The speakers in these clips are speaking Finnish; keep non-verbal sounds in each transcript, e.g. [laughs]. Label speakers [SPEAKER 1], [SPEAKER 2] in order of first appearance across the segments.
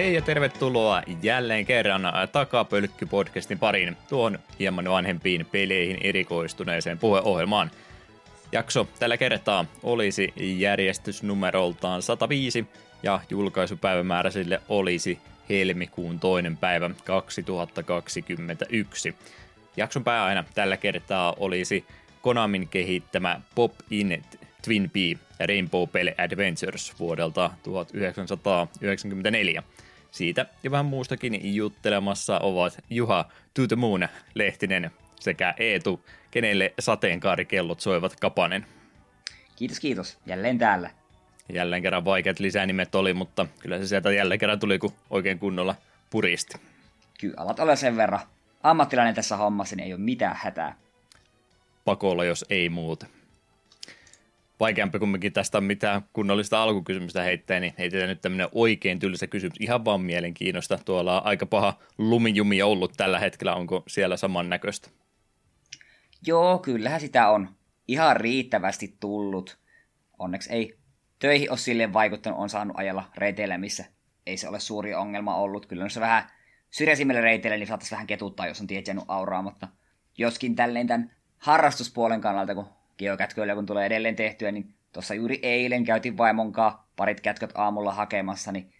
[SPEAKER 1] Hei ja tervetuloa jälleen kerran Takapölkky-podcastin pariin tuon hieman vanhempiin peleihin erikoistuneeseen puheohjelmaan. Jakso tällä kertaa olisi järjestysnumeroltaan 105 ja julkaisupäivämäärä sille olisi helmikuun toinen päivä 2021. Jakson pääaina tällä kertaa olisi Konamin kehittämä Pop In Twin Pea Rainbow Pele Adventures vuodelta 1994. Siitä ja vähän muustakin juttelemassa ovat Juha To the Moon Lehtinen sekä Eetu, kenelle sateenkaarikellot soivat Kapanen.
[SPEAKER 2] Kiitos, kiitos. Jälleen täällä.
[SPEAKER 1] Jälleen kerran vaikeat lisänimet oli, mutta kyllä se sieltä jälleen kerran tuli, kun oikein kunnolla puristi.
[SPEAKER 2] Kyllä, alat olla sen verran. Ammattilainen tässä hommassa, niin ei ole mitään hätää.
[SPEAKER 1] Pakolla, jos ei muuta vaikeampi kumminkin tästä mitään kunnollista alkukysymystä heittää, niin heitetään nyt tämmöinen oikein tylsä kysymys. Ihan vaan mielenkiinnosta. Tuolla on aika paha lumijumi ollut tällä hetkellä. Onko siellä samannäköistä?
[SPEAKER 2] Joo, kyllähän sitä on ihan riittävästi tullut. Onneksi ei töihin ole silleen vaikuttanut, on saanut ajalla reiteillä, missä ei se ole suuri ongelma ollut. Kyllä on se vähän syrjäisimmille reiteille, niin saattaisi vähän ketuttaa, jos on tiet auraa, mutta joskin tälleen tämän harrastuspuolen kannalta, kun geokätköillä kun tulee edelleen tehtyä, niin tuossa juuri eilen käytiin vaimonkaan parit kätköt aamulla hakemassa, niin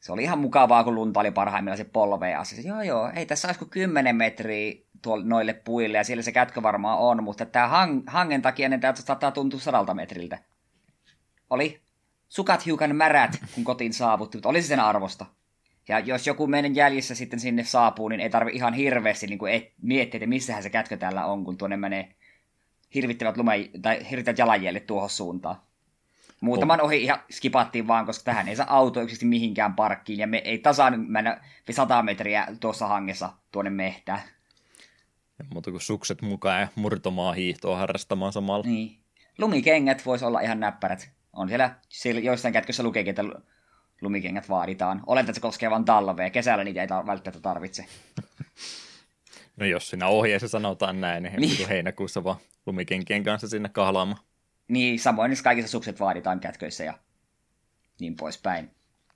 [SPEAKER 2] se oli ihan mukavaa, kun lunta oli parhaimmillaan se polveen asia. Joo, joo, ei tässä olisi kuin 10 metriä tuolle noille puille, ja siellä se kätkö varmaan on, mutta tämä hang, hangen takia ne täältä saattaa tuntua sadalta metriltä. Oli sukat hiukan märät, kun kotiin saavutti, mutta oli se sen arvosta. Ja jos joku meidän jäljessä sitten sinne saapuu, niin ei tarvi ihan hirveästi niin kuin miettiä, että missähän se kätkö täällä on, kun tuonne menee hirvittävät, lume, tai hirvittävät jalanjäljet tuohon suuntaan. Muutaman ohi ihan skipattiin vaan, koska tähän ei saa auto yksisesti mihinkään parkkiin, ja me ei tasaan mennä 100 metriä tuossa hangessa tuonne mehtään.
[SPEAKER 1] Ja muuta kuin sukset mukaan ja murtomaa hiihtoa harrastamaan samalla.
[SPEAKER 2] Niin. Lumikengät voisi olla ihan näppärät. On siellä, siellä joissain kätkössä lukeekin, että lumikengät vaaditaan. Oletan, että se koskee vain talvea. Kesällä niitä ei välttämättä tarvitse.
[SPEAKER 1] No jos siinä ohjeessa sanotaan näin, niin, niin. heinäkuussa vaan lumikenkien kanssa sinne kahlaamaan.
[SPEAKER 2] Niin, samoin jos kaikissa sukset vaaditaan kätköissä ja niin poispäin.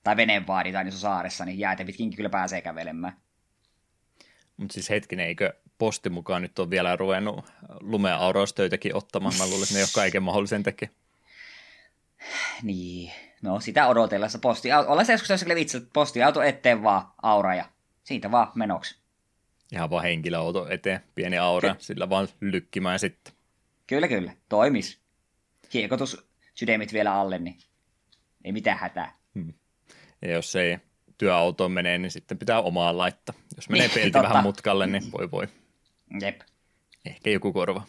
[SPEAKER 2] Tai veneen vaaditaan, jos on saaressa, niin jäätä pitkin kyllä pääsee kävelemään.
[SPEAKER 1] Mutta siis hetkinen, eikö posti mukaan nyt on vielä ruvennut lumea auraustöitäkin ottamaan? Mä luulen, että ne ei ole kaiken mahdollisen tekee. [sighs]
[SPEAKER 2] Niin, no sitä odotellessa posti. Olla se joskus vitsi, että postiauto eteen vaan aura ja siitä vaan menoksi.
[SPEAKER 1] Ihan vaan henkilöauto eteen, pieni aura, Ky- sillä vaan lykkimään sitten.
[SPEAKER 2] Kyllä, kyllä, toimis. Kiekotus sydämit vielä alle, niin ei mitään hätää. Hmm.
[SPEAKER 1] Ja jos ei työautoon menee, niin sitten pitää omaa laittaa. Jos menee niin, pelti vähän mutkalle, niin voi voi.
[SPEAKER 2] Jep.
[SPEAKER 1] Ehkä joku korva.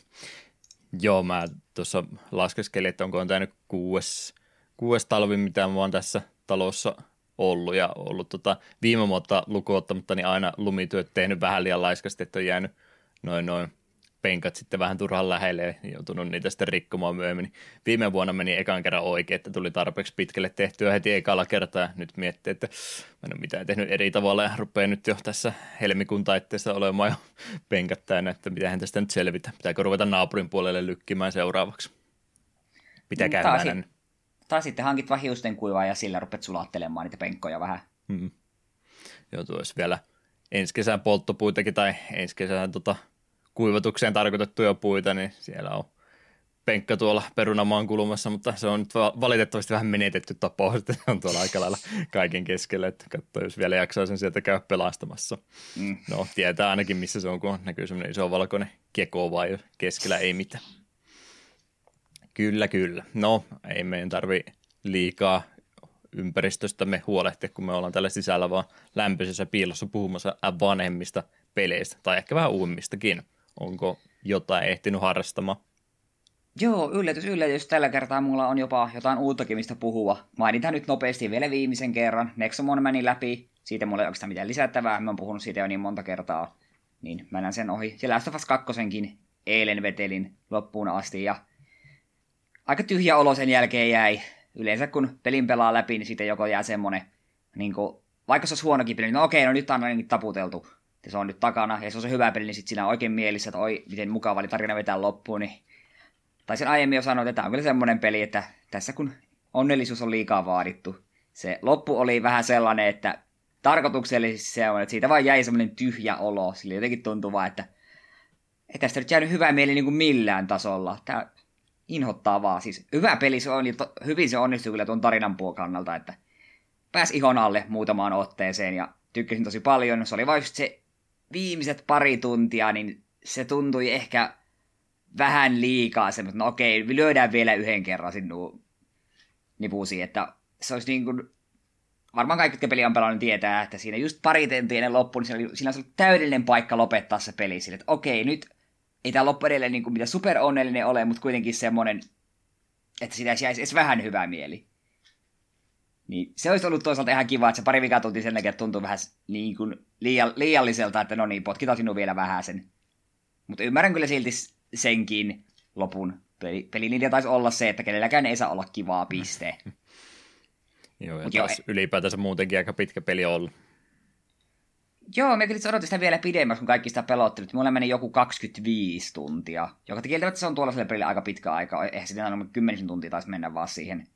[SPEAKER 1] Joo, mä tuossa laskeskelin, että onko tämä nyt kuudes, kuudes talvi, mitä mä oon tässä talossa ollut ja ollut tota, viime vuotta lukuottamatta, niin aina lumityöt tehnyt vähän liian laiskasti, että on jäänyt noin noin penkat sitten vähän turhaan lähelle ja joutunut niitä sitten rikkomaan myöhemmin. Viime vuonna meni ekan kerran oikein, että tuli tarpeeksi pitkälle tehtyä heti ekalla kertaa. Nyt miettii, että mä en ole mitään tehnyt eri tavalla ja rupeaa nyt jo tässä helmikuun taitteessa olemaan jo penkat täynnä, että mitähän tästä nyt selvitä. Pitääkö ruveta naapurin puolelle lykkimään seuraavaksi? Pitää mm, käydä
[SPEAKER 2] tai sitten hankit vaan hiusten kuivaa ja sillä rupet sulattelemaan niitä penkkoja vähän.
[SPEAKER 1] Hmm. Joo, tuossa vielä ensi kesän polttopuitakin tai ensi kesän tota, kuivatukseen tarkoitettuja puita, niin siellä on penkka tuolla perunamaan kulmassa, mutta se on nyt valitettavasti vähän menetetty tapaus, [laughs] että se on tuolla aika lailla kaiken keskellä, että katsoo, jos vielä jaksaa sen sieltä käydä pelastamassa. Mm. No, tietää ainakin missä se on, kun näkyy semmoinen iso valkoinen keko vai keskellä ei mitään. Kyllä, kyllä. No, ei meidän tarvi liikaa ympäristöstämme huolehtia, kun me ollaan tällä sisällä vaan lämpöisessä piilossa puhumassa vanhemmista peleistä, tai ehkä vähän uudemmistakin. Onko jotain ehtinyt harrastamaan?
[SPEAKER 2] Joo, yllätys, yllätys. Tällä kertaa mulla on jopa jotain uuttakin, mistä puhua. Mainitaan nyt nopeasti vielä viimeisen kerran. Nexomon meni läpi. Siitä mulla ei oikeastaan mitään lisättävää. Mä oon puhunut siitä jo niin monta kertaa. Niin mä sen ohi. Ja Last of Us 2 eilen vetelin loppuun asti. Ja aika tyhjä olo sen jälkeen jäi. Yleensä kun pelin pelaa läpi, niin sitten joko jää semmonen, niin kuin, vaikka se olisi huonokin peli, niin no okei, no nyt on ainakin taputeltu. Ja se on nyt takana, ja se on se hyvä peli, niin sitten siinä on oikein mielissä, että oi, miten mukava oli tarina vetää loppuun. Niin... Tai sen aiemmin jo sanoin, että tämä on kyllä semmoinen peli, että tässä kun onnellisuus on liikaa vaadittu. Se loppu oli vähän sellainen, että tarkoituksellisesti se on, että siitä vaan jäi semmoinen tyhjä olo. Sillä jotenkin tuntuu vaan, että ei tästä nyt jäänyt hyvää mieli niin kuin millään tasolla. Tämä inhottaa vaan. Siis hyvä peli se on, ja to, hyvin se onnistui kyllä tuon tarinan kannalta, että pääsi ihon alle muutamaan otteeseen ja tykkäsin tosi paljon. Se oli vain se viimeiset pari tuntia, niin se tuntui ehkä vähän liikaa semmoista, no okei, lyödään vielä yhden kerran sinun nipuusi, että se olisi niin kuin, varmaan kaikki, jotka peli on pelannut, tietää, että siinä just pari tentia ennen loppuun, niin siinä, oli, siinä olisi täydellinen paikka lopettaa se peli sille, että okei, nyt ei tämä loppu edelleen niin kuin mitä super onnellinen ole, mutta kuitenkin semmoinen, että siitä jäisi edes vähän hyvää mieli. Niin se olisi ollut toisaalta ihan kiva, että se pari vikaa tuntia sen että tuntuu vähän niin kuin liian, liialliselta, että no niin, potkitaan sinua vielä vähän sen. Mutta ymmärrän kyllä silti senkin lopun. Peli, pelin taisi olla se, että kenelläkään ei saa olla kivaa piste. [laughs]
[SPEAKER 1] Joo, ja taas jo, ylipäätänsä muutenkin aika pitkä peli ollut.
[SPEAKER 2] Joo, me kyllä odotin sitä vielä pidemmäksi, kun kaikki sitä pelottelut. Mulla meni joku 25 tuntia, joka kieltämättä se on tuollaiselle pelille aika pitkä aika. Eihän sitten aina 10 tuntia taisi mennä vaan siihen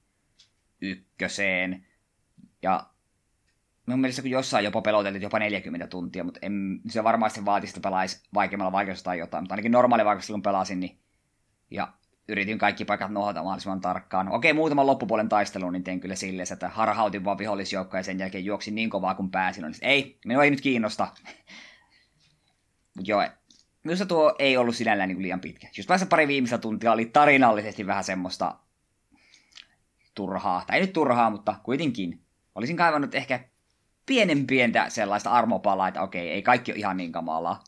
[SPEAKER 2] ykköseen. Ja mun mielestä kun jossain jopa peloteltiin jopa 40 tuntia, mutta en, se varmasti vaatisi, että pelaisi vaikeammalla vaikeudella tai jotain. Mutta ainakin normaali vaikeudella kun pelasin, niin ja yritin kaikki paikat nohata mahdollisimman tarkkaan. Okei, muutaman loppupuolen taistelun niin tein kyllä silleen, että harhautin vaan vihollisjoukkoja ja sen jälkeen juoksin niin kovaa kuin pääsin. Niin, ei, minua ei nyt kiinnosta. Mutta joo, minusta tuo ei ollut sinällään niin liian pitkä. Just päässä pari viimeistä tuntia oli tarinallisesti vähän semmoista turhaa. Tai ei nyt turhaa, mutta kuitenkin. Olisin kaivannut ehkä pienen pientä sellaista armopalaa, että okei, ei kaikki ole ihan niin kamalaa.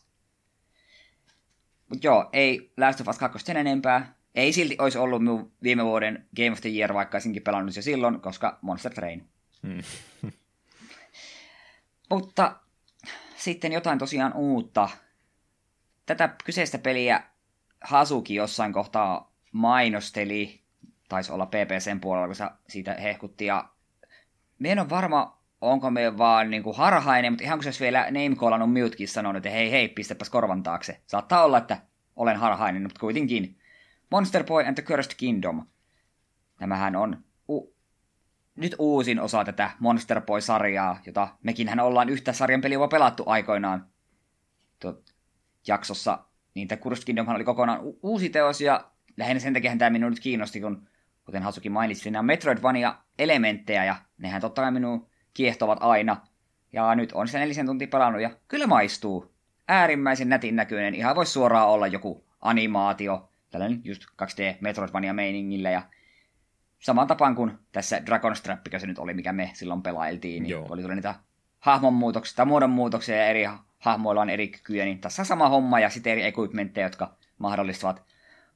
[SPEAKER 2] Mutta joo, ei Last of Us 2 sen enempää. Ei silti olisi ollut minun viime vuoden Game of the Year, vaikka olisinkin pelannut jo silloin, koska Monster Train. Hmm. [laughs] Mutta sitten jotain tosiaan uutta. Tätä kyseistä peliä Hasuki jossain kohtaa mainosteli, taisi olla PPCn puolella, kun se siitä hehkutti, ja me en ole varma, onko me vaan niin kuin harhainen, mutta ihan kun se olisi vielä name muutkin sanonut, että hei hei, pistäpäs korvan taakse. Saattaa olla, että olen harhainen, mutta kuitenkin. Monster Boy and the Cursed Kingdom. Nämähän on u- nyt uusin osa tätä Monster Boy-sarjaa, jota mekinhän ollaan yhtä sarjan peliä pelattu aikoinaan tuo jaksossa. Niin tämä Cursed Kingdom oli kokonaan u- uusi teos, ja lähinnä sen takia tämä minua nyt kiinnosti, kun kuten Hasuki mainitsi, nämä Metroidvania-elementtejä, ja nehän totta kai minun kiehtovat aina. Ja nyt on sitä nelisen tuntia pelannut, ja kyllä maistuu. Äärimmäisen nätin näköinen, ihan voisi suoraan olla joku animaatio, tällainen just 2D Metroidvania-meiningillä ja saman tapaan kuin tässä Dragon Strap, se nyt oli, mikä me silloin pelailtiin, niin Joo. oli tuli niitä hahmonmuutoksia tai muodonmuutoksia ja eri hahmoilla on eri kykyjä, niin tässä sama homma ja sitten eri equipmentteja, jotka mahdollistavat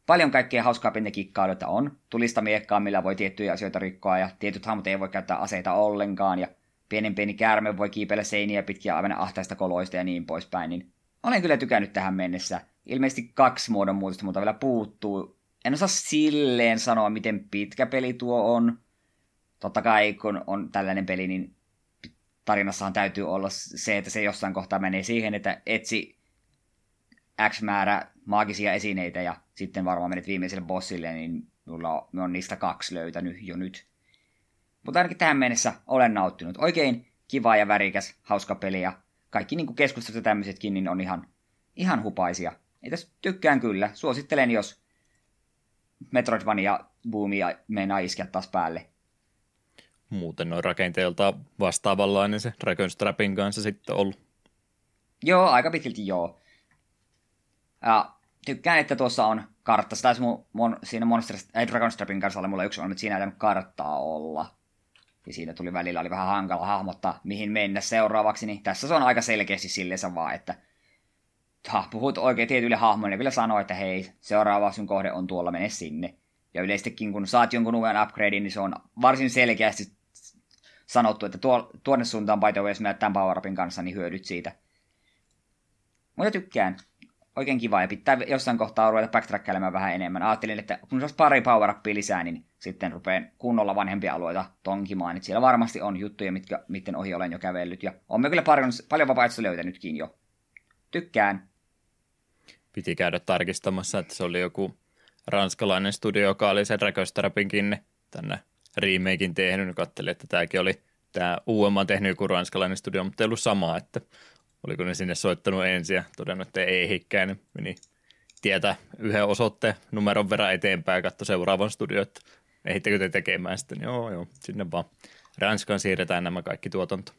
[SPEAKER 2] paljon kaikkea hauskaa pientä kikkailuita on. Tulista miekkaa, millä voi tiettyjä asioita rikkoa ja tietyt hahmot ei voi käyttää aseita ollenkaan ja pienen pieni käärme voi kiipeillä seiniä pitkiä aivan ahtaista koloista ja niin poispäin, niin olen kyllä tykännyt tähän mennessä ilmeisesti kaksi muodon muutosta, mutta vielä puuttuu. En osaa silleen sanoa, miten pitkä peli tuo on. Totta kai, kun on tällainen peli, niin tarinassahan täytyy olla se, että se jossain kohtaa menee siihen, että etsi X määrä maagisia esineitä ja sitten varmaan menet viimeiselle bossille, niin mulla on, on niistä kaksi löytänyt jo nyt. Mutta ainakin tähän mennessä olen nauttinut. Oikein kiva ja värikäs, hauska peli ja kaikki niin keskustelut ja tämmöisetkin niin on ihan, ihan hupaisia. Niitä tykkään kyllä. Suosittelen, jos Metroidvania boomia meinaa iskeä taas päälle.
[SPEAKER 1] Muuten noin rakenteelta vastaavanlainen se Dragonstrapin kanssa sitten ollut.
[SPEAKER 2] Joo, aika pitkälti joo. Ja tykkään, että tuossa on kartta. Se taisi mun, mun, siinä Monster, ei Dragonstrapin kanssa olla mulla yksi on, mutta siinä ei karttaa olla. Ja siinä tuli välillä oli vähän hankala hahmottaa, mihin mennä seuraavaksi. Niin tässä se on aika selkeästi silleen vaan, että ha, puhut oikein tietyille hahmoille, vielä sanoo, että hei, seuraava sun kohde on tuolla, mene sinne. Ja yleistikin, kun saat jonkun uuden upgradein, niin se on varsin selkeästi sanottu, että tuo, tuonne suuntaan by the way, jos menet tämän power kanssa, niin hyödyt siitä. Mutta tykkään. Oikein kiva, ja pitää jossain kohtaa ruveta backtrackkailemaan vähän enemmän. Ajattelin, että kun saisi pari power lisää, niin sitten rupeen kunnolla vanhempia alueita tonkimaan. Että siellä varmasti on juttuja, mitkä, miten ohi olen jo kävellyt. Ja on kyllä paljon, paljon vapaaehtoista löytänytkin jo. Tykkään
[SPEAKER 1] piti käydä tarkistamassa, että se oli joku ranskalainen studio, joka oli sen Dragonstrapinkin tänne remakein tehnyt. Katselin, että tämäkin oli tämä on tehnyt joku ranskalainen studio, mutta ei ollut sama, että oliko ne sinne soittanut ensin ja todennut, että ei hikkää, niin meni tietää yhden osoitteen numeron verran eteenpäin ja katsoi seuraavan studio, että ehittekö te tekemään sitten, joo joo, sinne vaan Ranskaan siirretään nämä kaikki tuotanto.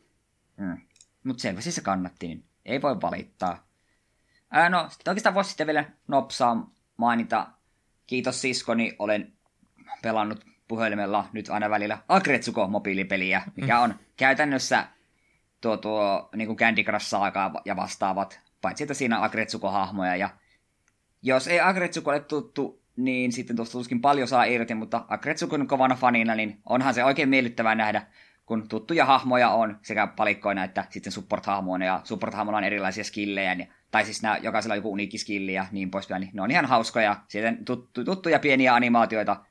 [SPEAKER 2] Mm. Mutta selvästi se kannatti, niin ei voi valittaa. Ää, no, oikeastaan voisi sitten vielä nopsaa mainita. Kiitos siskoni, olen pelannut puhelimella nyt aina välillä Agretsuko-mobiilipeliä, mikä on käytännössä tuo, tuo niin kuin Candy Crush ja vastaavat, paitsi että siinä on Agretsuko-hahmoja. Ja jos ei Agretsuko ole tuttu, niin sitten tuosta tuskin paljon saa irti, mutta Agretsukon kovana fanina, niin onhan se oikein miellyttävää nähdä, kun tuttuja hahmoja on sekä palikkoina että sitten support-hahmoina, ja support-hahmoilla on erilaisia skillejä, niin, tai siis nämä, jokaisella on joku uniikki skilli ja niin poispäin, niin ne on ihan hauskoja, sitten tuttu, tuttuja pieniä animaatioita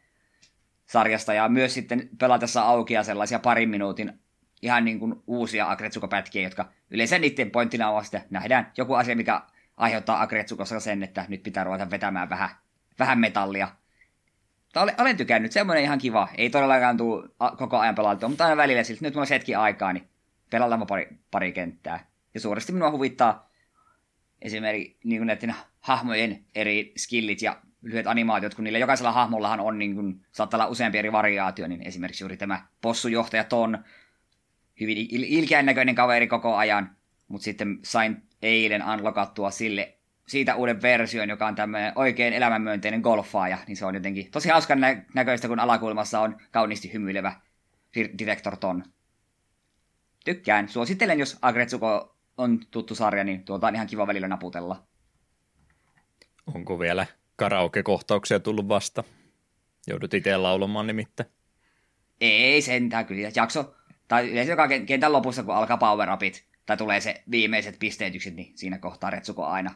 [SPEAKER 2] sarjasta, ja myös sitten pelatessa aukia sellaisia parin minuutin ihan niin kuin uusia Agretsuko-pätkiä, jotka yleensä niiden pointtina on sitten nähdään joku asia, mikä aiheuttaa Agretsukossa sen, että nyt pitää ruveta vetämään vähän, vähän metallia. Mutta olen, olen tykännyt, semmoinen ihan kiva. Ei todellakaan tule koko ajan pelattua, mutta aina välillä siltä, nyt mulla on hetki aikaa, niin pelataan pari, pari kenttää. Ja suuresti minua huvittaa esimerkiksi niin näiden hahmojen eri skillit ja lyhyet animaatiot, kun niillä jokaisella hahmollahan on, niin kuin, saattaa olla useampi eri variaatio, niin esimerkiksi juuri tämä possujohtaja Ton, hyvin il- ilkeän näköinen kaveri koko ajan, mutta sitten sain eilen unlockattua sille siitä uuden version, joka on tämmöinen oikein elämänmyönteinen golfaaja, niin se on jotenkin tosi hauskan nä- näköistä, kun alakulmassa on kauniisti hymyilevä Director Ton. Tykkään. Suosittelen, jos Agretsuko on tuttu sarja, niin tuolta on ihan kiva välillä naputella.
[SPEAKER 1] Onko vielä karaoke-kohtauksia tullut vasta? Joudut itse laulamaan nimittäin.
[SPEAKER 2] Ei sentään kyllä. Jakso, tai yleensä joka kentän lopussa, kun alkaa power upit, tai tulee se viimeiset pisteytykset, niin siinä kohtaa Retsuko aina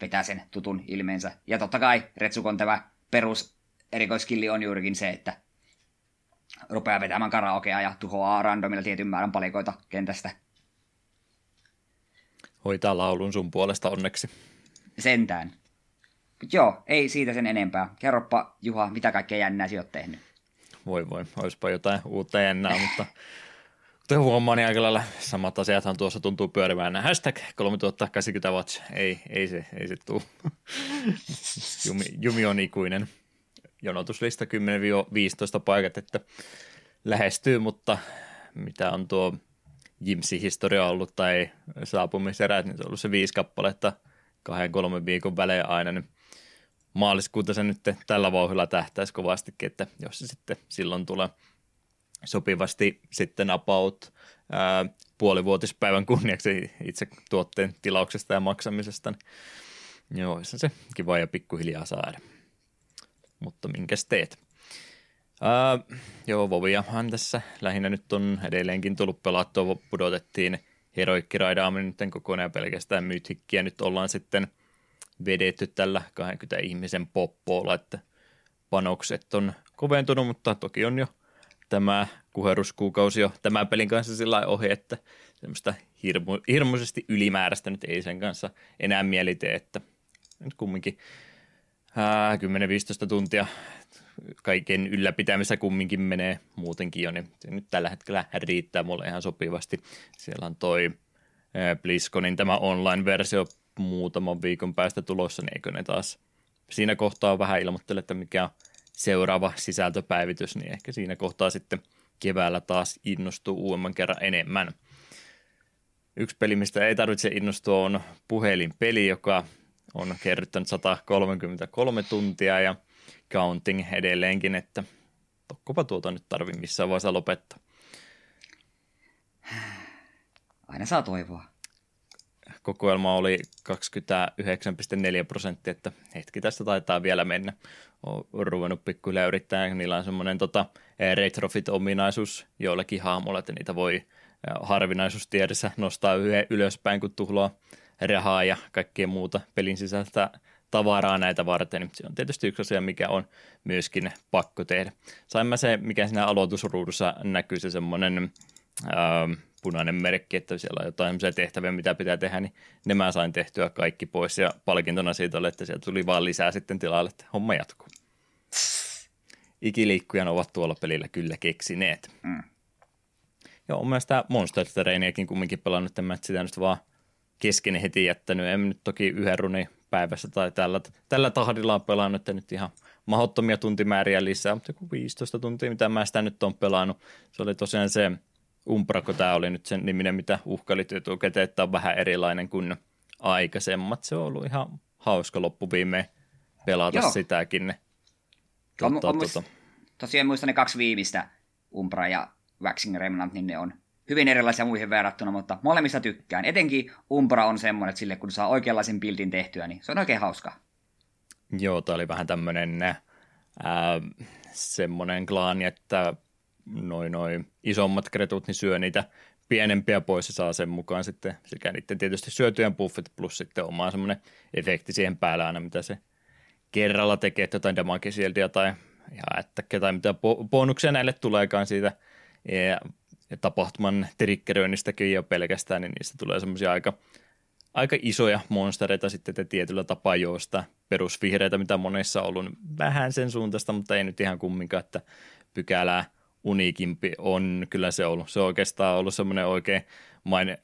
[SPEAKER 2] vetää sen tutun ilmeensä. Ja totta kai Retsukon tämä perus erikoiskilli on juurikin se, että rupeaa vetämään karaokea ja tuhoaa randomilla tietyn määrän palikoita kentästä.
[SPEAKER 1] Hoitaa laulun sun puolesta onneksi.
[SPEAKER 2] Sentään. Mut joo, ei siitä sen enempää. Kerropa Juha, mitä kaikkea jännää sinä oot tehnyt?
[SPEAKER 1] Voi voi, olisipa jotain uutta jännää, mutta kuten huomaa, niin aika lailla samat asiathan tuossa tuntuu pyörimään. Hashtag 3080 watch, ei, ei se, ei se tuu. Jumi, Jumi on ikuinen. Jonotuslista 10-15 paikat, että lähestyy, mutta mitä on tuo Jimsi historia ollut tai saapumiserät, niin se on ollut se viisi kappaletta kahden kolmen viikon välein aina, niin maaliskuuta se nyt tällä vauhdilla tähtäisi kovastikin, että jos se sitten silloin tulee sopivasti sitten ää, puolivuotispäivän kunniaksi itse tuotteen tilauksesta ja maksamisesta, niin joo, se kiva ja pikkuhiljaa saada. Mutta minkäs teet? Ää, joo, Voviahan tässä lähinnä nyt on edelleenkin tullut pelattua, pudotettiin heroikkiraidaaminen nyt kokonaan pelkästään myythikkiä, nyt ollaan sitten – vedetty tällä 20 ihmisen poppoolla, että panokset on koventunut, mutta toki on jo tämä kuheruskuukausi jo tämän pelin kanssa sillä ohi, että semmoista hirmu, hirmuisesti ylimääräistä nyt ei sen kanssa enää mieli tee, että nyt kumminkin 10-15 tuntia kaiken ylläpitämisessä kumminkin menee muutenkin jo, niin se nyt tällä hetkellä riittää mulle ihan sopivasti. Siellä on toi BlizzConin tämä online-versio muutaman viikon päästä tulossa, niin eikö ne taas siinä kohtaa vähän ilmoittele, että mikä on seuraava sisältöpäivitys, niin ehkä siinä kohtaa sitten keväällä taas innostuu uudemman kerran enemmän. Yksi peli, mistä ei tarvitse innostua, on puhelinpeli, joka on kerryttänyt 133 tuntia ja counting edelleenkin, että tokkopa tuota nyt tarvi missään vaiheessa lopettaa.
[SPEAKER 2] Aina saa toivoa
[SPEAKER 1] kokoelma oli 29,4 prosenttia, että hetki tästä taitaa vielä mennä. Olen ruvennut pikkuhiljaa yrittää, niillä on semmoinen tota, retrofit-ominaisuus joillakin hahmoilla, että niitä voi harvinaisuustiedessä nostaa ylöspäin, kun tuhlaa rahaa ja kaikkea muuta pelin sisältä tavaraa näitä varten. Se on tietysti yksi asia, mikä on myöskin pakko tehdä. Sain mä se, mikä siinä aloitusruudussa näkyy, se semmoinen ähm, punainen merkki, että siellä on jotain tehtäviä, mitä pitää tehdä, niin ne mä sain tehtyä kaikki pois ja palkintona siitä oli, että sieltä tuli vaan lisää sitten tilalle, että homma jatkuu. Ikiliikkujan ovat tuolla pelillä kyllä keksineet. Mm. Joo, mun mielestä Monster Terrainiakin kumminkin pelannut, en mä sitä nyt vaan kesken heti jättänyt. En nyt toki yhden runin päivässä tai tällä, tällä tahdilla on pelannut, että nyt ihan mahdottomia tuntimääriä lisää, mutta joku 15 tuntia, mitä mä sitä nyt on pelannut. Se oli tosiaan se Umbra, kun tämä oli nyt sen niminen, mitä uhkailit etukäteen, että on vähän erilainen kuin aikaisemmat. Se on ollut ihan hauska loppuviimeen pelata Joo. sitäkin.
[SPEAKER 2] Tuota, on, on tuota. Tosiaan muistan ne kaksi viimeistä, Umbra ja Waxing Remnant, niin ne on hyvin erilaisia muihin verrattuna, mutta molemmista tykkään. Etenkin Umbra on semmoinen, että sille kun saa oikeanlaisen bildin tehtyä, niin se on oikein hauska.
[SPEAKER 1] Joo, tämä oli vähän tämmöinen äh, semmoinen klaani, että noin noin isommat kretut niin syö niitä pienempiä pois ja saa sen mukaan sitten sekä niiden tietysti syötyjen buffit plus sitten oma semmoinen efekti siihen päällä aina, mitä se kerralla tekee, että jotain damage tai ihan että tai mitä bonuksia näille tuleekaan siitä ja, ja tapahtuman triggeröinnistäkin jo pelkästään, niin niistä tulee semmoisia aika, aika isoja monstereita sitten että tietyllä tapaa joista perusvihreitä, mitä monessa on ollut vähän sen suuntaista, mutta ei nyt ihan kumminkaan, että pykälää uniikimpi on kyllä se ollut. Se on oikeastaan ollut semmoinen oikein maine,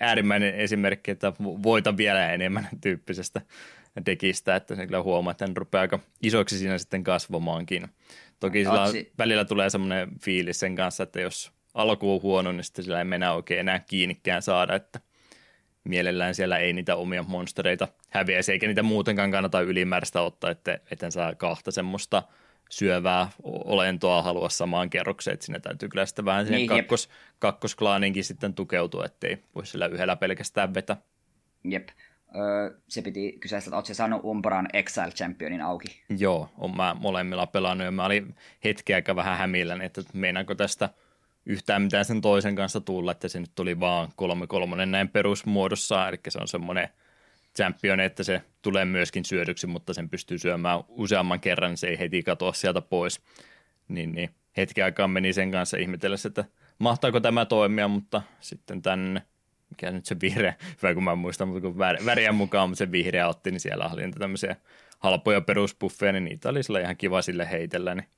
[SPEAKER 1] äärimmäinen esimerkki, että voita vielä enemmän [laughs] tyyppisestä dekistä, että se kyllä huomaa, että hän rupeaa aika isoksi siinä sitten kasvamaankin. Toki sillä Otsi. välillä tulee semmoinen fiilis sen kanssa, että jos alku on huono, niin sitten sillä ei mennä oikein enää kiinnikään saada, että mielellään siellä ei niitä omia monstereita häviäisi, eikä niitä muutenkaan kannata ylimääräistä ottaa, että eten saa kahta semmoista syövää olentoa halua samaan kerrokseen, että sinne täytyy kyllä sitten vähän siihen niin, kakkos, kakkosklaaninkin sitten tukeutua, ettei voi sillä yhdellä pelkästään vetä.
[SPEAKER 2] Jep. Öö, se piti kyseistä, että oletko saanut Umbran Exile Championin auki?
[SPEAKER 1] Joo, on mä molemmilla pelannut ja mä olin hetki aika vähän hämilläni, että meinaanko tästä yhtään mitään sen toisen kanssa tulla, että se nyt tuli vaan kolme kolmonen näin perusmuodossa, eli se on semmoinen champion, että se tulee myöskin syödyksi, mutta sen pystyy syömään useamman kerran, niin se ei heti katoa sieltä pois. Niin, niin hetki aikaa meni sen kanssa ihmetellessä, että mahtaako tämä toimia, mutta sitten tänne mikä nyt se vihreä, [laughs] hyvä kun mä muistan, mutta kun väriä mukaan, mutta se vihreä otti, niin siellä oli tämmöisiä halpoja peruspuffeja, niin niitä oli sillä ihan kiva sille heitellä, niin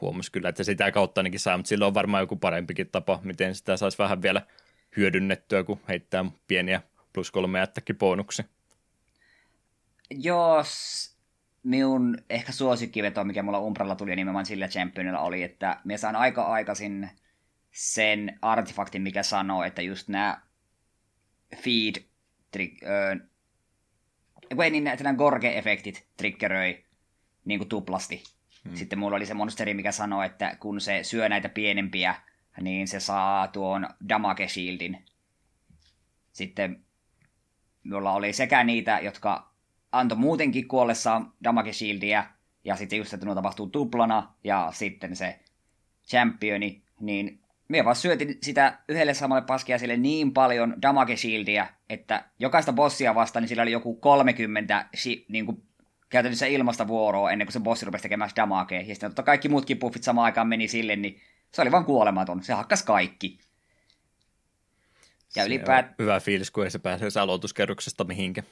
[SPEAKER 1] huomasi kyllä, että sitä kautta ainakin saa, mutta sillä on varmaan joku parempikin tapa, miten sitä saisi vähän vielä hyödynnettyä, kun heittää pieniä plus kolme jättäkin bonuksen.
[SPEAKER 2] Joo, minun ehkä suosikkiveto, mikä mulla Umbralla tuli nimenomaan sillä championilla oli, että me saan aika aikaisin sen artefaktin, mikä sanoo, että just nämä feed, tri, öö, niin nämä gorge-efektit triggeröi niin kuin tuplasti. Hmm. Sitten mulla oli se monsteri, mikä sanoi, että kun se syö näitä pienempiä, niin se saa tuon damage shieldin. Sitten mulla oli sekä niitä, jotka antoi muutenkin kuollessaan damage shieldia, ja sitten just, että tapahtuu tuplana, ja sitten se championi, niin me vaan syötin sitä yhdelle samalle paskiaiselle niin paljon damage shieldia, että jokaista bossia vastaan niin sillä oli joku 30 shi, niin kuin, käytännössä ilmasta vuoroa ennen kuin se bossi rupesi tekemään damagea. Ja sitten totta kaikki muutkin buffit samaan aikaan meni sille, niin se oli vaan kuolematon. Se hakkas kaikki.
[SPEAKER 1] Ja ylipäät... hyvä fiilis, kun ei se pääse aloituskerroksesta mihinkään.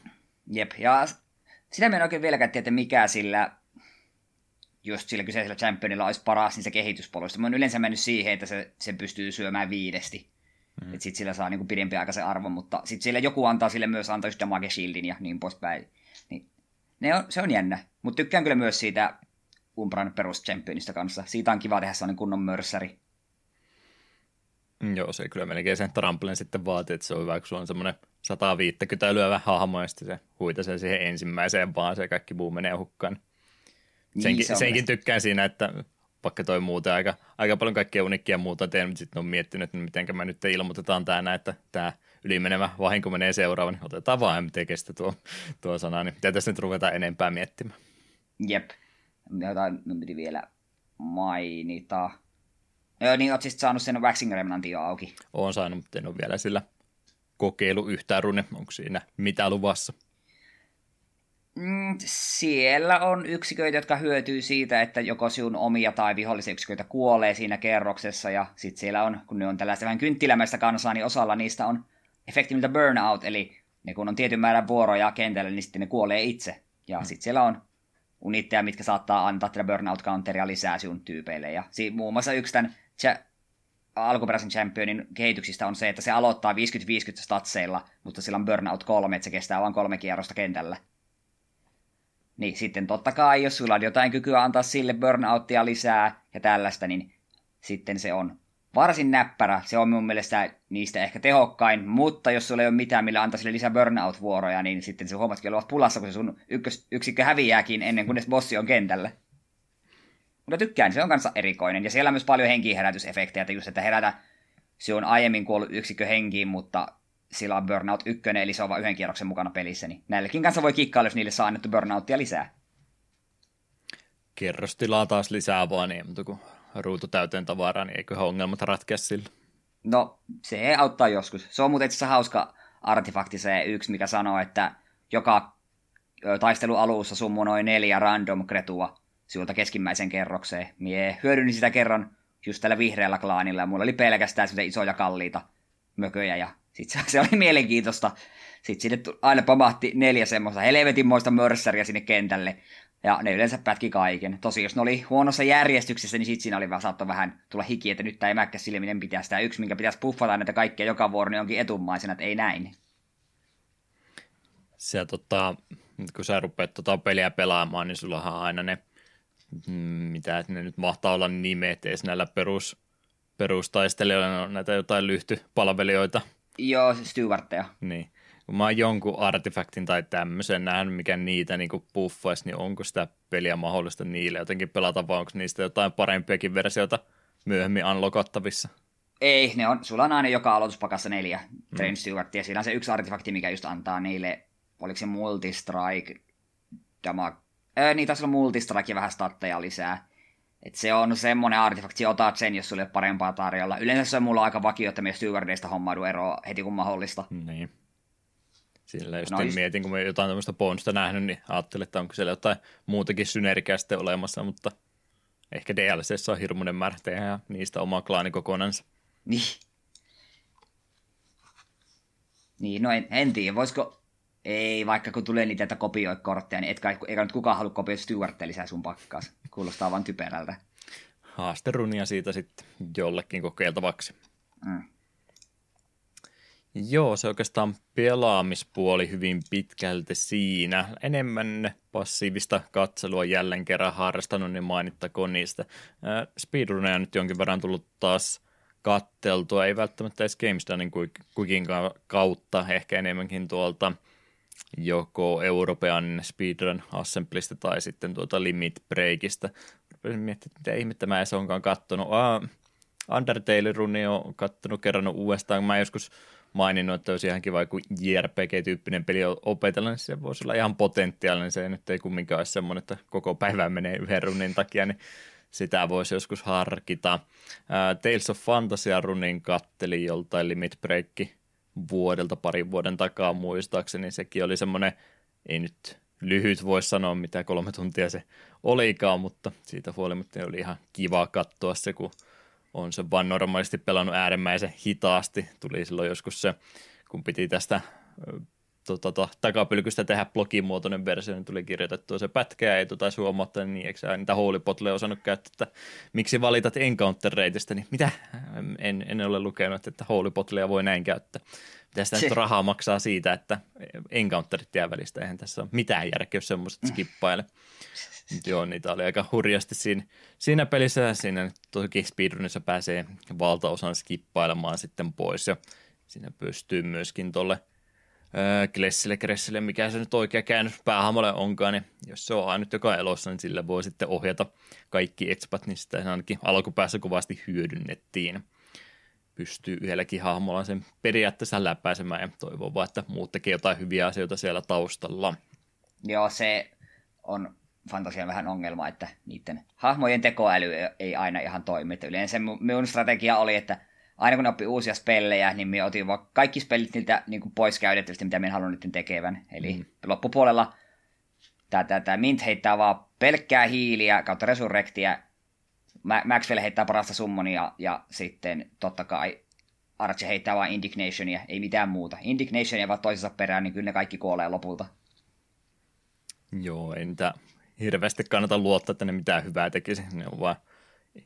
[SPEAKER 2] Jep, ja sitä me en oikein vieläkään tiedä, mikä sillä just sillä kyseisellä championilla olisi paras niissä kehityspoluissa. Mä oon yleensä mennyt siihen, että se, se pystyy syömään viidesti. Mm. Että sit sillä saa niinku pidempiaikaisen arvon, mutta sit sillä joku antaa sille myös antaa just damage shieldin ja niin poispäin. Niin, ne on, se on jännä. Mutta tykkään kyllä myös siitä Umbran peruschampionista kanssa. Siitä on kiva tehdä sellainen kunnon mörssäri.
[SPEAKER 1] Mm, joo, se kyllä melkein sen tramplen sitten vaatii, että se on hyvä, kun sulla on semmoinen 150 lyövä hahmo ja sitten se huitasee siihen ensimmäiseen vaan, se kaikki muu menee hukkaan. Niin, senkin, se senkin tykkään siinä, että vaikka toi muuten aika, aika paljon kaikkea unikkia muuta teen, mutta sitten on miettinyt, että miten me nyt ilmoitetaan tämä, että tämä ylimenevä vahinko menee seuraava, niin otetaan vaan MTGstä tuo, tuo sana, niin mitä tässä nyt ruvetaan enempää miettimään.
[SPEAKER 2] Jep, jotain me piti vielä mainita. Joo, niin oot siis saanut sen Waxing Remnantin jo auki.
[SPEAKER 1] Oon saanut, mutta en ole vielä sillä kokeilu yhtään runne. Onko siinä mitä luvassa?
[SPEAKER 2] Mm, siellä on yksiköitä, jotka hyötyy siitä, että joko sinun omia tai vihollisia yksiköitä kuolee siinä kerroksessa, ja sitten siellä on, kun ne on tällaista vähän kynttilämäistä kansaa, niin osalla niistä on efektiiviltä burnout, eli ne kun on tietyn määrän vuoroja kentällä, niin sitten ne kuolee itse. Ja mm. sitten siellä on unitteja, mitkä saattaa antaa tätä burnout counteria lisää sinun tyypeille. Ja siinä muun muassa yksi tämän alkuperäisen championin kehityksistä on se, että se aloittaa 50-50 statseilla, mutta sillä on burnout kolme, että se kestää vain kolme kierrosta kentällä. Niin sitten totta kai, jos sulla on jotain kykyä antaa sille burnouttia lisää ja tällaista, niin sitten se on varsin näppärä. Se on mun mielestä niistä ehkä tehokkain, mutta jos sulla ei ole mitään, millä antaa sille lisää burnout-vuoroja, niin sitten se huomatkin olevat pulassa, kun se sun ykkös, yksikkö häviääkin ennen kuin bossi on kentällä. Mutta tykkään, se on kanssa erikoinen. Ja siellä on myös paljon henkiherätysefektejä, että just, että herätä, se on aiemmin kuollut yksikö henkiin, mutta sillä on Burnout 1, eli se on vain yhden kierroksen mukana pelissä, niin näillekin kanssa voi kikkailla, jos niille saa annettu Burnouttia lisää.
[SPEAKER 1] Kerrostilaa taas lisää vaan, niin, mutta kun ruutu täyteen tavaraa, niin eiköhän ongelmat ratkea sillä.
[SPEAKER 2] No, se auttaa joskus. Se on muuten itse hauska artefakti se yksi, mikä sanoo, että joka taistelu alussa summonoi neljä random kretua sinulta keskimmäisen kerrokseen. Mie hyödynnin sitä kerran just tällä vihreällä klaanilla, ja mulla oli pelkästään isoja kalliita mököjä, ja sit se [laughs] oli mielenkiintoista. Sitten sinne aina pamahti neljä semmoista helvetinmoista mörssäriä sinne kentälle, ja ne yleensä pätki kaiken. Tosi jos ne oli huonossa järjestyksessä, niin sitten siinä oli saattoi vähän tulla hiki, että nyt tämä ei mäkkä sille, miten pitää sitä yksi, minkä pitäisi puffata näitä kaikkia joka vuoro, niin onkin etumaisena, että ei näin.
[SPEAKER 1] Se, tota, kun sä rupeat tota peliä pelaamaan, niin sullahan aina ne, mm, mitä ne nyt mahtaa olla nimet edes näillä perus, perustaistelijoilla, on näitä jotain lyhtypalvelijoita.
[SPEAKER 2] Joo, Stewartteja.
[SPEAKER 1] Niin kun mä oon jonkun artefaktin tai tämmöisen nähnyt, mikä niitä niin puffaisi, niin onko sitä peliä mahdollista niille jotenkin pelata, vai onko niistä jotain parempiakin versioita myöhemmin unlockattavissa?
[SPEAKER 2] Ei, ne on, sulla on aina joka aloituspakassa neljä mm. Train Stewartia. Siinä on se yksi artefakti, mikä just antaa niille, oliko se Multistrike, dama, äh, niin taisi olla Multistrike ja vähän statteja lisää. Et se on semmoinen artefakti, otat sen, jos sulle parempaa tarjolla. Yleensä se on mulla aika vakio, että me stewardeista hommaudu eroa heti kun mahdollista.
[SPEAKER 1] Niin. Sillä just no, mietin, kun me jotain tämmöistä bonusta nähnyt, niin ajattelin, että onko siellä jotain muutakin synergiaa sitten olemassa, mutta ehkä DLC on hirmuinen määrä tehdä ja niistä oma klaani kokonansa.
[SPEAKER 2] Niin. Niin, no en, en tiedä, voisiko... Ei, vaikka kun tulee niitä, että kopioi kortteja, niin etkä, eikä nyt kukaan halua kopioida Stuartia lisää sun pakkaas. Kuulostaa vaan typerältä.
[SPEAKER 1] Haasterunia siitä sitten jollekin kokeiltavaksi.
[SPEAKER 2] Mm.
[SPEAKER 1] Joo, se oikeastaan pelaamispuoli hyvin pitkälti siinä. Enemmän passiivista katselua jälleen kerran harrastanut, niin mainittakoon niistä. Speedruneja nyt jonkin verran tullut taas katteltua, ei välttämättä edes GameStarin kuikin kautta, ehkä enemmänkin tuolta joko European Speedrun Assemblystä tai sitten tuolta Limit Breakista. Rupesin miettimään, mitä ihmettä mä edes onkaan kattonut. Ah, Undertale-runi on kattonut kerran uudestaan. Mä joskus maininnut, että olisi ihan kiva, kun JRPG-tyyppinen peli opetella, niin se voisi olla ihan potentiaalinen. Se nyt ei kumminkaan ole semmoinen, että koko päivä menee yhden runnin takia, niin sitä voisi joskus harkita. Tales of Fantasia runin katteli joltain Limit Break vuodelta, parin vuoden takaa muistaakseni. Sekin oli semmoinen, ei nyt lyhyt voisi sanoa, mitä kolme tuntia se olikaan, mutta siitä huolimatta oli ihan kiva katsoa se, kun on se vaan normaalisti pelannut äärimmäisen hitaasti. Tuli silloin joskus se, kun piti tästä tota, to, takapylkystä tehdä blogimuotoinen versio, niin tuli kirjoitettua se pätkä ja ei tota huomauttaa, niin eikö sä niitä hoolipotleja osannut käyttää, että miksi valitat encounter reitistä, niin mitä? En, en ole lukenut, että hoolipotleja voi näin käyttää. Mitä sitä nyt rahaa maksaa siitä, että encounterit jää välistä, eihän tässä ole mitään järkeä, jos semmoiset skippaile. Mutta joo, niitä oli aika hurjasti siinä, siinä pelissä siinä toki speedrunissa pääsee valtaosan skippailemaan sitten pois ja siinä pystyy myöskin tuolle Klessille, Kressille, mikä se nyt oikea käännös päähamolle onkaan, niin jos se on ainut joka elossa, niin sille voi sitten ohjata kaikki expat, niin sitä ainakin alkupäässä kovasti hyödynnettiin. Pystyy yhdelläkin hahmolla sen periaatteessa läpäisemään ja toivon vaan, että muut tekee jotain hyviä asioita siellä taustalla.
[SPEAKER 2] Joo, se on fantasian vähän ongelma, että niiden hahmojen tekoäly ei aina ihan toimi. Että yleensä minun strategia oli, että aina kun ne oppii uusia spellejä, niin minä otin vaan kaikki spellit niiltä niin kuin pois käytettävistä, mitä minä haluan niiden tekevän. Eli mm. loppupuolella tämä, tämä, tämä Mint heittää vaan pelkkää hiiliä kautta resurrektia, Maxwell heittää parasta summonia ja sitten totta kai Arche heittää vain Indignationia, ei mitään muuta. Indignationia vaan toisensa perään, niin kyllä ne kaikki kuolee lopulta.
[SPEAKER 1] Joo, ei niitä hirveästi kannata luottaa, että ne mitään hyvää tekisi. Ne on vaan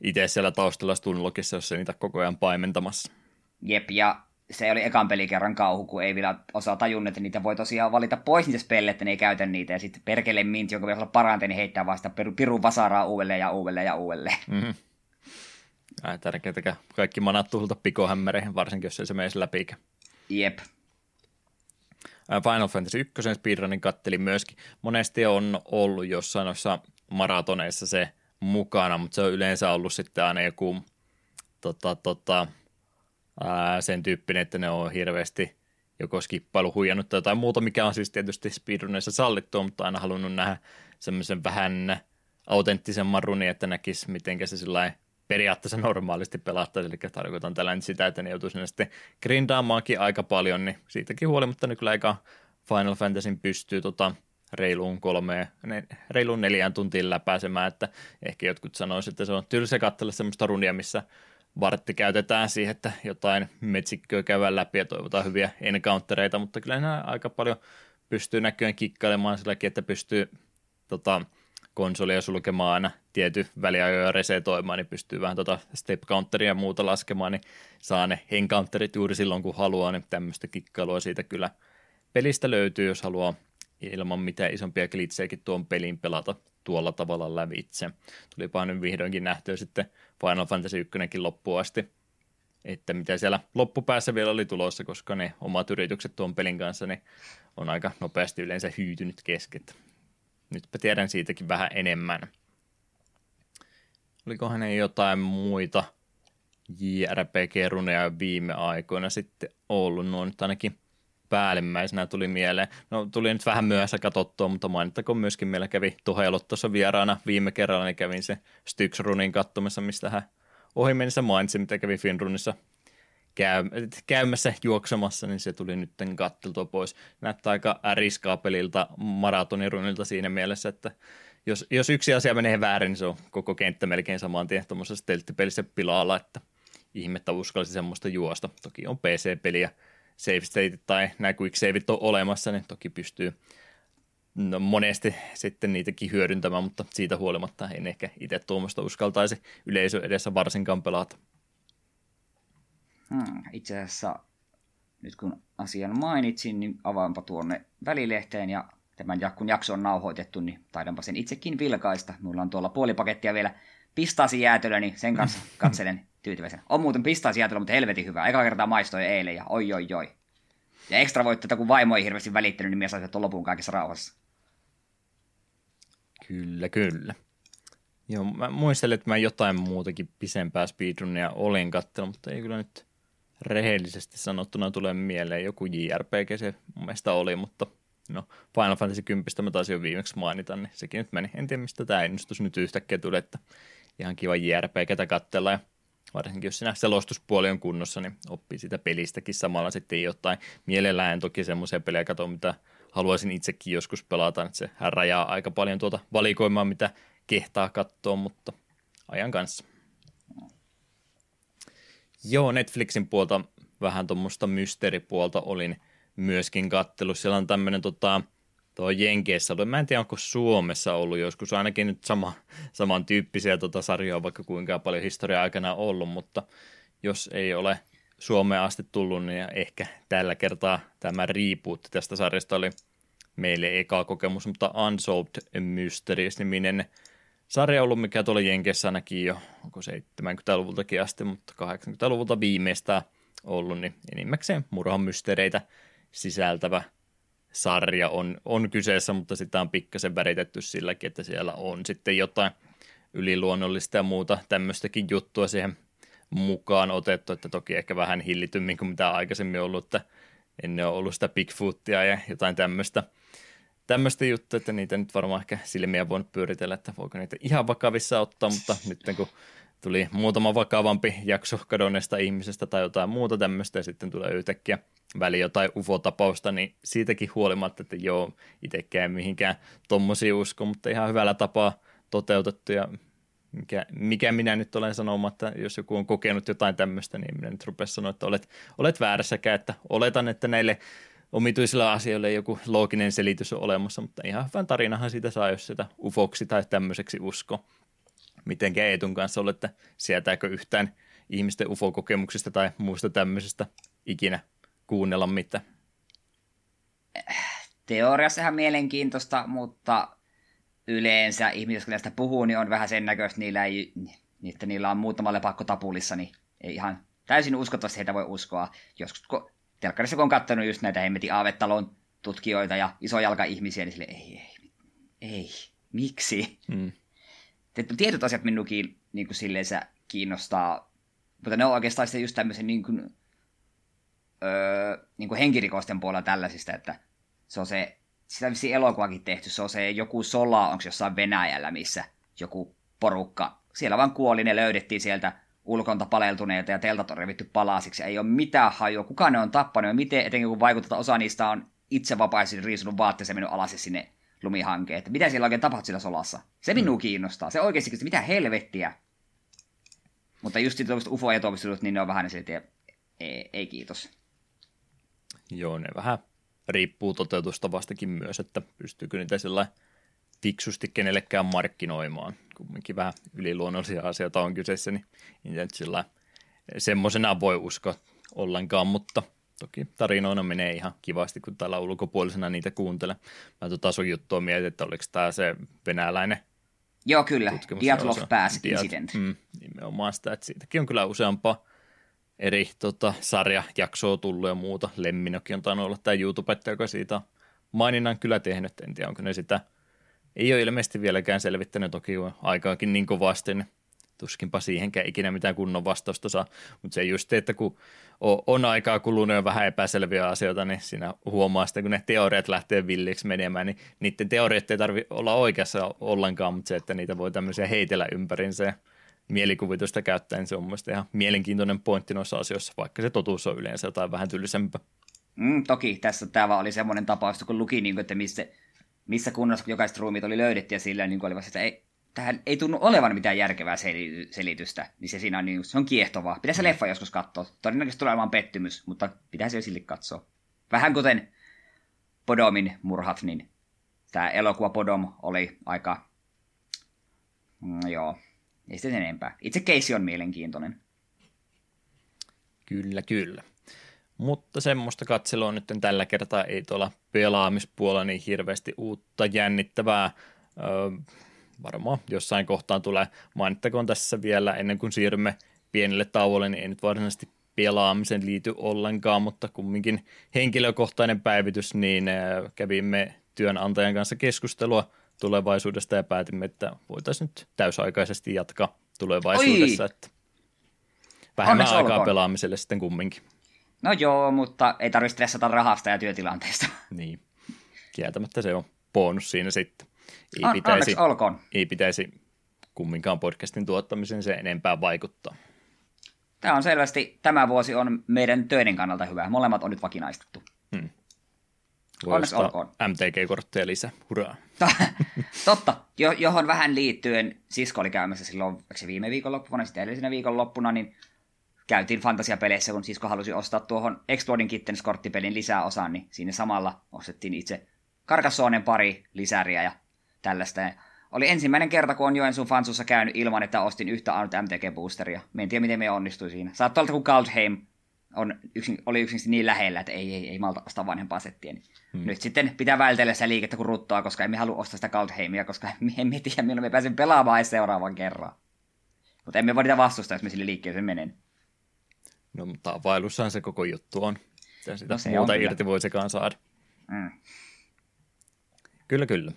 [SPEAKER 1] itse siellä taustalla Stunlockissa, jos se niitä koko ajan paimentamassa.
[SPEAKER 2] Jep, ja se oli ekan pelikerran kauhu, kun ei vielä osaa tajunnut, että niitä voi tosiaan valita pois niitä spelle, että ne ei käytä niitä. Ja sitten perkele Mint, jonka pitäisi olla paranteen, niin heittää vasta pirun vasaraa uudelleen ja uudelleen ja uudelleen. Mm-hmm.
[SPEAKER 1] Tärkeää kaikki manat tuhulta pikohämmereihin, varsinkin jos se menisi läpi.
[SPEAKER 2] Jep.
[SPEAKER 1] Final Fantasy 1 speedrunin katteli myöskin. Monesti on ollut jossain noissa maratoneissa se mukana, mutta se on yleensä ollut sitten aina joku tota, tota, ää, sen tyyppinen, että ne on hirveästi joko skippailu huijannut tai jotain muuta, mikä on siis tietysti speedruneissa sallittua, mutta aina halunnut nähdä semmoisen vähän autenttisemman runin, että näkisi, miten se sillä periaatteessa normaalisti pelattaisi, eli tarkoitan tällä nyt sitä, että ne joutuisi sitten grindaamaankin aika paljon, niin siitäkin huolimatta nyt kyllä aika Final Fantasyn pystyy tota, reiluun kolmeen, ne, reiluun neljään tuntiin läpääsemään, että ehkä jotkut sanoisivat, että se on tylsä katsella semmoista runia, missä vartti käytetään siihen, että jotain metsikköä käydään läpi ja toivotaan hyviä encountereita, mutta kyllä nämä aika paljon pystyy näköjään kikkailemaan silläkin, että pystyy tota, konsolia sulkemaan aina tiety väliajoja resetoimaan, niin pystyy vähän tota step counteria ja muuta laskemaan, niin saa ne encounterit juuri silloin, kun haluaa, niin tämmöistä kikkailua siitä kyllä pelistä löytyy, jos haluaa ilman mitään isompia klitsejäkin tuon pelin pelata tuolla tavalla lävitse. Tulipa nyt vihdoinkin nähtyä sitten Final Fantasy 1 loppuun asti, että mitä siellä loppupäässä vielä oli tulossa, koska ne omat yritykset tuon pelin kanssa niin on aika nopeasti yleensä hyytynyt kesket. Nytpä tiedän siitäkin vähän enemmän. Olikohan ne jotain muita JRPG-runeja viime aikoina sitten ollut, no nyt ainakin päällimmäisenä tuli mieleen. No tuli nyt vähän myöhässä katsottua, mutta mainittakoon myöskin meillä kävi Tuhelot tuossa vieraana viime kerralla, niin kävin se Styx-runin kattomassa, mistä hän ohi mennessä mainitsi, mitä kävi Finrunissa käy, käymässä juoksemassa, niin se tuli nyt katteltua pois. Näyttää aika riskaa peliltä maratonirunilta siinä mielessä, että jos, jos yksi asia menee väärin, niin se on koko kenttä melkein saman tien tuommoisessa stelttipelissä pilaalla, että ihmettä uskalsi semmoista juosta. Toki on PC-peliä, save state tai nämä quick saveit on olemassa, niin toki pystyy no, monesti sitten niitäkin hyödyntämään, mutta siitä huolimatta en ehkä itse tuommoista uskaltaisi yleisö edessä varsinkaan pelata.
[SPEAKER 2] Hmm, itse asiassa nyt kun asian mainitsin, niin avaanpa tuonne välilehteen ja tämän kun jakso on nauhoitettu, niin taidanpa sen itsekin vilkaista. Mulla on tuolla puoli pakettia vielä pistaasi jäätelö, niin sen kanssa [laughs] katselen tyytyväisenä. On muuten pistaasi jäätelö, mutta helvetin hyvä. Eka kertaa maistoi eilen ja oi oi oi. Ja ekstra voitto, että kun vaimo ei hirveästi välittänyt, niin mies sai lopun kaikessa rauhassa.
[SPEAKER 1] Kyllä, kyllä. Joo, mä muistelin, että mä jotain muutakin pisempää speedrunia olin katsellut, mutta ei kyllä nyt rehellisesti sanottuna tulee mieleen. Joku JRPG se mun mielestä oli, mutta no Final Fantasy 10 mä taisin jo viimeksi mainita, niin sekin nyt meni. En tiedä, mistä tämä ennustus nyt yhtäkkiä tuli, että ihan kiva JRPGtä katsella ja varsinkin jos siinä selostuspuoli on kunnossa, niin oppii sitä pelistäkin samalla sitten jotain. Mielellään toki semmoisia pelejä katsoa, mitä haluaisin itsekin joskus pelata, että se rajaa aika paljon tuota valikoimaa, mitä kehtaa katsoa, mutta ajan kanssa. Joo, Netflixin puolta vähän tuommoista mysteeripuolta olin myöskin kattelu. Siellä on tämmöinen tota, tuo Jenkeissä ollut. Mä en tiedä, onko Suomessa ollut joskus ainakin nyt sama, samantyyppisiä tota sarjoja, vaikka kuinka paljon historiaa aikana ollut, mutta jos ei ole Suomeen asti tullut, niin ehkä tällä kertaa tämä reboot tästä sarjasta oli meille eka kokemus, mutta Unsolved Mysteries-niminen sarja ollut, mikä tuolla Jenkeissä ainakin jo, onko 70-luvultakin asti, mutta 80-luvulta viimeistään ollut, niin enimmäkseen murhan mysteereitä sisältävä sarja on, on kyseessä, mutta sitä on pikkasen väritetty silläkin, että siellä on sitten jotain yliluonnollista ja muuta tämmöistäkin juttua siihen mukaan otettu, että toki ehkä vähän hillitymmin kuin mitä aikaisemmin ollut, että ennen on ollut sitä Bigfootia ja jotain tämmöistä tämmöistä juttua, että niitä nyt varmaan ehkä silmiä voinut pyöritellä, että voiko niitä ihan vakavissa ottaa, mutta nyt kun tuli muutama vakavampi jakso kadonneesta ihmisestä tai jotain muuta tämmöistä ja sitten tulee yhtäkkiä väli jotain UFO-tapausta, niin siitäkin huolimatta, että joo, itsekään mihinkään tommosia usko, mutta ihan hyvällä tapaa toteutettu ja mikä, mikä minä nyt olen sanomatta, jos joku on kokenut jotain tämmöistä, niin minä nyt sanoa, että olet, olet väärässäkään, että oletan, että näille omituisilla asioilla joku looginen selitys on olemassa, mutta ihan hyvän tarinahan siitä saa, jos sitä ufoksi tai tämmöiseksi usko. miten Eetun kanssa ollut, että sieltäkö yhtään ihmisten UFO-kokemuksista tai muusta tämmöisestä ikinä kuunnella mitään.
[SPEAKER 2] Teoriassa ihan mielenkiintoista, mutta yleensä ihmiset, jotka näistä puhuu, niin on vähän sen näköistä, niillä ei, että niillä on muutama lepakko tapulissa, niin ei ihan täysin uskottavasti heitä voi uskoa. Joskus telkkarissa kun on katsonut just näitä hemmetin aavetalon tutkijoita ja isojalka-ihmisiä, niin sille ei, ei, ei, miksi? Hmm. Tietyt asiat minunkin niin kuin silleen, kiinnostaa, mutta ne on oikeastaan just tämmöisen niin kuin, öö, niin kuin henkirikosten puolella tällaisista, että se on se, sitä vissiin elokuvakin tehty, se on se joku sola, onko jossain Venäjällä, missä joku porukka, siellä vaan kuoli, ne löydettiin sieltä ulkonta paleltuneita ja teltat on revitty palasiksi, ei ole mitään hajua, kuka ne on tappanut ja miten, etenkin kun vaikuttaa, osa niistä on itse vapaisesti riisunut vaatteessa mennyt alas sinne lumihankeen, että mitä siellä oikein tapahtui sillä solassa. Se minua mm. kiinnostaa, se oikeasti, että mitä helvettiä. Mutta just tuollaiset UFO- ja niin ne on vähän että ei, ei kiitos.
[SPEAKER 1] Joo, ne vähän riippuu vastakin myös, että pystyykö niitä sillä fiksusti kenellekään markkinoimaan. Kumminkin vähän yliluonnollisia asioita on kyseessä, niin niitä sillä semmoisena voi uskoa ollenkaan, mutta toki tarinoina menee ihan kivasti, kun täällä ulkopuolisena niitä kuuntelee. Mä tota sun juttua mietin, että oliko tämä se venäläinen
[SPEAKER 2] Joo, kyllä. Diatlov Pass Incident.
[SPEAKER 1] Mm, nimenomaan sitä, että siitäkin on kyllä useampaa eri tota, sarjajaksoa tullut ja muuta. Lemminokin on tainnut olla tämä YouTube, joka siitä maininnan kyllä tehnyt. En tiedä, onko ne sitä, ei ole ilmeisesti vieläkään selvittänyt, toki aikaakin niin kovasti, niin tuskinpa siihenkään ikinä mitään kunnon vastausta saa. Mutta se just, että kun on aikaa kulunut ja vähän epäselviä asioita, niin siinä huomaa sitten, kun ne teoriat lähtee villiksi menemään, niin niiden teoriat ei tarvitse olla oikeassa ollenkaan, mutta se, että niitä voi tämmöisiä heitellä ympärinsä ja mielikuvitusta käyttäen, niin se on mielestäni ihan mielenkiintoinen pointti noissa asioissa, vaikka se totuus on yleensä jotain vähän tylsempää.
[SPEAKER 2] Mm, toki tässä tämä oli semmoinen tapaus, kun luki, niin kuin, että missä, missä kunnassa jokaiset ruumit oli löydetty ja sillä niin oli vasta, että ei, tähän ei tunnu olevan mitään järkevää selitystä, niin se siinä on, niin, se on kiehtovaa. Pitäisi se leffa joskus katsoa. Todennäköisesti tulee olemaan pettymys, mutta pitäisi jo sille katsoa. Vähän kuten Podomin murhat, niin tämä elokuva Podom oli aika, mm, joo, ei sitten enempää. Itse keissi on mielenkiintoinen.
[SPEAKER 1] Kyllä, kyllä. Mutta semmoista katselua nyt tällä kertaa ei tuolla pelaamispuolella niin hirveästi uutta jännittävää. Öö, varmaan jossain kohtaan tulee. Mainittakoon tässä vielä ennen kuin siirrymme pienelle tauolle, niin ei nyt varsinaisesti pelaamisen liity ollenkaan, mutta kumminkin henkilökohtainen päivitys, niin kävimme työnantajan kanssa keskustelua tulevaisuudesta ja päätimme, että voitaisiin nyt täysaikaisesti jatkaa tulevaisuudessa, Oi! että vähemmän Onneksi aikaa olkoon. pelaamiselle sitten kumminkin.
[SPEAKER 2] No joo, mutta ei tarvitse stressata rahasta ja työtilanteesta.
[SPEAKER 1] Niin, kieltämättä se on bonus siinä sitten.
[SPEAKER 2] Ei, On, pitäisi, olkoon.
[SPEAKER 1] ei pitäisi kumminkaan podcastin tuottamisen se enempää vaikuttaa.
[SPEAKER 2] Tämä on selvästi, tämä vuosi on meidän töiden kannalta hyvä. Molemmat on nyt vakinaistettu. Hmm.
[SPEAKER 1] Onneksi olkoon. MTG-kortteja lisää, hurraa. [laughs]
[SPEAKER 2] Totta, jo, johon vähän liittyen sisko oli käymässä silloin, se viime viikonloppuna, sitten edellisenä viikonloppuna, niin käytiin fantasiapeleissä, kun sisko halusi ostaa tuohon Exploding Kittens korttipelin lisää osan, niin siinä samalla ostettiin itse Karkassoonen pari lisäriä ja tällaista. Ja oli ensimmäinen kerta, kun on Joensuun fansussa käynyt ilman, että ostin yhtä ainut MTG-boosteria. Me en tiedä, miten me onnistui siinä. Saattoi olla, kun Kaldheim on yksin, oli yksin niin lähellä, että ei, ei, ei malta ostaa vanhempaa settiä. Niin hmm. Nyt sitten pitää vältellä sitä liikettä kuin ruttoa, koska emme halua ostaa sitä Kaldheimia, koska [laughs] emme tiedä, milloin me pääsemme pelaamaan edes seuraavan kerran. Mutta emme voi niitä vastustaa, jos me sille liikkeeseen menen.
[SPEAKER 1] No, mutta availussahan se koko juttu on. Ja sitä no, se muuta irti voi sekaan saada. Mm. Kyllä, kyllä.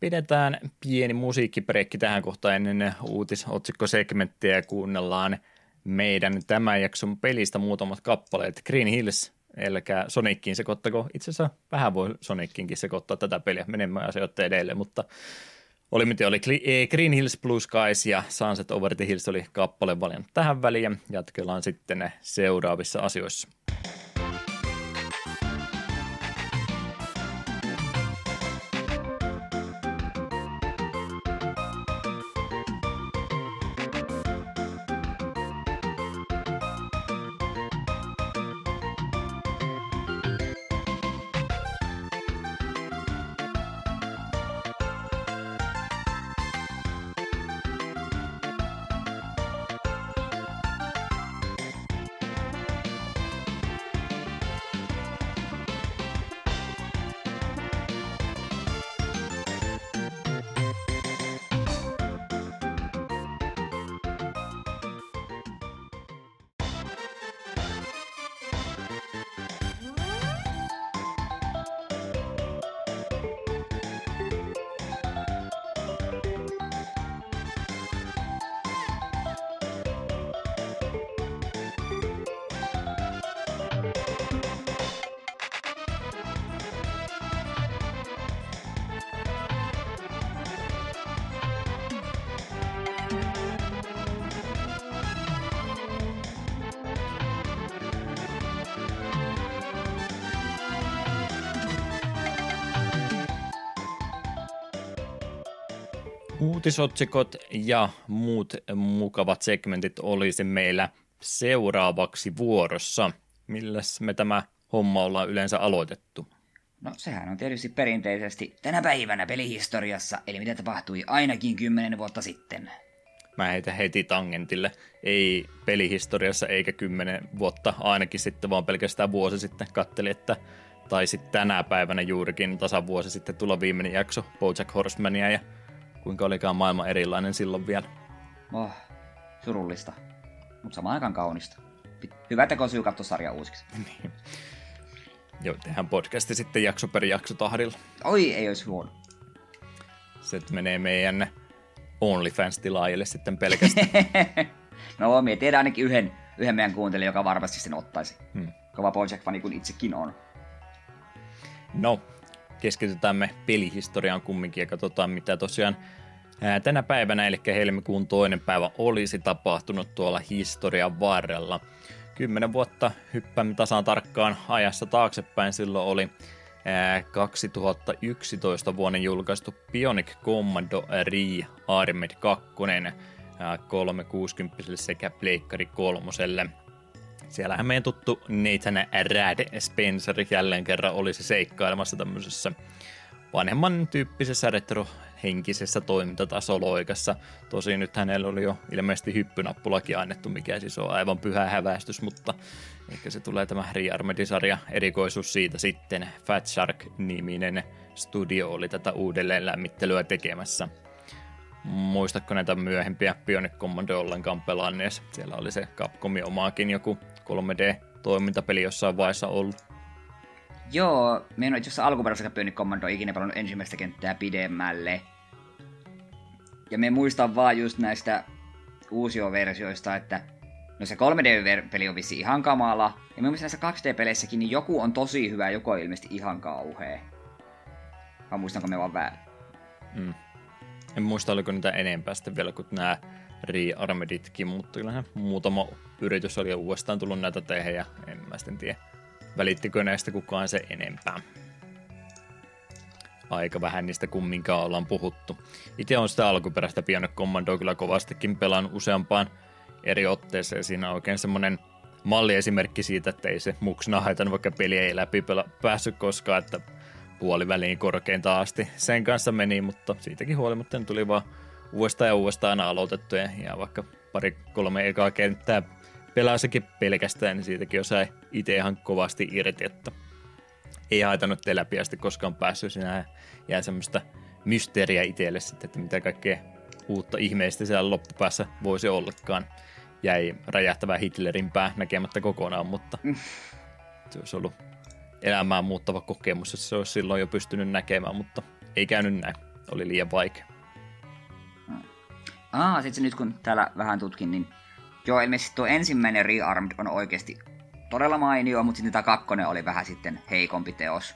[SPEAKER 1] Pidetään pieni musiikkipreikki tähän kohtaan ennen uutisotsikkosegmenttiä ja kuunnellaan meidän tämän jakson pelistä muutamat kappaleet. Green Hills, eli Sonickiin sekoittako. Itse asiassa vähän voi Sonickiinkin sekoittaa tätä peliä menemään asioita edelleen, mutta oli miten oli Green Hills Blue Skies ja Sunset Over the Hills oli kappale valinnut tähän väliin. Jatkellaan sitten seuraavissa asioissa. Uutisotsikot ja muut mukavat segmentit olisi meillä seuraavaksi vuorossa. Milläs me tämä homma ollaan yleensä aloitettu?
[SPEAKER 2] No sehän on tietysti perinteisesti tänä päivänä pelihistoriassa, eli mitä tapahtui ainakin kymmenen vuotta sitten.
[SPEAKER 1] Mä heitän heti tangentille. Ei pelihistoriassa eikä kymmenen vuotta ainakin sitten, vaan pelkästään vuosi sitten katteli, että taisi tänä päivänä juurikin tasan vuosi sitten tulla viimeinen jakso Bojack Horsemania ja kuinka olikaan maailma erilainen silloin vielä.
[SPEAKER 2] Oh, surullista, mutta samaan aikaan kaunista. Hyvä teko syy katsoa sarja uusiksi. [laughs]
[SPEAKER 1] niin. Joo, tehdään podcasti sitten jakso per jakso tahdilla.
[SPEAKER 2] Oi, ei olisi huono.
[SPEAKER 1] Se menee meidän OnlyFans-tilaajille sitten pelkästään. [laughs]
[SPEAKER 2] no, me tiedän ainakin yhden, yhden meidän kuuntelijan, joka varmasti sen ottaisi. Hmm. Kova Bojack-fani kuin itsekin on.
[SPEAKER 1] No, keskitytään me pelihistoriaan kumminkin ja katsotaan mitä tosiaan tänä päivänä, eli helmikuun toinen päivä, olisi tapahtunut tuolla historian varrella. Kymmenen vuotta hyppäämme tasan tarkkaan ajassa taaksepäin. Silloin oli 2011 vuoden julkaistu Bionic Commando Re Armed 2 360 sekä Pleikkari kolmoselle. Siellähän meidän tuttu Nathan Rad Spencer jälleen kerran olisi seikkailemassa tämmöisessä vanhemman tyyppisessä retrohenkisessä toimintatasoloikassa. Tosin nyt hänellä oli jo ilmeisesti hyppynappulakin annettu, mikä siis on aivan pyhä häväistys, mutta ehkä se tulee tämä Rearmedi-sarja erikoisuus siitä sitten. Fat Shark-niminen studio oli tätä uudelleen lämmittelyä tekemässä. Muistatko näitä myöhempiä Bionic Commando ollenkaan pelannees? Siellä oli se Capcomin omaakin joku 3D-toimintapeli jossain vaiheessa ollut.
[SPEAKER 2] Joo, me en ole itse asiassa alkuperäisessä Bionic Commando ikinä pelannut ensimmäistä kenttää pidemmälle. Ja me muistan vaan just näistä uusioversioista, että no se 3D-peli on vissi ihan kamala. Ja mun näissä 2D-peleissäkin niin joku on tosi hyvä, joku on ilmeisesti ihan kauhea. Vai muistanko me vaan väärin?
[SPEAKER 1] Mm. En muista, oliko niitä enempää sitten vielä kuin nämä Re-Armeditkin, mutta kyllähän muutama yritys oli uudestaan tullut näitä tehdä ja en mä sitten tiedä, välittikö näistä kukaan se enempää. Aika vähän niistä kumminkaan ollaan puhuttu. Itse on sitä alkuperäistä Bionic Commandoa kyllä kovastikin pelaan useampaan eri otteeseen. Siinä on oikein semmoinen malliesimerkki siitä, että ei se muksena haitannut, vaikka peli ei läpi pela- päässyt koskaan, että puoliväliin korkeinta asti sen kanssa meni, mutta siitäkin huolimatta tuli vaan uudestaan ja uudestaan aina aloitettu ja, ja vaikka pari kolme ekaa kenttää pelasikin pelkästään, niin siitäkin osai itse ihan kovasti irti, että ei haitannut te läpi asti koskaan päässyt sinä jää semmoista mysteeriä itselle sitten, että mitä kaikkea uutta ihmeistä siellä loppupäässä voisi ollakaan. Jäi räjähtävä Hitlerin pää näkemättä kokonaan, mutta mm. se olisi ollut elämään muuttava kokemus, että se olisi silloin jo pystynyt näkemään, mutta ei käynyt näin. Oli liian vaikea.
[SPEAKER 2] Ah, sitten nyt kun täällä vähän tutkin, niin joo, ilmeisesti tuo ensimmäinen Rearmed on oikeasti todella mainio, mutta sitten tämä kakkonen oli vähän sitten heikompi teos.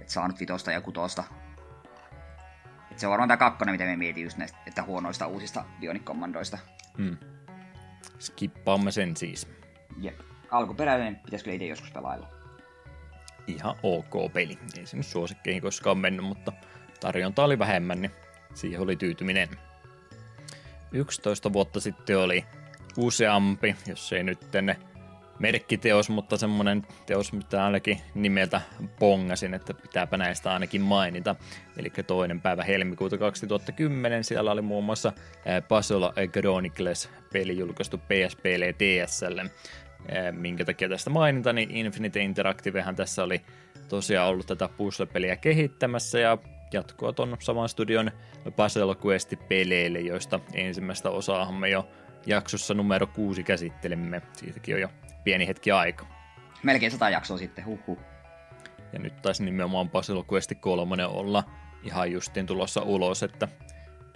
[SPEAKER 2] Et saanut vitosta ja kutosta. Et se on varmaan tämä kakkonen, mitä me mietin just näistä että huonoista uusista Bionic Commandoista. Hmm.
[SPEAKER 1] Skippaamme sen siis.
[SPEAKER 2] Jep. Alkuperäinen pitäisi kyllä itse joskus pelailla.
[SPEAKER 1] Ihan ok peli. Ei se nyt suosikkeihin koskaan mennyt, mutta tarjonta oli vähemmän, niin siihen oli tyytyminen. 11 vuotta sitten oli useampi, jos ei nyt merkkiteos, mutta semmoinen teos, mitä ainakin nimeltä pongasin, että pitääpä näistä ainakin mainita. Eli toinen päivä helmikuuta 2010 siellä oli muun muassa Puzzle Chronicles peli julkaistu PSPlle DSlle. Minkä takia tästä mainita, niin Infinite Interactivehan tässä oli tosiaan ollut tätä puzzle-peliä kehittämässä ja jatkoa tuon saman studion Puzzle Quest-peleille, joista ensimmäistä osaa me jo jaksossa numero kuusi käsittelemme. Siitäkin on jo pieni hetki aika.
[SPEAKER 2] Melkein sata jaksoa sitten, huhu.
[SPEAKER 1] Ja nyt taisi nimenomaan Puzzle Quest 3 olla ihan justiin tulossa ulos, että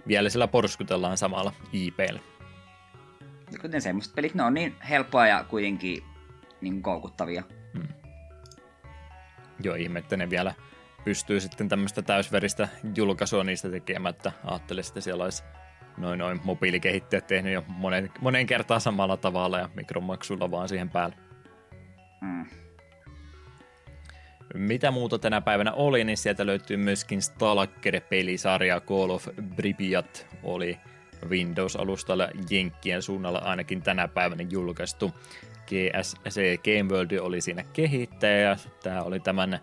[SPEAKER 1] vielä sillä porskutellaan samalla IPllä.
[SPEAKER 2] Kuten semmoiset pelit, ne on niin helppoa ja kuitenkin niin koukuttavia. Hmm.
[SPEAKER 1] Joo, ihme, että ne vielä pystyy sitten tämmöistä täysveristä julkaisua niistä tekemättä. Ajattelin, että siellä olisi noin noin mobiilikehittäjät tehnyt jo monen, monen kertaa samalla tavalla ja mikromaksulla vaan siihen päälle. Mm. Mitä muuta tänä päivänä oli, niin sieltä löytyy myöskin Stalker-pelisarja Call of Pripyat oli Windows-alustalla Jenkkien suunnalla ainakin tänä päivänä julkaistu. GSC Game World oli siinä kehittäjä ja tämä oli tämän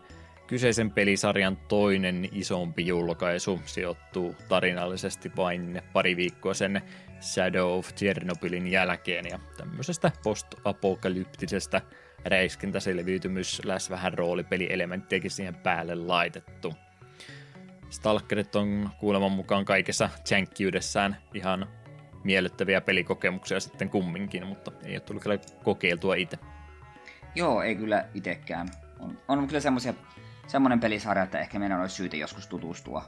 [SPEAKER 1] kyseisen pelisarjan toinen isompi julkaisu. Sijoittuu tarinallisesti vain pari viikkoa sen Shadow of Chernobylin jälkeen ja tämmöisestä post-apokalyptisesta räiskintäselviytymys läs vähän roolipelielementtiäkin siihen päälle laitettu. Stalkerit on kuuleman mukaan kaikessa jänkkiydessään ihan miellyttäviä pelikokemuksia sitten kumminkin, mutta ei ole tullut kyllä kokeiltua itse.
[SPEAKER 2] Joo, ei kyllä itsekään. On, on kyllä semmoisia, semmoinen pelisarja, että ehkä meidän olisi syytä joskus tutustua.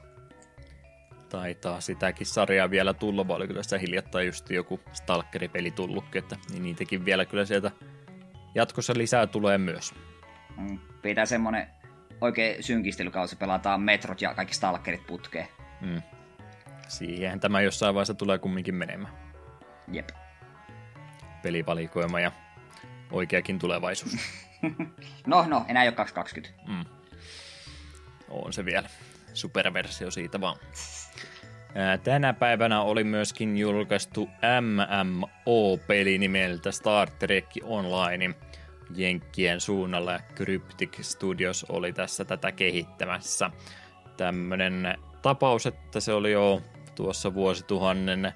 [SPEAKER 1] Taitaa sitäkin sarjaa vielä tulla, vai oli kyllä sitä hiljattain just joku Stalkeri-peli tullutkin, että niin niitäkin vielä kyllä sieltä jatkossa lisää tulee myös.
[SPEAKER 2] Mm, pitää semmonen oikein synkistelykausi, pelataan metrot ja kaikki stalkerit putkeen. Mm.
[SPEAKER 1] Siihen tämä jossain vaiheessa tulee kumminkin menemään.
[SPEAKER 2] Jep.
[SPEAKER 1] Pelivalikoima ja oikeakin tulevaisuus. [laughs]
[SPEAKER 2] no, no, enää ei ole 220. Mm.
[SPEAKER 1] On se vielä. Superversio siitä vaan. Tänä päivänä oli myöskin julkaistu MMO-peli nimeltä Star Trek Online Jenkkien suunnalla ja Cryptic Studios oli tässä tätä kehittämässä. Tämmönen tapaus, että se oli jo tuossa vuosituhannen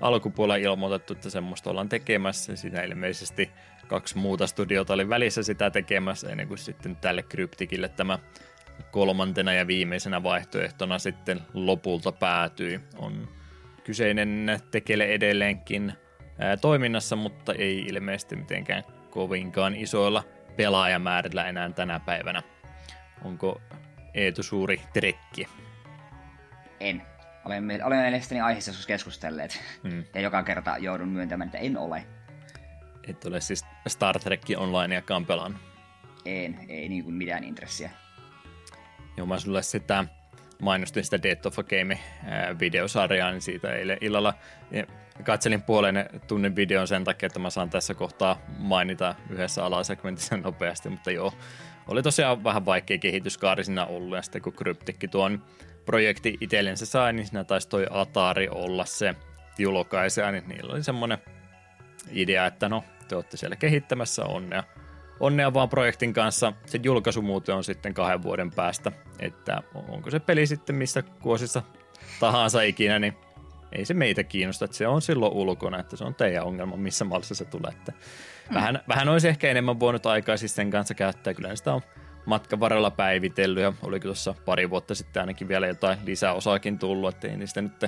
[SPEAKER 1] alkupuolella ilmoitettu, että semmoista ollaan tekemässä. Siinä ilmeisesti kaksi muuta studiota oli välissä sitä tekemässä ennen kuin sitten tälle Crypticille tämä kolmantena ja viimeisenä vaihtoehtona sitten lopulta päätyi. On kyseinen tekele edelleenkin ää, toiminnassa, mutta ei ilmeisesti mitenkään kovinkaan isoilla pelaajamäärillä enää tänä päivänä. Onko Eetu suuri trekki?
[SPEAKER 2] En. Olen, olen mielestäni aiheessa joskus keskustelleet. Hmm. Ja joka kerta joudun myöntämään, että en ole.
[SPEAKER 1] Et ole siis Star Trek Onlineakaan pelannut?
[SPEAKER 2] En, ei niin kuin mitään intressiä.
[SPEAKER 1] Joo, mä sulle sitä mainostin sitä Death of a Game-videosarjaa, niin siitä eilen illalla katselin puolen tunnin videon sen takia, että mä saan tässä kohtaa mainita yhdessä alasegmentissä nopeasti, mutta joo, oli tosiaan vähän vaikea kehityskaari siinä ollut, ja sitten kun Cryptikki tuon projekti itsellensä sai, niin siinä taisi toi Atari olla se julkaisija, niin niillä oli semmoinen idea, että no, te olette siellä kehittämässä, onnea onnea vaan projektin kanssa. Se julkaisu muuten on sitten kahden vuoden päästä, että onko se peli sitten missä kuosissa tahansa ikinä, niin ei se meitä kiinnosta, että se on silloin ulkona, että se on teidän ongelma, missä mallissa se tulee. Että mm. vähän, vähän olisi ehkä enemmän voinut aikaa siis sen kanssa käyttää, kyllä sitä on matkan varrella päivitellyt ja oliko tuossa pari vuotta sitten ainakin vielä jotain lisäosaakin tullut, että ei niistä nyt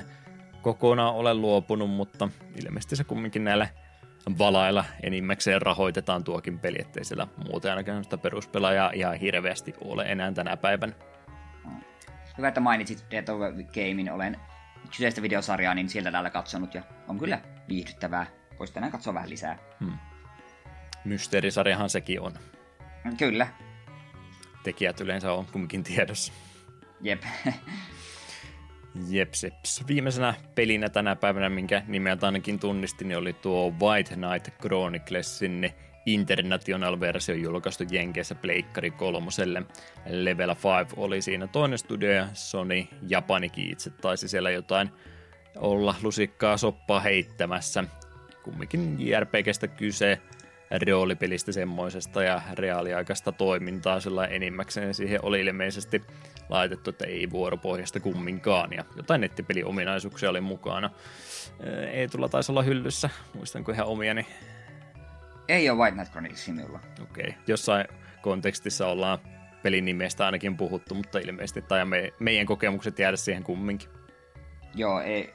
[SPEAKER 1] kokonaan ole luopunut, mutta ilmeisesti se kumminkin näillä valailla enimmäkseen rahoitetaan tuokin peli, ettei siellä muuten ainakaan sitä peruspelaajaa ihan hirveästi ole enää tänä päivänä.
[SPEAKER 2] Hyvä, että mainitsit Death of Gamein. Olen kyseistä videosarjaa niin sieltä täällä katsonut ja on kyllä viihdyttävää. Voisi tänään katsoa vähän lisää. Hmm.
[SPEAKER 1] Mysteerisarjahan sekin on.
[SPEAKER 2] Kyllä.
[SPEAKER 1] Tekijät yleensä on kumminkin tiedossa.
[SPEAKER 2] Jep. [laughs]
[SPEAKER 1] Jepseps. Viimeisenä pelinä tänä päivänä, minkä nimeltä ainakin tunnistin, niin oli tuo White Knight Chroniclesin International-versio julkaistu Jenkeissä Pleikkari kolmoselle. Level 5 oli siinä toinen studio ja Sony Japanikin itse taisi siellä jotain olla lusikkaa soppaa heittämässä. Kumminkin JRPGstä kyse roolipelistä semmoisesta ja reaaliaikaista toimintaa sillä enimmäkseen siihen oli ilmeisesti laitettu, että ei vuoropohjasta kumminkaan ja jotain nettipeliominaisuuksia oli mukana. Ei tulla taisi olla hyllyssä, muistanko ihan omiani.
[SPEAKER 2] Ei ole White Knight Chronicles minulla.
[SPEAKER 1] Okei, okay. jossain kontekstissa ollaan pelin nimestä ainakin puhuttu, mutta ilmeisesti tai me, meidän kokemukset jäädä siihen kumminkin.
[SPEAKER 2] Joo, ei,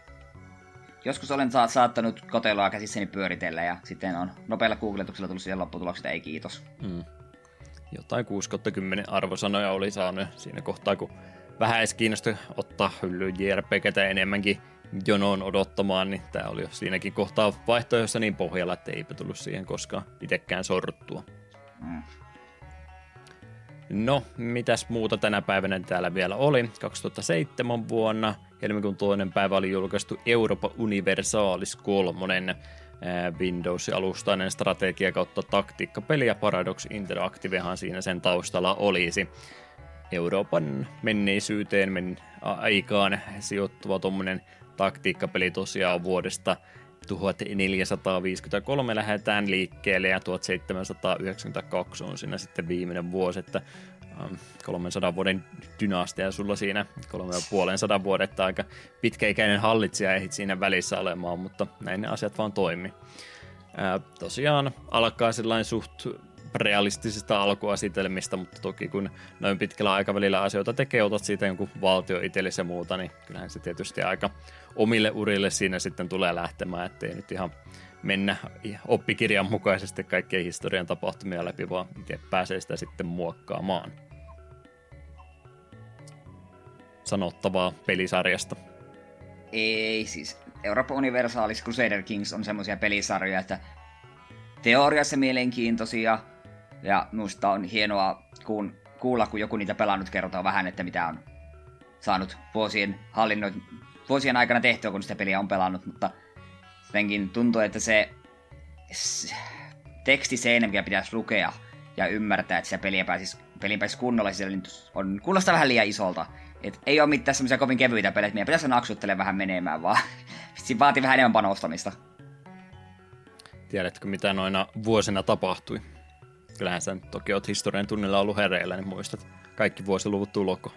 [SPEAKER 2] Joskus olen saattanut koteloa käsissäni pyöritellä ja sitten on nopealla googletuksella tullut siihen lopputulokset, ei kiitos. Mm.
[SPEAKER 1] Jotain 6 10 arvosanoja oli saanut siinä kohtaa, kun vähän edes kiinnosti ottaa hyllyyn JRPGtä enemmänkin jonoon odottamaan, niin tämä oli jo siinäkin kohtaa vaihtoehdossa niin pohjalla, että eipä tullut siihen koskaan itsekään sorruttua. Mm. No, mitäs muuta tänä päivänä täällä vielä oli? 2007 vuonna helmikuun toinen päivä oli julkaistu Europa Universalis 3, Windows-alustainen strategia kautta taktiikkapeli ja Paradox Interactivehan siinä sen taustalla olisi. Euroopan menneisyyteen, men, aikaan sijoittuva tuommoinen taktiikkapeli tosiaan vuodesta 1453 lähdetään liikkeelle ja 1792 on siinä sitten viimeinen vuosi, että 300 ähm, vuoden dynastia sulla siinä, 350 vuodetta aika pitkäikäinen hallitsija ehdit siinä välissä olemaan, mutta näin ne asiat vaan toimi. Ää, tosiaan alkaa sellainen suht realistisista alkuasitelmista, mutta toki kun noin pitkällä aikavälillä asioita tekee, otat siitä jonkun valtio itsellesi ja muuta, niin kyllähän se tietysti aika omille urille siinä sitten tulee lähtemään, ettei nyt ihan mennä oppikirjan mukaisesti kaikkien historian tapahtumia läpi, vaan itse pääsee sitä sitten muokkaamaan. Sanottavaa pelisarjasta.
[SPEAKER 2] Ei, siis Euroopan Universalis Crusader Kings on semmoisia pelisarjoja, että teoriassa mielenkiintoisia, ja minusta on hienoa kun, kuulla, kun joku niitä pelannut kertoo vähän, että mitä on saanut vuosien hallinnoit, vuosien aikana tehtyä, kun sitä peliä on pelannut, mutta jotenkin tuntuu, että se, teksti se mikä pitäisi lukea ja ymmärtää, että se peliä pääsisi, pelin pääsisi kunnolla siellä, niin on, kuulostaa vähän liian isolta. Et ei ole mitään semmoisia kovin kevyitä pelejä, meidän pitäisi naksuttele vähän menemään, vaan [laughs] siinä vaatii vähän enemmän panostamista.
[SPEAKER 1] Tiedätkö, mitä noina vuosina tapahtui? Kyllähän sä toki oot historian tunnilla ollut hereillä, niin muistat kaikki vuosiluvut tuloko.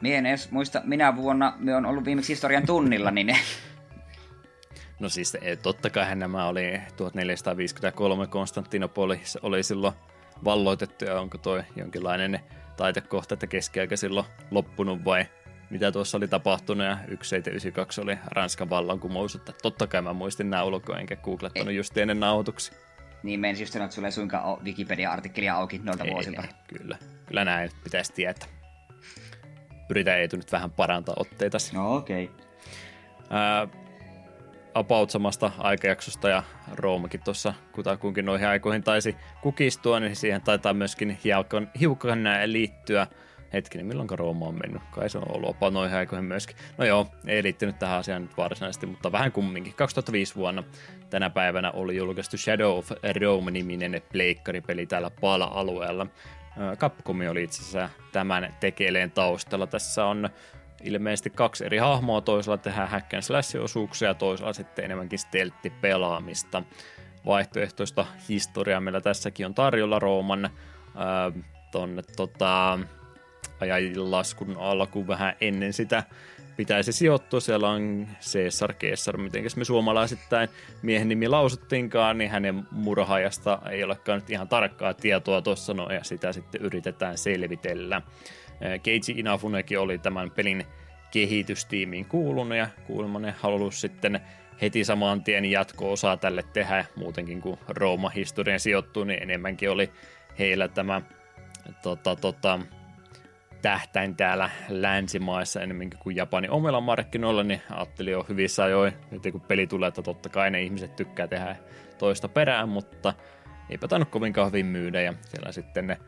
[SPEAKER 2] Mie en edes muista, minä vuonna me on ollut viimeksi historian tunnilla, niin [laughs]
[SPEAKER 1] No siis totta kai nämä oli 1453 Konstantinopoli oli silloin valloitettu ja onko toi jonkinlainen taitekohta, että keskiaika silloin loppunut vai mitä tuossa oli tapahtunut ja 1792 oli Ranskan vallankumous, että totta kai mä muistin nämä ulkoa enkä googlettanut just ennen nautuksi.
[SPEAKER 2] Niin menisi just että sulle ei suinkaan Wikipedia-artikkelia auki noilta
[SPEAKER 1] ei,
[SPEAKER 2] vuosilta.
[SPEAKER 1] Ei, kyllä, kyllä näin pitäisi tietää. Yritän Eetu nyt vähän parantaa otteitasi.
[SPEAKER 2] No okei. Okay
[SPEAKER 1] about samasta aikajaksosta ja Roomakin tuossa kutakuinkin noihin aikoihin taisi kukistua, niin siihen taitaa myöskin hiukan, hiukan liittyä. Hetkinen, milloin Rooma on mennyt? Kai se on ollut opa noihin aikoihin myöskin. No joo, ei liittynyt tähän asiaan nyt varsinaisesti, mutta vähän kumminkin. 2005 vuonna tänä päivänä oli julkaistu Shadow of Rome-niminen pleikkaripeli täällä Paala-alueella. Capcom oli itse asiassa tämän tekeleen taustalla. Tässä on ilmeisesti kaksi eri hahmoa, toisella tehdään hack and slash-osuuksia ja toisella sitten enemmänkin steltti-pelaamista. Vaihtoehtoista historiaa meillä tässäkin on tarjolla Rooman äh, tonne tota, ajanlaskun alkuun vähän ennen sitä pitäisi sijoittua. Siellä on Caesar Caesar, miten me suomalaisittain miehen nimi lausuttiinkaan, niin hänen murhaajasta ei olekaan nyt ihan tarkkaa tietoa tuossa, no, ja sitä sitten yritetään selvitellä. Keiji Inafunekin oli tämän pelin kehitystiimiin kuulunut ja kuulemma ne halusi sitten heti saman tien jatko-osaa tälle tehdä, muutenkin kuin Rooma-historian sijoittuu, niin enemmänkin oli heillä tämä tota, tota, tähtäin täällä länsimaissa enemmänkin kuin Japanin omilla markkinoilla, niin ajattelin jo hyvissä ajoin, nyt kun peli tulee, että totta kai ne ihmiset tykkää tehdä toista perään, mutta eipä tainnut kovinkaan hyvin myydä ja siellä sitten ne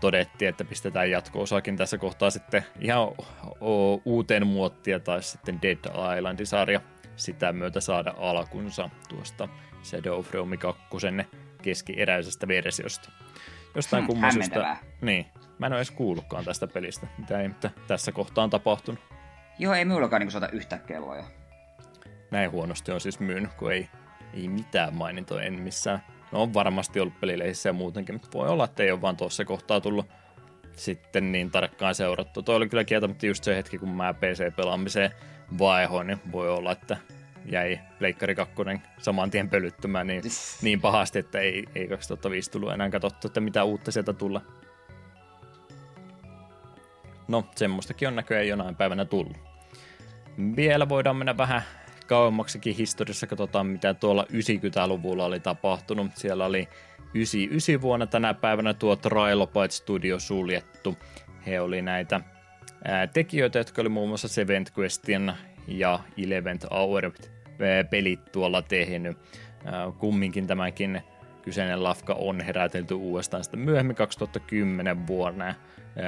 [SPEAKER 1] todettiin, että pistetään jatko-osakin tässä kohtaa sitten ihan uuteen muottia tai sitten Dead Island-sarja sitä myötä saada alkunsa tuosta Shadow of Rome 2 keskieräisestä versiosta. Jostain hmm, kummoisesta... Niin, mä en ole edes kuullutkaan tästä pelistä, mitä ei mitä tässä kohtaa on tapahtunut.
[SPEAKER 2] Joo, ei minullakaan niin soita yhtä kelloa.
[SPEAKER 1] Näin huonosti on siis myynyt, kun ei, ei mitään mainintoja, en missään No on varmasti ollut pelileissä ja muutenkin, mutta voi olla, että ei ole vaan tuossa kohtaa tullut sitten niin tarkkaan seurattu. Toi oli kyllä kieltämättä just se hetki, kun mä PC-pelaamiseen vaihoin, niin voi olla, että jäi Pleikkari 2 saman tien pölyttymään niin, [laughs] niin pahasti, että ei, ei 2005 tullut enää katsottu, että mitä uutta sieltä tulla. No, semmoistakin on näköjään jonain päivänä tullut. Vielä voidaan mennä vähän kauemmaksikin historiassa katsotaan, mitä tuolla 90-luvulla oli tapahtunut. Siellä oli 99 vuonna tänä päivänä tuo Trilobite Studio suljettu. He oli näitä tekijöitä, jotka oli muun muassa Seventh Question ja Eleventh Hour pelit tuolla tehnyt. Kumminkin tämänkin kyseinen lafka on herätelty uudestaan sitten myöhemmin 2010 vuonna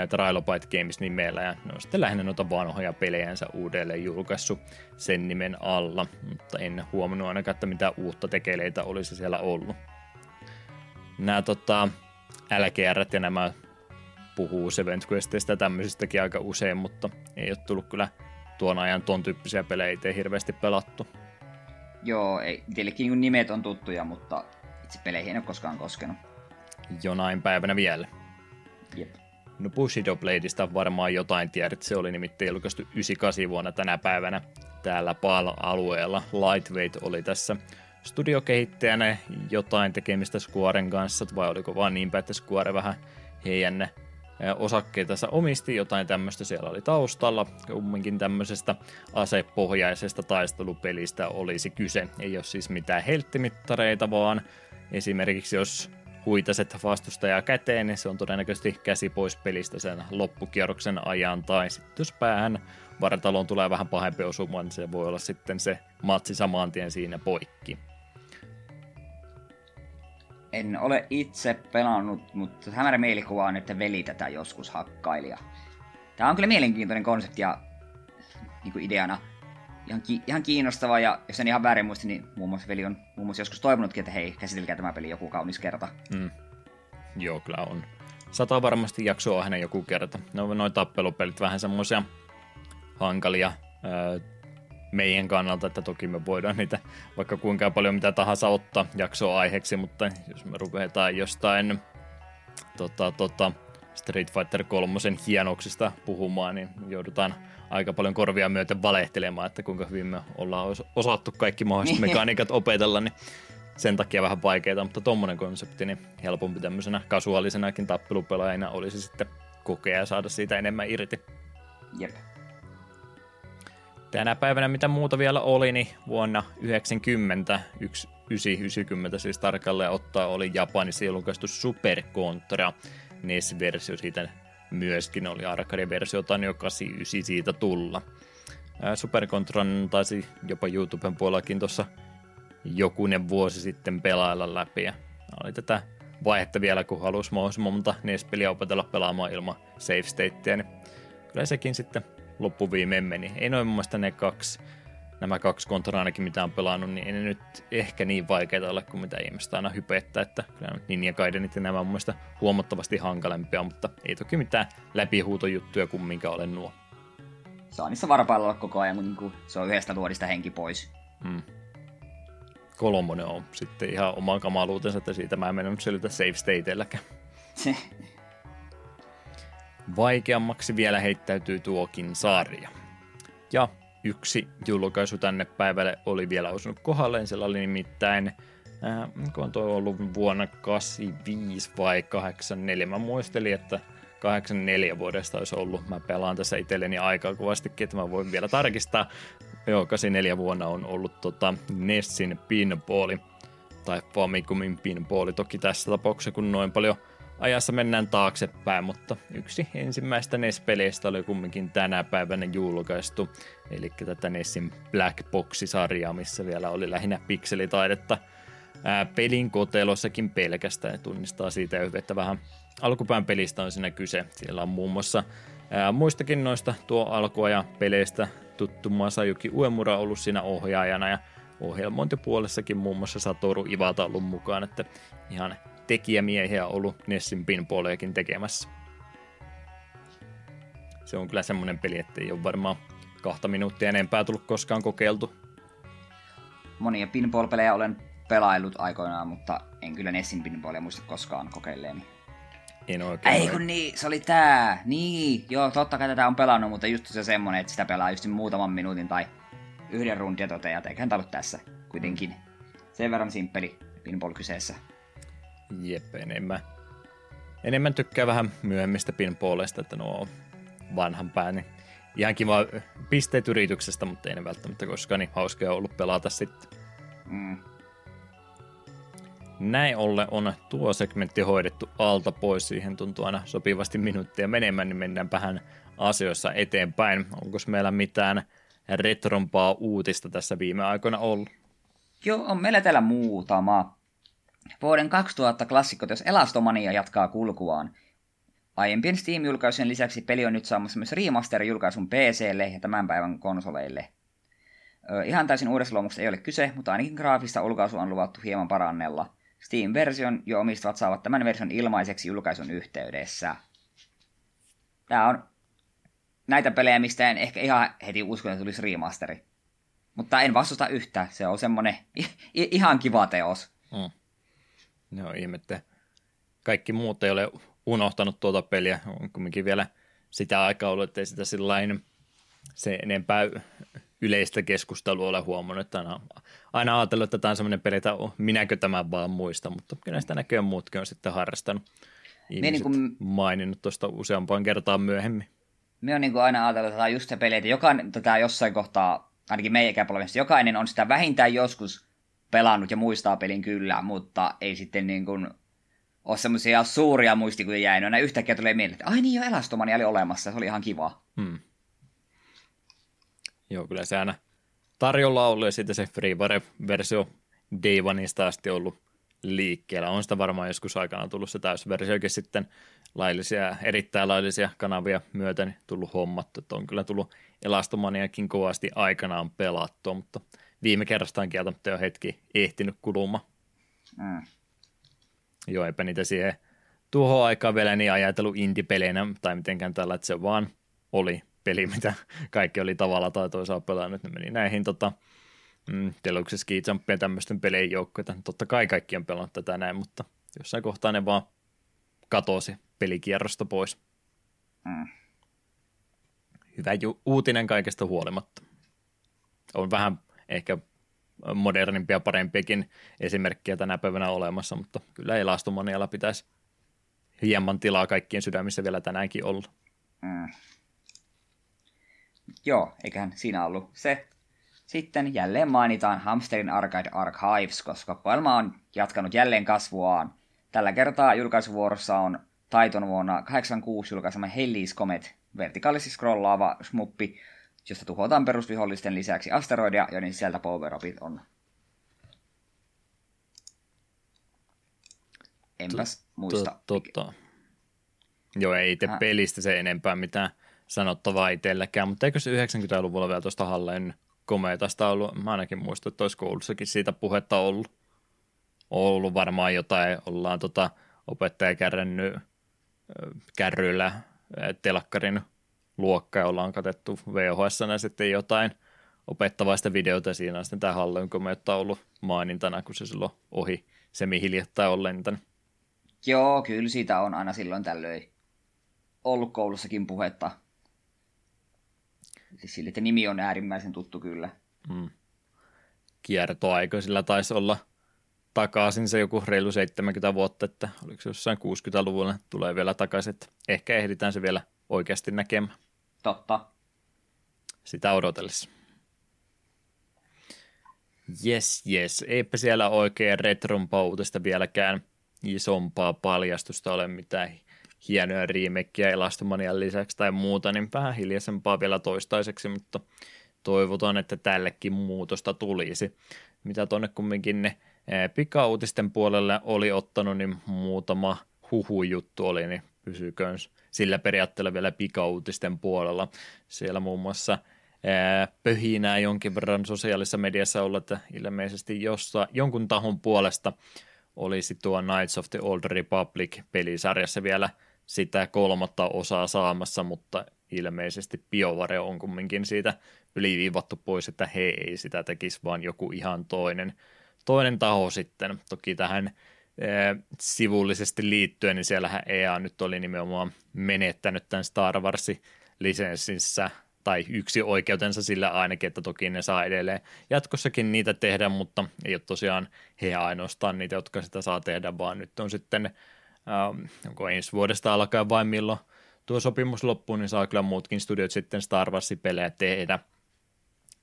[SPEAKER 1] Trilobite Games nimellä ja ne on sitten lähinnä noita vanhoja pelejänsä uudelleen julkaissut sen nimen alla, mutta en huomannut ainakaan, että mitä uutta tekeleitä olisi siellä ollut. Nämä tota, LGR ja nämä puhuu Seventh Questista ja tämmöisistäkin aika usein, mutta ei ole tullut kyllä tuon ajan tuon tyyppisiä pelejä itse hirveästi pelattu.
[SPEAKER 2] Joo, ei, itsellekkin nimet on tuttuja, mutta itse peleihin en ole koskaan koskenut.
[SPEAKER 1] Jonain päivänä vielä.
[SPEAKER 2] Jep.
[SPEAKER 1] No Bushido Bladeista varmaan jotain tiedät, se oli nimittäin julkaistu 98 vuonna tänä päivänä täällä PAL-alueella. Lightweight oli tässä studiokehittäjänä jotain tekemistä Squaren kanssa, vai oliko vaan niinpä, että Square vähän heidän osakkeita omisti, jotain tämmöistä siellä oli taustalla. Kumminkin tämmöisestä asepohjaisesta taistelupelistä olisi kyse. Ei ole siis mitään helttimittareita, vaan esimerkiksi jos huitaset vastustajaa käteen, niin se on todennäköisesti käsi pois pelistä sen loppukierroksen ajan, tai sitten jos päähän vartaloon tulee vähän pahempi osuma, niin se voi olla sitten se matsi saman tien siinä poikki.
[SPEAKER 2] En ole itse pelannut, mutta hämärä mielikuva on, että veli tätä joskus hakkaili. Tämä on kyllä mielenkiintoinen konsepti ja niin kuin ideana ihan, ki- ihan kiinnostava, ja jos en ihan väärin muista, niin muun muassa veli on muun muassa joskus toivonutkin, että hei, käsitelkää tämä peli joku kaunis kerta. Mm.
[SPEAKER 1] Joo, kyllä on. Sata varmasti jaksoa hänen joku kerta. No noin tappelupelit vähän semmoisia hankalia öö, meidän kannalta, että toki me voidaan niitä vaikka kuinka paljon mitä tahansa ottaa jaksoa aiheeksi, mutta jos me ruvetaan jostain tota, tota, Street Fighter 3 hienoksista puhumaan, niin joudutaan aika paljon korvia myöten valehtelemaan, että kuinka hyvin me ollaan osattu kaikki mahdolliset niin. mekaniikat opetella, niin sen takia vähän vaikeaa, mutta tuommoinen konsepti niin helpompi tämmöisenä kasuaalisenakin tappelupelaajana olisi sitten kokea ja saada siitä enemmän irti.
[SPEAKER 2] Jep.
[SPEAKER 1] Tänä päivänä mitä muuta vielä oli, niin vuonna 90, 1990 siis tarkalleen ottaa, oli Japanissa julkaistu Super Contra NES-versio siitä myöskin oli arcade-versio, tai jo 89 siitä tulla. Super Contran taisi jopa YouTuben puolellakin tuossa jokunen vuosi sitten pelailla läpi. Ja oli tätä vaihetta vielä, kun halusi mahdollisimman monta NES-peliä opetella pelaamaan ilman save statea, niin kyllä sekin sitten loppuviimeen meni. Ei noin mun mielestä ne kaksi, nämä kaksi kontra ainakin mitä on pelannut, niin ei ne nyt ehkä niin vaikeita ole kuin mitä ihmiset aina hypettää, että kyllä Ninja Gaidenit ja nämä on mun mielestä huomattavasti hankalempia, mutta ei toki mitään läpihuutojuttuja kumminkaan ole nuo.
[SPEAKER 2] Saa niissä varpailla olla koko ajan, kun niin se on yhdestä luodista henki pois. Hmm.
[SPEAKER 1] Kolmonen on sitten ihan oman kamaluutensa, että siitä mä en mennyt selvitä save stateilläkään. Vaikeammaksi vielä heittäytyy tuokin sarja. Ja yksi julkaisu tänne päivälle oli vielä osunut kohdalleen, sillä oli nimittäin äh, kun tuo ollut vuonna 85 vai 84, mä muistelin, että 84 vuodesta olisi ollut. Mä pelaan tässä itselleni aikaa kovastikin, että mä voin vielä tarkistaa. Joo, 84 vuonna on ollut tota Nessin pinballi, tai Famicomin pinballi toki tässä tapauksessa, kun noin paljon – ajassa mennään taaksepäin, mutta yksi ensimmäistä NES-peleistä oli kumminkin tänä päivänä julkaistu, eli tätä NESin Black Box-sarjaa, missä vielä oli lähinnä pikselitaidetta ää, pelin kotelossakin pelkästään, tunnistaa siitä että vähän alkupään pelistä on siinä kyse. Siellä on muun muassa ää, muistakin noista tuo alkuajan peleistä tuttu Masayuki Uemura ollut siinä ohjaajana ja ohjelmointipuolessakin muun muassa Satoru Iwata ollut mukaan, että ihan tekijämiehiä ollut Nessin pinballejakin tekemässä. Se on kyllä semmoinen peli, että ei ole varmaan kahta minuuttia enempää tullut koskaan kokeiltu.
[SPEAKER 2] Monia pinball-pelejä olen pelaillut aikoinaan, mutta en kyllä Nessin pinballia muista koskaan kokeilleeni.
[SPEAKER 1] En oikein.
[SPEAKER 2] Ei kun niin, se oli tää. Niin, joo, totta kai tätä on pelannut, mutta just se semmonen, että sitä pelaa just muutaman minuutin tai yhden rundin toteaa, eiköhän tää ollut tässä kuitenkin. Sen verran simppeli pinball kyseessä.
[SPEAKER 1] Jep, enemmän, enemmän tykkää vähän myöhemmistä pinballeista, että nuo on vanhan pään. Niin ihan kiva pisteet yrityksestä, mutta ei ne välttämättä koskaan niin hauskaa ollut pelata sitten. Mm. Näin ollen on tuo segmentti hoidettu alta pois. Siihen tuntuu aina sopivasti minuuttia menemään, niin mennään vähän asioissa eteenpäin. Onko meillä mitään retrompaa uutista tässä viime aikoina ollut?
[SPEAKER 2] Joo, on meillä täällä muutama. Vuoden 2000 klassikot, jos Elastomania jatkaa kulkuaan. Aiempien Steam-julkaisujen lisäksi peli on nyt saamassa myös remaster-julkaisun PClle ja tämän päivän konsoleille. Ö, ihan täysin uudessa luomuksessa ei ole kyse, mutta ainakin graafista ulkaisu on luvattu hieman parannella. Steam-version jo omistavat saavat tämän version ilmaiseksi julkaisun yhteydessä. Tämä on näitä pelejä, mistä en ehkä ihan heti usko, että tulisi remasteri. Mutta en vastusta yhtään. Se on semmoinen ihan kiva teos. Mm.
[SPEAKER 1] No ihmette. Kaikki muut ei ole unohtanut tuota peliä. On kumminkin vielä sitä aikaa ollut, ettei sitä sellainen se enempää yleistä keskustelua ole huomannut, että aina, aina ajatellut, että tämä on sellainen peli, että minäkö tämän vaan muista, mutta kyllä sitä näköjään muutkin on sitten harrastanut. Ihmiset niin kuin, maininnut tuosta useampaan kertaan myöhemmin.
[SPEAKER 2] Me on niin kuin aina ajatellut, että tämä on just se peli, että jokainen tätä jossain kohtaa, ainakin meidän ikäpolvessa, jokainen on sitä vähintään joskus pelannut ja muistaa pelin kyllä, mutta ei sitten niin kuin ole semmoisia suuria muistikuvia jäänyt. Aina yhtäkkiä tulee mieleen, että ai niin jo Elastomania oli olemassa, se oli ihan kiva. Hmm.
[SPEAKER 1] Joo, kyllä se aina tarjolla ollut ja sitten se Freeware-versio Day asti ollut liikkeellä. On sitä varmaan joskus aikana tullut se täysversiokin sitten laillisia, erittäin laillisia kanavia myöten tullut hommattu. Että on kyllä tullut Elastomaniakin kovasti aikanaan pelattua, mutta viime kerrastaan kieltämättä jo hetki ehtinyt kuluma. Mm. Joo, eipä niitä siihen tuohon aikaan vielä niin ajatellut indie-peleinä tai mitenkään tällä, että se vaan oli peli, mitä kaikki oli tavalla tai toisaalta pelannut. Ne meni näihin tota, mm, Deluxe Ski Jumpien tämmöisten pelien joukkoita. Totta kai kaikki on pelannut tätä näin, mutta jossain kohtaa ne vaan katosi pelikierrosta pois. Mm. Hyvä ju- uutinen kaikesta huolimatta. On vähän ehkä modernimpia, parempiakin esimerkkejä tänä päivänä olemassa, mutta kyllä Elastomanialla pitäisi hieman tilaa kaikkien sydämissä vielä tänäänkin olla. Mm.
[SPEAKER 2] Joo, eiköhän siinä ollut se. Sitten jälleen mainitaan Hamsterin Arcade Archives, koska koelma on jatkanut jälleen kasvuaan. Tällä kertaa julkaisuvuorossa on Taiton vuonna 86 julkaisema Hellys Comet, vertikaalisesti scrollaava smuppi, josta tuhotaan perusvihollisten lisäksi asteroidia, joiden sisältä power on. Enpäs muista.
[SPEAKER 1] Totta. Joo, ei itse pelistä se enempää mitään sanottavaa itselläkään, mutta eikö se 90-luvulla vielä tuosta Halleen komeetasta ollut, mä ainakin muistan, että olisi koulussakin siitä puhetta ollut. Ollut varmaan jotain, ollaan tota opettaja kärrännyt kärryillä telakkarin luokka ja ollaan katettu VHS sitten jotain opettavaista videota. Siinä on sitten tämä Halleen komeetta ollut mainintana, kun se silloin ohi semi-hiljattain on lentänyt.
[SPEAKER 2] Joo, kyllä siitä on aina silloin tällöin ollut koulussakin puhetta. Siis sille, että nimi on äärimmäisen tuttu kyllä. Mm.
[SPEAKER 1] Kiertoaika sillä taisi olla takaisin se joku reilu 70 vuotta, että oliko se jossain 60-luvulla, tulee vielä takaisin, että ehkä ehditään se vielä oikeasti näkemään.
[SPEAKER 2] Totta.
[SPEAKER 1] Sitä odotellessa. Yes, yes. Eipä siellä oikein retron vieläkään isompaa paljastusta ole mitään hienoja remakeja Elastomanian lisäksi tai muuta, niin vähän hiljaisempaa vielä toistaiseksi, mutta toivotaan, että tällekin muutosta tulisi. Mitä tuonne kumminkin ne pikauutisten puolelle oli ottanut, niin muutama huhujuttu oli, niin pysyköön sillä periaatteella vielä pikauutisten puolella. Siellä muun muassa pöhinää jonkin verran sosiaalisessa mediassa olla, että ilmeisesti jossa, jonkun tahon puolesta olisi tuo Knights of the Old Republic pelisarjassa vielä – sitä kolmatta osaa saamassa, mutta ilmeisesti BioVare on kumminkin siitä yliviivattu pois, että he ei sitä tekisi, vaan joku ihan toinen, toinen taho sitten. Toki tähän sivullisesti liittyen, niin siellähän EA nyt oli nimenomaan menettänyt tämän Star Warsin lisenssissä tai yksi oikeutensa sillä ainakin, että toki ne saa edelleen jatkossakin niitä tehdä, mutta ei ole tosiaan he ainoastaan niitä, jotka sitä saa tehdä, vaan nyt on sitten ähm, onko ensi vuodesta alkaen vai milloin tuo sopimus loppuu, niin saa kyllä muutkin studiot sitten Star Warsin pelejä tehdä.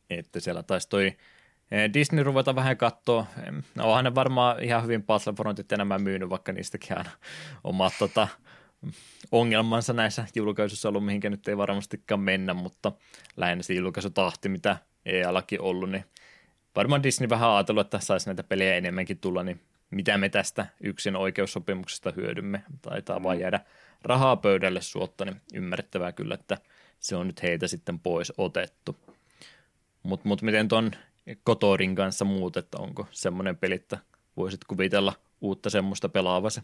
[SPEAKER 1] Että siellä taisi toi eh, Disney ruveta vähän katsoa. No, onhan ne varmaan ihan hyvin Battlefrontit enemmän myynyt, vaikka niistäkin aina omat tota, ongelmansa näissä julkaisuissa ollut, mihinkä nyt ei varmastikaan mennä, mutta lähinnä se julkaisutahti, mitä EA-laki ollut, niin varmaan Disney vähän ajatellut, että saisi näitä pelejä enemmänkin tulla, niin mitä me tästä yksin oikeussopimuksesta hyödymme. Taitaa mm. vaan jäädä rahaa pöydälle suotta, niin ymmärrettävää kyllä, että se on nyt heitä sitten pois otettu. Mutta mut miten tuon Kotorin kanssa muut, että onko semmoinen peli, että voisit kuvitella uutta semmoista pelaavasi?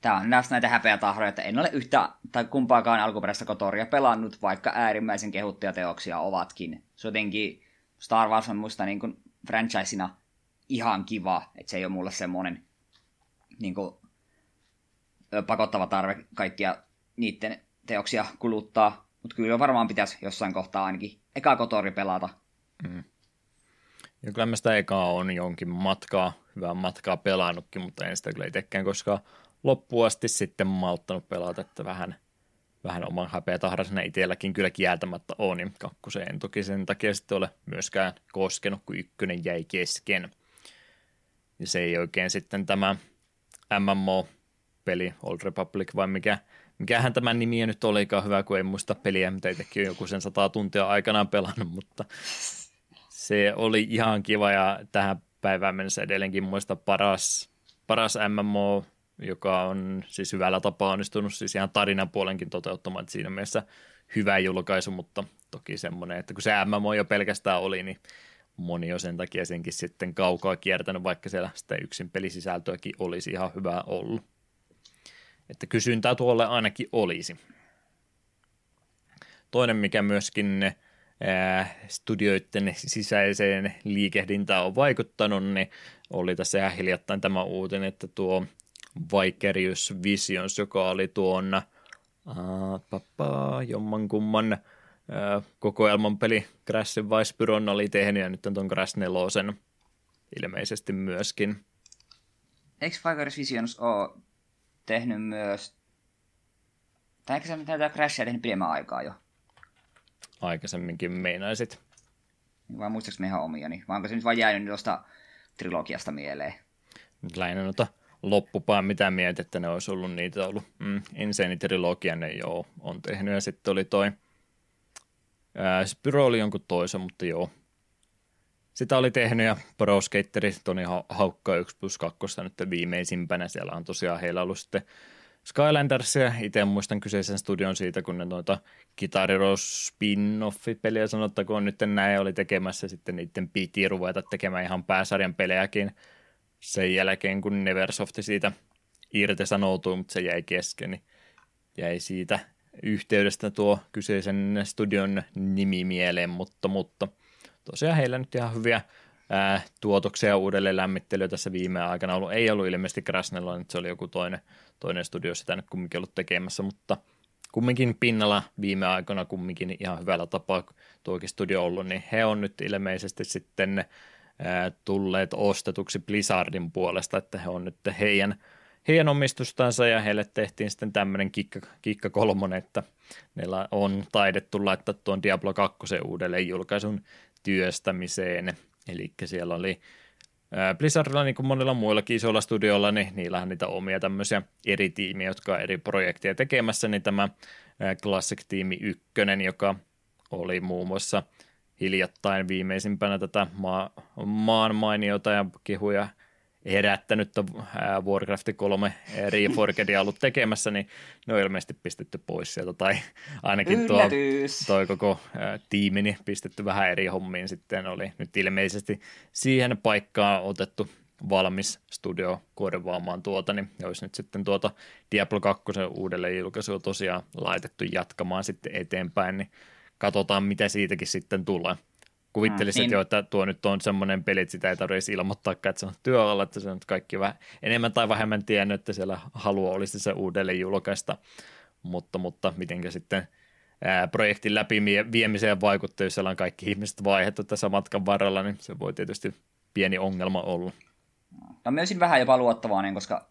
[SPEAKER 2] Tämä on näistä näitä häpeätahroja, että en ole yhtä tai kumpaakaan alkuperäistä kotoria pelannut, vaikka äärimmäisen kehuttuja teoksia ovatkin. Se jotenkin Star Wars on musta niin kuin franchisina ihan kiva, että se ei ole mulle semmoinen niin kuin, pakottava tarve kaikkia niiden teoksia kuluttaa. Mutta kyllä varmaan pitäisi jossain kohtaa ainakin eka kotori pelata. Mm.
[SPEAKER 1] Ja kyllä mä sitä ekaa on jonkin matkaa, hyvää matkaa pelannutkin, mutta en sitä kyllä itsekään koskaan loppuun asti sitten malttanut pelata, että vähän, vähän oman häpeä tahdasena itselläkin kyllä kieltämättä on, niin kakkoseen en toki sen takia sitten ole myöskään koskenut, kun ykkönen jäi kesken. Ja se ei oikein sitten tämä MMO-peli, Old Republic vai mikä, mikähän tämä nimi nyt olikaan hyvä, kun ei muista peliä, mitä itsekin joku sen sata tuntia aikanaan pelannut, mutta se oli ihan kiva ja tähän päivään mennessä edelleenkin muista paras, paras MMO, joka on siis hyvällä tapaa onnistunut siis ihan tarinan puolenkin toteuttamaan, siinä mielessä hyvä julkaisu, mutta toki semmoinen, että kun se MMO jo pelkästään oli, niin moni on sen takia senkin sitten kaukaa kiertänyt, vaikka siellä sitä yksin pelisisältöäkin olisi ihan hyvää ollut. Että kysyntää tuolle ainakin olisi. Toinen, mikä myöskin studioiden sisäiseen liikehdintään on vaikuttanut, niin oli tässä ihan hiljattain tämä uutinen, että tuo Vicarious Visions, joka oli tuon jommankumman uh, kokoelman peli Crashin Vice oli tehnyt ja nyt on tuon Crash 4 ilmeisesti myöskin.
[SPEAKER 2] Eikö Vicarious Visions ole tehnyt myös, tai eikö se tätä Crashia tehnyt pidemmän aikaa jo?
[SPEAKER 1] Aikaisemminkin meinaisit.
[SPEAKER 2] Vai muistaaks ihan omia, niin? vai onko se nyt vain jäänyt tuosta trilogiasta mieleen?
[SPEAKER 1] Nyt lähinnä noita loppupaan mitä mietit, että ne olisi ollut niitä ollut. Mm, Insane Trilogia ne joo on tehnyt ja sitten oli toi ää, Spyro oli jonkun toisen, mutta joo. Sitä oli tehnyt ja Pro Skateri Toni Haukka 1 plus 2 nyt viimeisimpänä. Siellä on tosiaan heillä ollut sitten Skylandersia. Itse muistan kyseisen studion siitä, kun ne noita Guitar Hero spin-off-peliä sanottakoon nyt näin oli tekemässä. Sitten niiden piti ruveta tekemään ihan pääsarjan pelejäkin sen jälkeen, kun Neversoft siitä irtisanoutui, mutta se jäi kesken, niin jäi siitä yhteydestä tuo kyseisen studion nimi mieleen, mutta, mutta tosiaan heillä nyt ihan hyviä ää, tuotoksia uudelleen lämmittelyä tässä viime aikana ollut. Ei ollut ilmeisesti Krasnella, nyt se oli joku toinen, toinen studio sitä nyt kumminkin ollut tekemässä, mutta kumminkin pinnalla viime aikoina kumminkin ihan hyvällä tapaa tuokin studio ollut, niin he on nyt ilmeisesti sitten tulleet ostetuksi Blizzardin puolesta, että he on nyt heidän, heidän omistustansa ja heille tehtiin sitten tämmöinen kikka, kikka kolmonen, että neillä on taidettu laittaa tuon Diablo 2 uudelleen julkaisun työstämiseen – Eli siellä oli Blizzardilla niin kuin monilla muillakin isoilla studioilla, niin niillähän niitä omia tämmöisiä eri tiimiä, jotka on eri projekteja tekemässä, niin tämä Classic Team 1, joka oli muun muassa hiljattain viimeisimpänä tätä maa, maan mainiota ja kehuja herättänyt Warcraft 3 Reforgedia ollut tekemässä, niin ne on ilmeisesti pistetty pois sieltä, tai ainakin tuo, toi koko tiimini pistetty vähän eri hommiin sitten oli nyt ilmeisesti siihen paikkaan otettu valmis studio korvaamaan tuota, niin olisi nyt sitten tuota Diablo 2 uudelleen julkaisua tosiaan laitettu jatkamaan sitten eteenpäin, niin katsotaan mitä siitäkin sitten tulee kuvittelisin mm, niin. jo, että tuo nyt on semmoinen peli, että sitä ei tarvitsisi ilmoittaa, että se on työalla, että se on kaikki vähän enemmän tai vähemmän tiennyt, että siellä halua olisi se uudelleen julkaista, mutta, mutta mitenkä sitten ää, projektin läpi viemiseen vaikuttaa, jos siellä on kaikki ihmiset vaihdettu tässä matkan varrella, niin se voi tietysti pieni ongelma olla.
[SPEAKER 2] No myös vähän jopa luottavainen, koska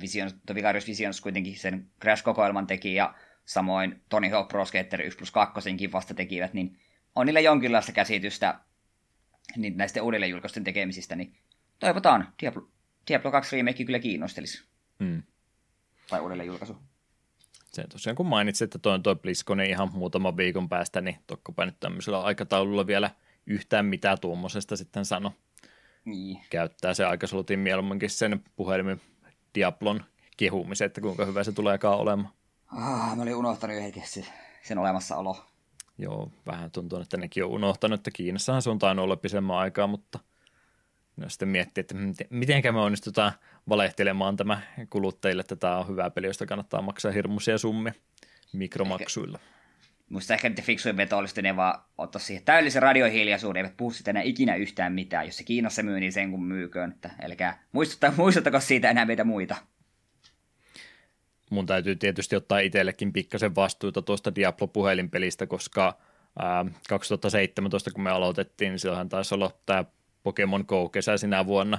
[SPEAKER 2] Vision, Vicarious Visions kuitenkin sen Crash-kokoelman teki ja samoin Tony Hawk Pro Skater 1 plus 2 vasta tekivät, niin on niillä jonkinlaista käsitystä niin näistä uudelleenjulkaisten tekemisistä, niin toivotaan. Diablo, Diablo 2 remake kyllä kiinnostelisi. Hmm. Tai uudelleenjulkaisu.
[SPEAKER 1] Se tosiaan kun mainitsit, että toi on toi BlizzCon niin ihan muutaman viikon päästä, niin tokkopa nyt tämmöisellä aikataululla vielä yhtään mitä tuommoisesta sitten sano. Niin. Käyttää se aikasolutin mieluumminkin sen puhelimen Diablon kehumisen, että kuinka hyvä se tuleekaan olemaan.
[SPEAKER 2] Ah, mä olin unohtanut jo sen olemassaolo.
[SPEAKER 1] Joo, vähän tuntuu, että nekin on unohtanut, että Kiinassahan se on tainnut olla pisemmän aikaa, mutta no sitten miettii, että miten me onnistutaan valehtelemaan tämä kuluttajille, että tämä on hyvä peli, josta kannattaa maksaa hirmuisia summia. mikromaksuilla. Ehkä,
[SPEAKER 2] musta ehkä nyt fiksuin veto olisi, ne vaan ottaa siihen täydellisen radiohiljaisuuden, eivät puhu sitä enää ikinä yhtään mitään. Jos se Kiinassa myy, niin sen kun myyköön. Että, eli muistuttaa, muistuttako siitä enää meitä muita
[SPEAKER 1] mun täytyy tietysti ottaa itsellekin pikkasen vastuuta tuosta Diablo-puhelinpelistä, koska ää, 2017, kun me aloitettiin, niin silloinhan taisi olla tämä Pokemon Go kesä sinä vuonna.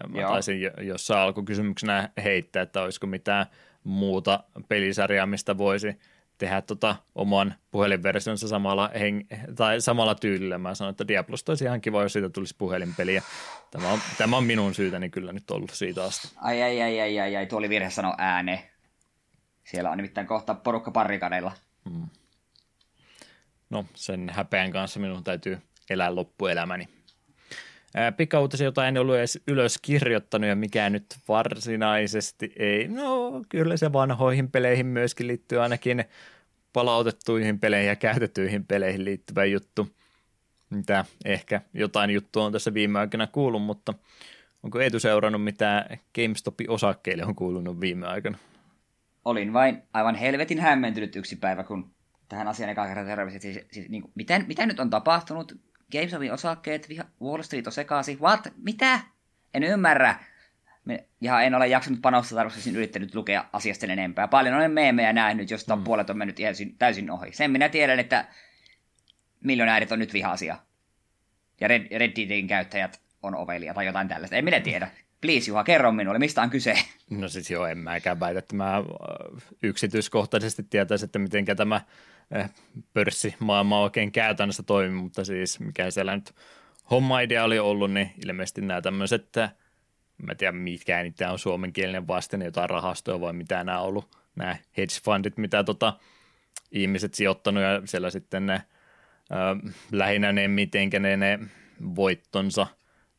[SPEAKER 1] Ja mä Joo. taisin jossain alkukysymyksenä heittää, että olisiko mitään muuta pelisarjaa, mistä voisi tehdä tota oman puhelinversionsa samalla, heng- tai samalla tyylillä. Mä sanoin, että Diablosta olisi ihan kiva, jos siitä tulisi puhelinpeli. Ja tämä, on, tämä on minun syytäni kyllä nyt ollut siitä asti.
[SPEAKER 2] Ai, ai, ai, ai, ai, ai. tuo oli virhe sanoa ääneen. Siellä on nimittäin kohta porukka parikadeilla. Mm.
[SPEAKER 1] No, sen häpeän kanssa minun täytyy elää loppuelämäni. Pikauutisia, jota en ollut edes ylös kirjoittanut ja mikä nyt varsinaisesti ei. No, kyllä se vanhoihin peleihin myöskin liittyy ainakin palautettuihin peleihin ja käytettyihin peleihin liittyvä juttu. Mitä ehkä jotain juttua on tässä viime aikoina kuullut, mutta onko Eetu seurannut mitä GameStopin osakkeille on kuulunut viime aikana?
[SPEAKER 2] Olin vain aivan helvetin hämmentynyt yksi päivä, kun tähän asiaan eka kerran terveisiä. Siis, siis, niin kuin, mitä, mitä nyt on tapahtunut? GameStopin osakkeet, Wall Street on sekaisin. What? Mitä? En ymmärrä. Ja en ole jaksanut panostaa tarkoituksessa yrittänyt lukea asiasta enempää. Paljon olen meemejä nähnyt, josta mm. puolet on mennyt täysin, täysin ohi. Sen minä tiedän, että miljonäärit on nyt vihaisia. Ja Redditin käyttäjät on ovelia tai jotain tällaista. En minä tiedä. Please Juha, kerro minulle, mistä on kyse?
[SPEAKER 1] No siis joo, en mäkään väitä, että mä äh, yksityiskohtaisesti tietäisin, että miten tämä äh, pörssimaailma oikein käytännössä toimii, mutta siis mikä siellä nyt homma-idea oli ollut, niin ilmeisesti nämä tämmöiset, äh, mä tiedä mitkä niitä on suomenkielinen vasten, jotain rahastoja vai mitä nämä on ollut, nämä hedge fundit, mitä tota, ihmiset sijoittanut ja siellä sitten ne äh, lähinnä ne, mitenkä ne, ne voittonsa –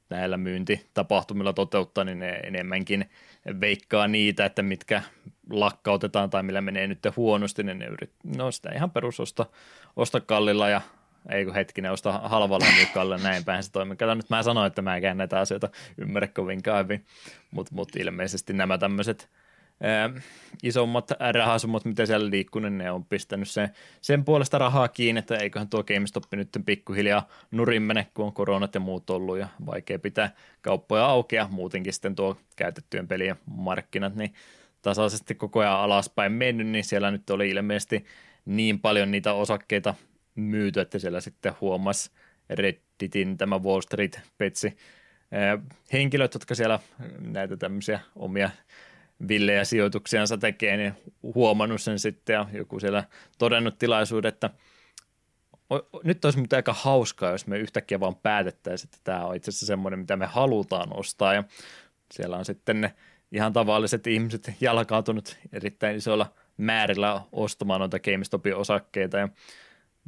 [SPEAKER 1] näillä myyntitapahtumilla toteuttaa, niin ne enemmänkin veikkaa niitä, että mitkä lakkautetaan tai millä menee nyt huonosti, niin ne yrit, no sitä ihan perusosta osta kallilla ja ei kun hetkinen, osta halvalla kallilla, näin päin se toimii. Kato nyt mä sanoin, että mä en näitä asioita ymmärrä kovinkaan hyvin, mutta mut ilmeisesti nämä tämmöiset äh, isommat rahasummat, mitä siellä liikkuu, niin ne on pistänyt sen, sen puolesta rahaa kiinni, että eiköhän tuo GameStop nyt pikkuhiljaa nurin mene, kun on koronat ja muut ollut ja vaikea pitää kauppoja auki ja muutenkin sitten tuo käytettyjen pelien markkinat, niin tasaisesti koko ajan alaspäin mennyt, niin siellä nyt oli ilmeisesti niin paljon niitä osakkeita myyty, että siellä sitten huomasi Redditin tämä Wall Street Petsi henkilöt, jotka siellä näitä tämmöisiä omia villejä sijoituksiansa tekee, niin huomannut sen sitten ja joku siellä todennut tilaisuuden, että nyt olisi mutta aika hauskaa, jos me yhtäkkiä vaan päätettäisiin, että tämä on itse asiassa semmoinen, mitä me halutaan ostaa. Ja siellä on sitten ne ihan tavalliset ihmiset jalkautunut erittäin isoilla määrillä ostamaan noita GameStopin osakkeita. Ja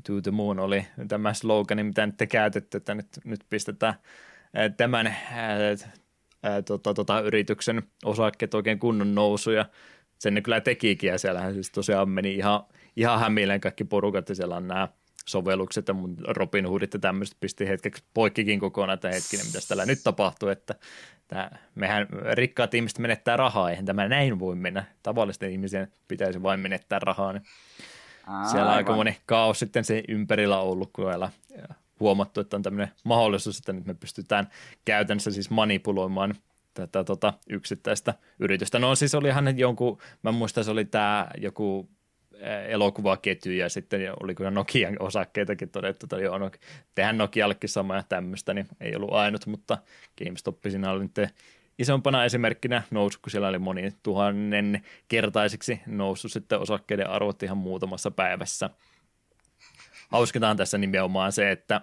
[SPEAKER 1] To the Moon oli tämä slogani, mitä nyt te käytetty, että nyt, nyt pistetään tämän ää, tota, tota, yrityksen osakkeet oikein kunnon nousu ja sen ne kyllä tekikin ja siellähän siis tosiaan meni ihan, ihan hämilleen kaikki porukat ja siellä on nämä sovellukset ja mun Robin Hoodit ja tämmöiset pisti hetkeksi poikkikin kokonaan, että hetkinen, mitä tällä nyt tapahtuu, että tämä, mehän rikkaat ihmiset menettää rahaa, eihän tämä näin voi mennä. Tavallisten ihmisen pitäisi vain menettää rahaa. Niin Aa, siellä on aika moni kaos sitten se ympärillä ollut, kun huomattu, että on tämmöinen mahdollisuus, että nyt me pystytään käytännössä siis manipuloimaan tätä tota, yksittäistä yritystä. No siis olihan jonkun, mä muistan, se oli tämä joku elokuvaketju ja sitten oliko Nokian osakkeitakin todettu, että joo, no, tehdään Nokiallekin sama ja tämmöistä, niin ei ollut ainut, mutta GameStop siinä oli nyt isompana esimerkkinä nousu, kun siellä oli moni tuhannen kertaisiksi noussut sitten osakkeiden arvot ihan muutamassa päivässä – hauskitaan tässä nimenomaan se, että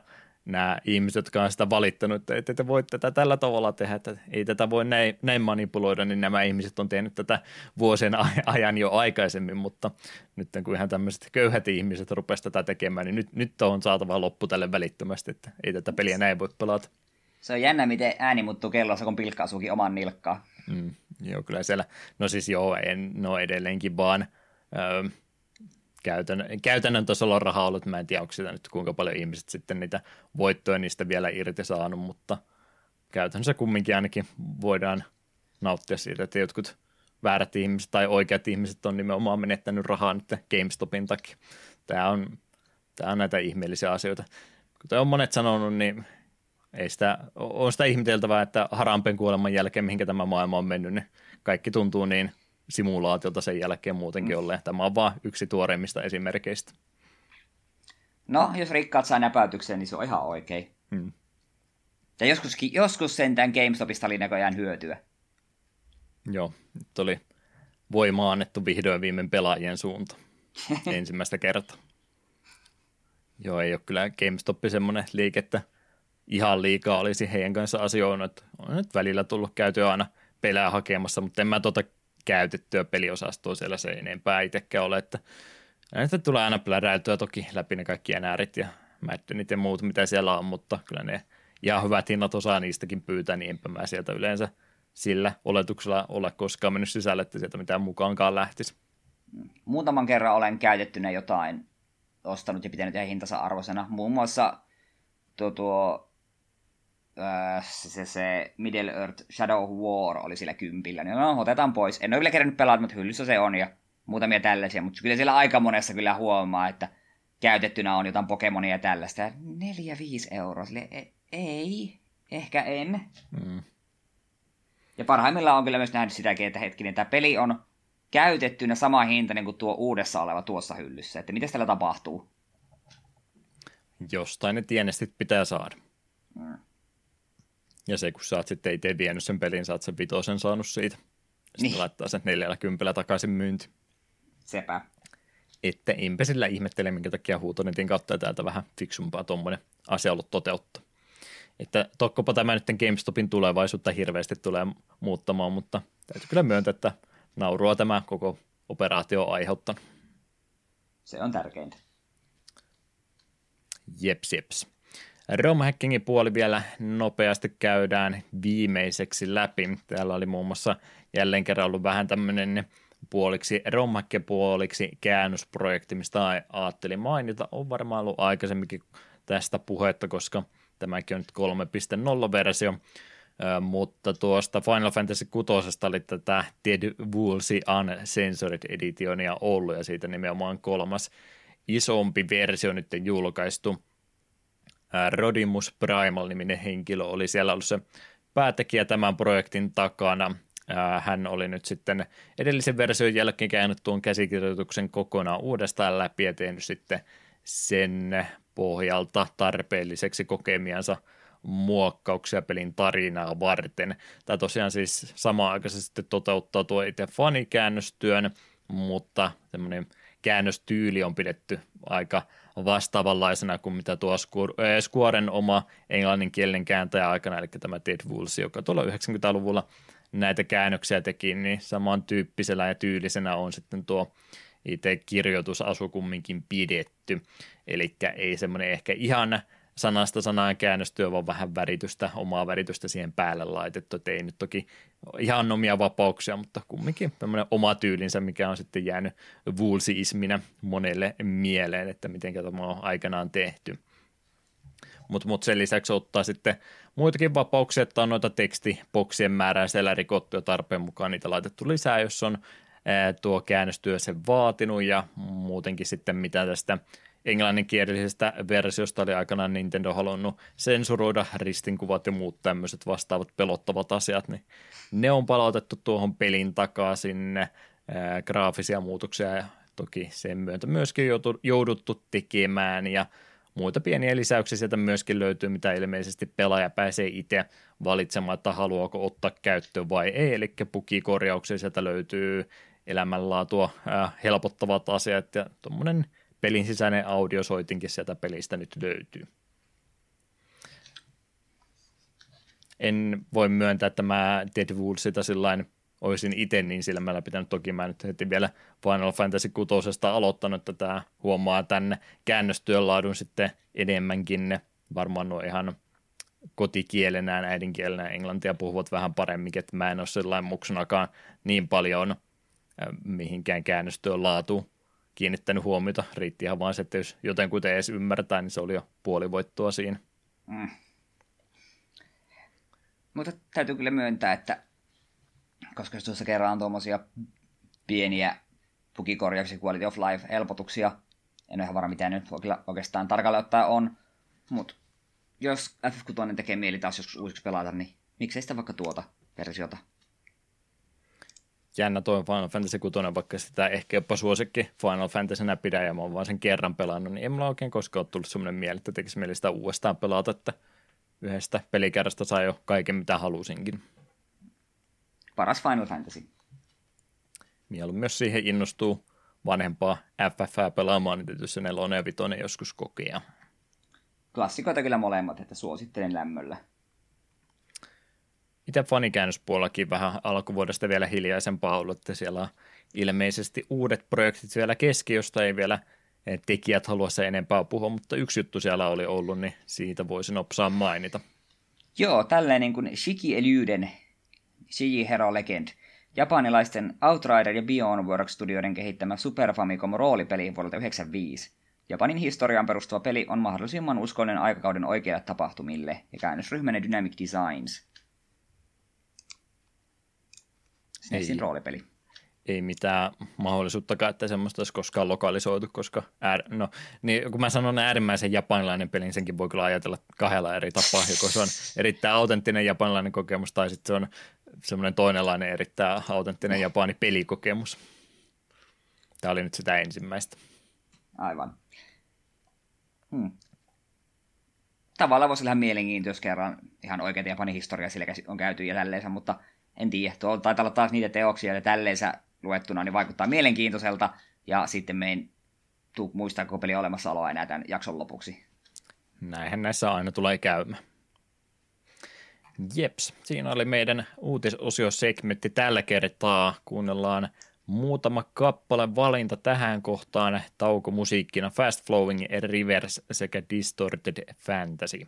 [SPEAKER 1] nämä ihmiset, jotka on sitä valittanut, että te voi tätä tällä tavalla tehdä, että ei tätä voi näin, näin manipuloida, niin nämä ihmiset on tehnyt tätä vuosien ajan jo aikaisemmin, mutta nyt kun ihan tämmöiset köyhät ihmiset rupesivat tätä tekemään, niin nyt, nyt on saatava loppu tälle välittömästi, että ei tätä peliä näin voi pelata.
[SPEAKER 2] Se on jännä, miten ääni muuttuu kellossa, kun pilkkaa suukin oman nilkkaan.
[SPEAKER 1] Mm, joo, kyllä siellä, no siis joo, en, no edelleenkin vaan, öö, käytännön, käytännön tasolla rahaa ollut. Mä en tiedä, onko sitä nyt kuinka paljon ihmiset sitten niitä voittoja niistä vielä irti saanut, mutta käytännössä kumminkin ainakin voidaan nauttia siitä, että jotkut väärät ihmiset tai oikeat ihmiset on nimenomaan menettänyt rahaa nyt GameStopin takia. Tämä on, tämä on näitä ihmeellisiä asioita. Kuten on monet sanonut, niin ei sitä, on sitä ihmeteltävää, että Harampen kuoleman jälkeen, mihinkä tämä maailma on mennyt, niin kaikki tuntuu niin simulaatiota sen jälkeen muutenkin mm. olleen. Tämä on vain yksi tuoreimmista esimerkkeistä.
[SPEAKER 2] No, jos rikkaat saa näpäytykseen, niin se on ihan oikein. Hmm. Ja joskus, joskus sentään GameStopista oli näköjään hyötyä.
[SPEAKER 1] Joo, nyt oli voima annettu vihdoin viimein pelaajien suunta. [laughs] Ensimmäistä kertaa. Joo, ei ole kyllä GameStop semmoinen liike, että ihan liikaa olisi heidän kanssa asioinut. On nyt välillä tullut käytyä aina pelää hakemassa, mutta en mä tuota käytettyä peliosastoa siellä se enempää itsekään ole, että näitä tulee aina pläräytyä toki läpi ne kaikki enäärit ja Maddenit ja muut, mitä siellä on, mutta kyllä ne ihan hyvät hinnat osaa niistäkin pyytää, niin enpä mä sieltä yleensä sillä oletuksella ole koskaan mennyt sisälle, että sieltä mitään mukaankaan lähtisi.
[SPEAKER 2] Muutaman kerran olen käytettynä jotain ostanut ja pitänyt ihan hintansa arvoisena. Muun muassa tuo, tuo äh, se, se Middle Earth Shadow of War oli sillä kympillä. Niin no, otetaan pois. En ole vielä kerännyt pelata, mutta hyllyssä se on ja muutamia tällaisia. Mutta kyllä siellä aika monessa kyllä huomaa, että käytettynä on jotain Pokemonia ja tällaista. 4-5 euroa. Sille, e- ei, ehkä en. Mm. Ja parhaimmillaan on kyllä myös nähnyt sitäkin, että hetkinen, tämä peli on käytettynä sama hinta niin kuin tuo uudessa oleva tuossa hyllyssä. Että mitä tällä tapahtuu?
[SPEAKER 1] Jostain ne tienestit pitää saada. Mm. Ja se, kun sä oot sitten itse vienyt sen pelin, sä oot sen vitosen saanut siitä. Sitten niin. laittaa sen neljällä kympillä takaisin myynti.
[SPEAKER 2] Sepä.
[SPEAKER 1] Että enpä sillä ihmettele, minkä takia huutonetin kautta täältä vähän fiksumpaa tuommoinen asia ollut toteuttaa. Että tokkopa tämä nyt GameStopin tulevaisuutta hirveästi tulee muuttamaan, mutta täytyy kyllä myöntää, että naurua tämä koko operaatio on aiheuttanut.
[SPEAKER 2] Se on tärkeintä.
[SPEAKER 1] Jeps, jeps. ROM-hackingin puoli vielä nopeasti käydään viimeiseksi läpi. Täällä oli muun muassa jälleen kerran ollut vähän tämmöinen puoliksi rom puoliksi käännösprojekti, mistä ajattelin mainita. On varmaan ollut aikaisemminkin tästä puhetta, koska tämäkin on nyt 3.0-versio, mutta tuosta Final Fantasy 6 oli tätä Ted Woolsey Uncensored Editionia ollut, ja siitä nimenomaan kolmas isompi versio nyt julkaistu. Rodimus Primal-niminen henkilö oli siellä ollut se päätekijä tämän projektin takana. Hän oli nyt sitten edellisen version jälkeen käynyt tuon käsikirjoituksen kokonaan uudestaan läpi ja tehnyt sitten sen pohjalta tarpeelliseksi kokemiansa muokkauksia pelin tarinaa varten. Tämä tosiaan siis samaan aikaisesti toteuttaa tuo itse fanikäännöstyön, mutta semmoinen käännöstyyli on pidetty aika vastaavanlaisena kuin mitä tuo Squaren oma englanninkielinen kääntäjä aikana, eli tämä Ted Woolsey, joka tuolla 90-luvulla näitä käännöksiä teki, niin samantyyppisellä ja tyylisenä on sitten tuo itse kirjoitusasu kumminkin pidetty. Eli ei semmoinen ehkä ihan sanasta sanaan käännöstyö, vaan vähän väritystä, omaa väritystä siihen päälle laitettu. Et ei nyt toki ihan omia vapauksia, mutta kumminkin tämmöinen oma tyylinsä, mikä on sitten jäänyt Woolseyisminä monelle mieleen, että miten tämä on aikanaan tehty. Mutta mut sen lisäksi ottaa sitten muitakin vapauksia, että on noita tekstiboksien määrää siellä rikottu ja tarpeen mukaan niitä laitettu lisää, jos on tuo käännöstyö sen vaatinut ja muutenkin sitten mitä tästä englanninkielisestä versiosta oli aikanaan Nintendo halunnut sensuroida ristinkuvat ja muut tämmöiset vastaavat pelottavat asiat, niin ne on palautettu tuohon pelin takaa sinne, ää, graafisia muutoksia ja toki sen myötä myöskin jouduttu tekemään ja muita pieniä lisäyksiä sieltä myöskin löytyy, mitä ilmeisesti pelaaja pääsee itse valitsemaan, että haluaako ottaa käyttöön vai ei, eli pukikorjauksia sieltä löytyy elämänlaatua helpottavat asiat ja tuommoinen pelin sisäinen audiosoitinkin sieltä pelistä nyt löytyy. En voi myöntää, että mä Dead sitä sillain olisin itse niin silmällä pitänyt. Toki mä nyt heti vielä Final Fantasy 6 aloittanut, että tämä huomaa tänne käännöstyön laadun sitten enemmänkin. Varmaan nuo ihan kotikielenään, äidinkielenään englantia puhuvat vähän paremmin, että mä en ole sellainen muksunakaan niin paljon mihinkään käännöstyön laatu kiinnittänyt huomiota. Riitti ihan vain se, että jos jotenkuten edes ymmärtää, niin se oli jo puoli voittoa siinä. Mm.
[SPEAKER 2] Mutta täytyy kyllä myöntää, että koska tuossa kerran on tuommoisia pieniä tukikorjauksia, quality of life helpotuksia. En ole ihan varma, mitä nyt oikeastaan tarkalleen ottaen on. Mutta jos FF6 tekee mieli taas joskus uusiksi pelata, niin miksei sitä vaikka tuota versiota
[SPEAKER 1] jännä toi Final Fantasy 6, vaikka sitä ehkä jopa suosikki Final Fantasynä pidä ja mä oon vaan sen kerran pelannut, niin ei mulla oikein koskaan ole tullut semmoinen mieli, että tekisi mieli sitä uudestaan pelata, että yhdestä pelikerrasta saa jo kaiken mitä halusinkin.
[SPEAKER 2] Paras Final Fantasy.
[SPEAKER 1] Mieluummin myös siihen innostuu vanhempaa FF pelaamaan, niin tietysti nelonen ja vitonen joskus kokea.
[SPEAKER 2] Klassikoita kyllä molemmat, että suosittelen lämmöllä
[SPEAKER 1] itse fanikäännöspuolellakin vähän alkuvuodesta vielä hiljaisempaa ollut, että siellä on ilmeisesti uudet projektit vielä keski, josta ei vielä tekijät halua se enempää puhua, mutta yksi juttu siellä oli ollut, niin siitä voisin nopsaa mainita.
[SPEAKER 2] Joo, tällainen niin kuin Shiki Elyden Shigi Hero Legend, japanilaisten Outrider ja Beyond Work Studioiden kehittämä Super Famicom roolipeli vuodelta 1995. Japanin historiaan perustuva peli on mahdollisimman uskollinen aikakauden oikeille tapahtumille ja käännösryhmänne Dynamic Designs – SNESin roolipeli.
[SPEAKER 1] Ei mitään mahdollisuutta, että semmoista olisi koskaan lokalisoitu, koska äär, no, niin kun mä sanon äärimmäisen japanilainen peli, niin senkin voi kyllä ajatella kahdella eri tapaa. Joko se on erittäin autenttinen japanilainen kokemus, tai sitten se on semmoinen toinenlainen erittäin autenttinen japani pelikokemus. Tämä oli nyt sitä ensimmäistä.
[SPEAKER 2] Aivan. Hmm. Tavallaan voisi olla ihan mielenkiintoista, jos kerran ihan oikeita Japanin historiaa sillä on käyty ja tälleensä, mutta en tiedä, tuolla taitaa olla taas niitä teoksia, ja tälleensä luettuna niin vaikuttaa mielenkiintoiselta, ja sitten me tuu muistaa koko peli olemassaoloa enää tämän jakson lopuksi.
[SPEAKER 1] Näinhän näissä aina tulee käymään. Jeps, siinä oli meidän uutisosiosegmentti tällä kertaa. Kuunnellaan muutama kappale valinta tähän kohtaan taukomusiikkina Fast Flowing Reverse sekä Distorted Fantasy.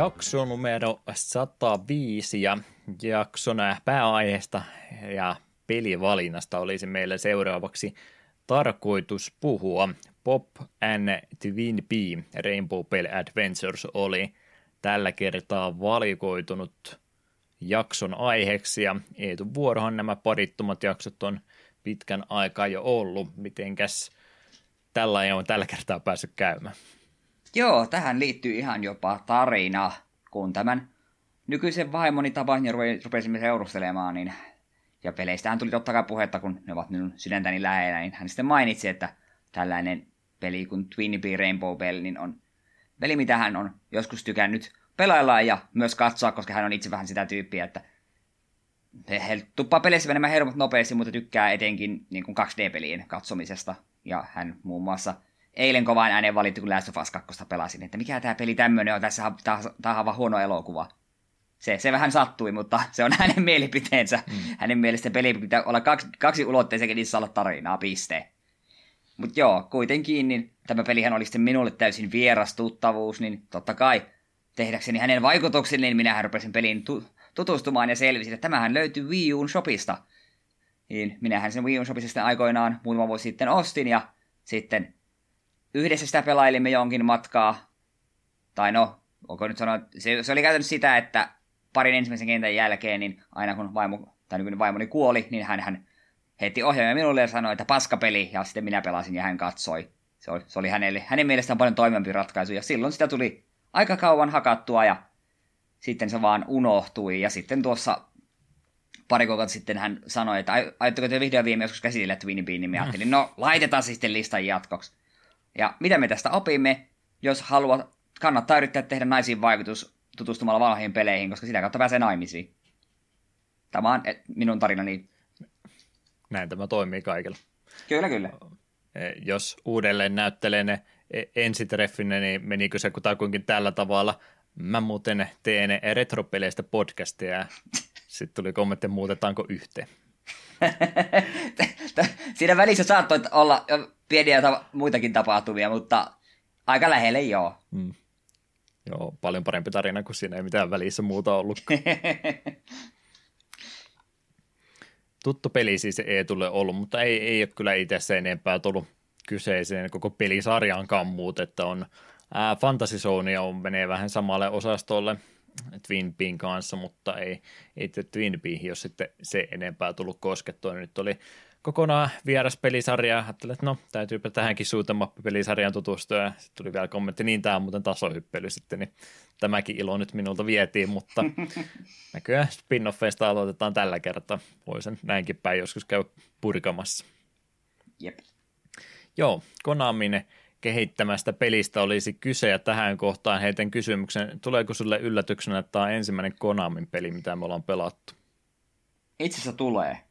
[SPEAKER 1] Jakso numero 105 ja jakson pääaiheesta ja pelivalinnasta olisi meillä seuraavaksi tarkoitus puhua. Pop and Twin P Rainbow Pale Adventures oli tällä kertaa valikoitunut jakson aiheeksi ja Eetu Vuorohan nämä parittomat jaksot on pitkän aikaa jo ollut. Mitenkäs tällä on tällä kertaa päässyt käymään?
[SPEAKER 2] Joo, tähän liittyy ihan jopa tarina, kun tämän nykyisen vaimoni tapasin ja rupesimme seurustelemaan, niin ja peleistähän tuli totta kai puhetta, kun ne ovat minun sydäntäni lähellä, niin hän sitten mainitsi, että tällainen peli kuin Twin Bee Rainbow Bell, niin on peli, mitä hän on joskus tykännyt pelailla ja myös katsoa, koska hän on itse vähän sitä tyyppiä, että he tuppaa peleissä menemään hermot nopeasti, mutta tykkää etenkin niin kuin 2D-pelien katsomisesta. Ja hän muun muassa eilen kovaan ääneen valittu, kun Last of Us 2 pelasin, että mikä tämä peli tämmöinen on, tässä tämä on vaan huono elokuva. Se, se vähän sattui, mutta [laughs] se on hänen mielipiteensä. Mm. Hänen mielestä peli pitää olla kaksi, kaksi ulotteisia, niissä olla tarinaa, piste. Mutta joo, kuitenkin niin tämä pelihän oli sitten minulle täysin vieras tuttavuus, niin totta kai tehdäkseni hänen vaikutuksen, niin minähän rupesin peliin tu- tutustumaan ja selvisin, että tämähän löytyy Wii Uun shopista. Niin minähän sen Wii Uun shopista aikoinaan muutama vuosi sitten ostin ja sitten yhdessä sitä pelailimme jonkin matkaa. Tai no, onko nyt sanoa, se, se oli käytännössä sitä, että parin ensimmäisen kentän jälkeen, niin aina kun vaimo, tai nykyinen vaimoni kuoli, niin hän, hän heitti ohjaajan minulle ja sanoi, että paskapeli, ja sitten minä pelasin ja hän katsoi. Se oli, se oli hänelle, hänen mielestään paljon toimivampi ratkaisu, ja silloin sitä tuli aika kauan hakattua, ja sitten se vaan unohtui, ja sitten tuossa pari kuukautta sitten hän sanoi, että aiotteko te vihdoin viime joskus käsitellä Twin Bean, niin ajattelin, no laitetaan sitten listan jatkoksi. Ja mitä me tästä opimme, jos haluat, kannattaa yrittää tehdä naisiin vaikutus tutustumalla vanhoihin peleihin, koska sitä kautta pääsee naimisiin. Tämä on minun tarinani.
[SPEAKER 1] Näin tämä toimii kaikilla.
[SPEAKER 2] Kyllä, kyllä.
[SPEAKER 1] E, jos uudelleen näyttelee ne e, ensitreffinne, niin menikö se kutakuinkin tällä tavalla? Mä muuten teen retropeleistä podcastia ja sitten tuli kommentti, muutetaanko yhteen. [laughs]
[SPEAKER 2] Siinä välissä saattoi olla pieniä ta- muitakin tapahtumia, mutta aika lähelle joo. Hmm.
[SPEAKER 1] Joo, paljon parempi tarina, kun siinä ei mitään välissä muuta ollut. [laughs] Tuttu peli siis ei tule ollut, mutta ei, ei ole kyllä itse se enempää tullut kyseiseen koko pelisarjaankaan muut, että on ää, Fantasy Zone on menee vähän samalle osastolle Twin Pean kanssa, mutta ei, ei Twin Pean ole sitten se enempää tullut koskettua. Nyt oli kokonaan vieras pelisarja. Ajattelin, että no, täytyypä tähänkin pelisarjaan tutustua. Ja sitten tuli vielä kommentti, niin tämä on muuten tasohyppely sitten, niin tämäkin ilo nyt minulta vietiin, mutta [laughs] näköjään spin-offeista aloitetaan tällä kertaa. Voisin näinkin päin joskus käy purkamassa.
[SPEAKER 2] Jep.
[SPEAKER 1] Joo, Konamin kehittämästä pelistä olisi kyse, ja tähän kohtaan heitän kysymyksen, tuleeko sulle yllätyksenä, että tämä on ensimmäinen Konamin peli, mitä me ollaan pelattu?
[SPEAKER 2] Itse asiassa tulee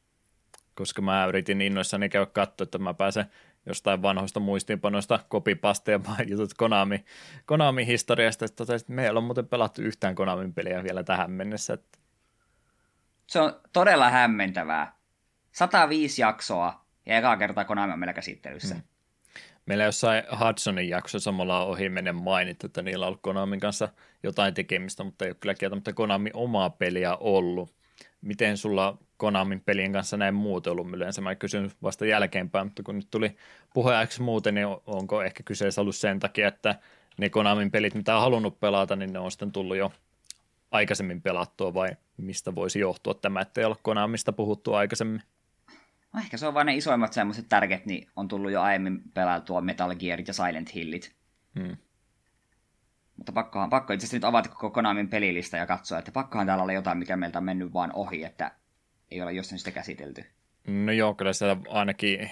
[SPEAKER 1] koska mä yritin innoissani käydä katsoa, että mä pääsen jostain vanhoista muistiinpanoista kopipasteja jutut Konami, Konami-historiasta, että, totesin, että meillä on muuten pelattu yhtään Konamin peliä vielä tähän mennessä. Että...
[SPEAKER 2] Se on todella hämmentävää. 105 jaksoa ja eka kertaa Konami on meillä käsittelyssä. Hmm.
[SPEAKER 1] Meillä jossain Hudsonin jakso samalla ohi menen mainittu, että niillä on ollut Konamin kanssa jotain tekemistä, mutta ei ole kyllä kieltämättä Konami omaa peliä ollut. Miten sulla Konamin pelien kanssa näin muuten ollut yleensä. Mä kysyn vasta jälkeenpäin, mutta kun nyt tuli puheeksi muuten, niin onko ehkä kyseessä ollut sen takia, että ne Konamin pelit, mitä on halunnut pelata, niin ne on sitten tullut jo aikaisemmin pelattua vai mistä voisi johtua tämä, että ei ole Konamista puhuttu aikaisemmin?
[SPEAKER 2] No ehkä se on vain ne isoimmat semmoiset tärkeät, niin on tullut jo aiemmin pelattua Metal Gearit ja Silent Hillit. Hmm. Mutta pakkohan, pakko itse nyt avata koko Konamin pelilista ja katsoa, että pakkohan täällä olla jotain, mikä meiltä on mennyt vaan ohi, että ei ole jossain sitä käsitelty.
[SPEAKER 1] No joo, kyllä siellä ainakin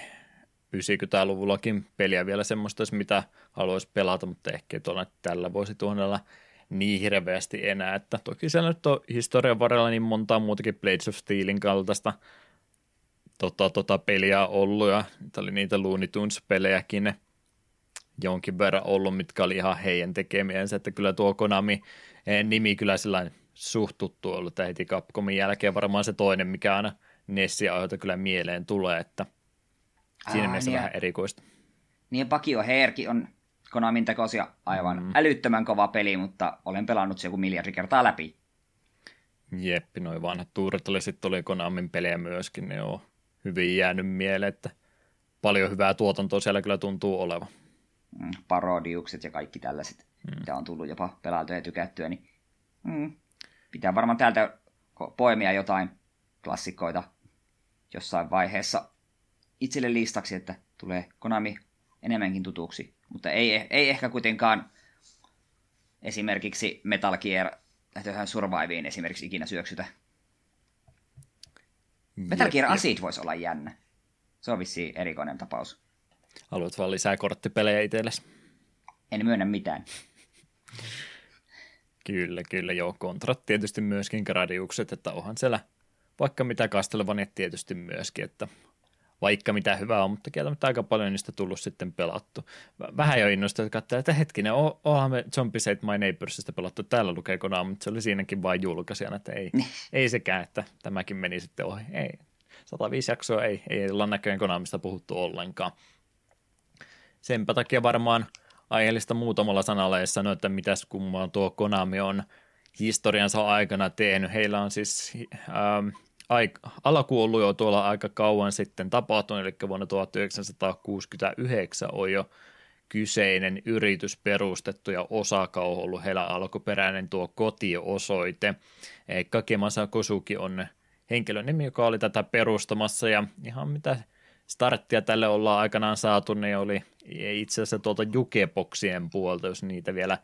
[SPEAKER 1] 90-luvullakin peliä vielä semmoista, mitä haluaisi pelata, mutta ehkä tuolla tällä voisi tuonnella niin hirveästi enää, että toki siellä nyt on historian varrella niin montaa muutakin Blades of Steelin kaltaista tota, tota peliä ollut, ja niitä oli niitä Looney Tunes-pelejäkin jonkin verran ollut, mitkä oli ihan heidän tekemiensä, että kyllä tuo Konami eh, nimi kyllä sellainen suht tuttu ollut, että heti Capcomin jälkeen varmaan se toinen, mikä aina Nessia aiheuta kyllä mieleen tulee, että siinä Aa, mielessä niin vähän erikoista.
[SPEAKER 2] Niin Pakio Herki on Konamin tekosia aivan mm. älyttömän kova peli, mutta olen pelannut se joku miljardi kertaa läpi.
[SPEAKER 1] Jeppi, noin vanhat tuuret oli sitten oli Konamin pelejä myöskin, ne on hyvin jäänyt mieleen, että paljon hyvää tuotantoa siellä kyllä tuntuu olevan.
[SPEAKER 2] Mm, parodiukset ja kaikki tällaiset, mm. mitä on tullut jopa pelailtua ja tykättyä, niin mm, pitää varmaan täältä poimia jotain klassikoita jossain vaiheessa itselle listaksi, että tulee Konami enemmänkin tutuksi. Mutta ei, ei ehkä kuitenkaan esimerkiksi Metal Gear Surviveen esimerkiksi ikinä syöksytä. Metal Gear Acid voisi olla jännä. Se on vissiin erikoinen tapaus.
[SPEAKER 1] Haluat vaan lisää korttipelejä itsellesi?
[SPEAKER 2] En myönnä mitään.
[SPEAKER 1] Kyllä, kyllä, joo. Kontrat tietysti myöskin gradiukset, että onhan siellä vaikka mitä Castlevania tietysti myöskin, että vaikka mitä hyvää on, mutta kieltämättä aika paljon niistä tullut sitten pelattu. Vähän jo innostunut että katsoa, että hetkinen, onhan me Zombie Save My Neighborsista pelattu, täällä lukee Konami, mutta se oli siinäkin vain julkaisijana, että ei, niin. ei sekään, että tämäkin meni sitten ohi. Ei, 105 jaksoa ei, ei olla näköjään Konamista puhuttu ollenkaan. Senpä takia varmaan aiheellista muutamalla sanalla, sanoa, että mitäs kummaa tuo Konami on historiansa aikana tehnyt. Heillä on siis ähm, jo tuolla aika kauan sitten tapahtunut, eli vuonna 1969 on jo kyseinen yritys perustettu ja Osaka on ollut heillä alkuperäinen tuo kotiosoite. Kakemasa Kosuki on henkilön nimi, joka oli tätä perustamassa ja ihan mitä starttia tälle ollaan aikanaan saatu, niin oli itse asiassa tuolta jukeboksien puolta, jos niitä vielä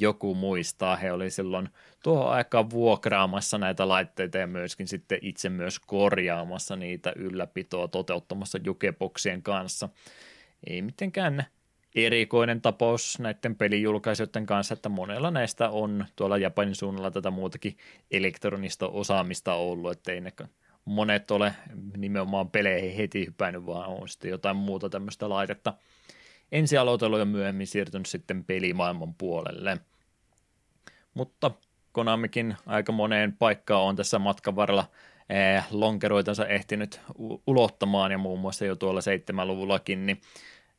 [SPEAKER 1] joku muistaa. He oli silloin tuohon aikaan vuokraamassa näitä laitteita ja myöskin sitten itse myös korjaamassa niitä ylläpitoa toteuttamassa jukeboksien kanssa. Ei mitenkään erikoinen tapaus näiden pelijulkaisijoiden kanssa, että monella näistä on tuolla Japanin suunnalla tätä muutakin elektronista osaamista ollut, ettei ne monet ole nimenomaan peleihin heti hypännyt, vaan on sitten jotain muuta tämmöistä laitetta ensi aloitellut ja myöhemmin siirtynyt sitten pelimaailman puolelle. Mutta Konamikin aika moneen paikkaan on tässä matkan varrella eh, lonkeroitansa ehtinyt ulottamaan ja muun muassa jo tuolla 7-luvullakin, niin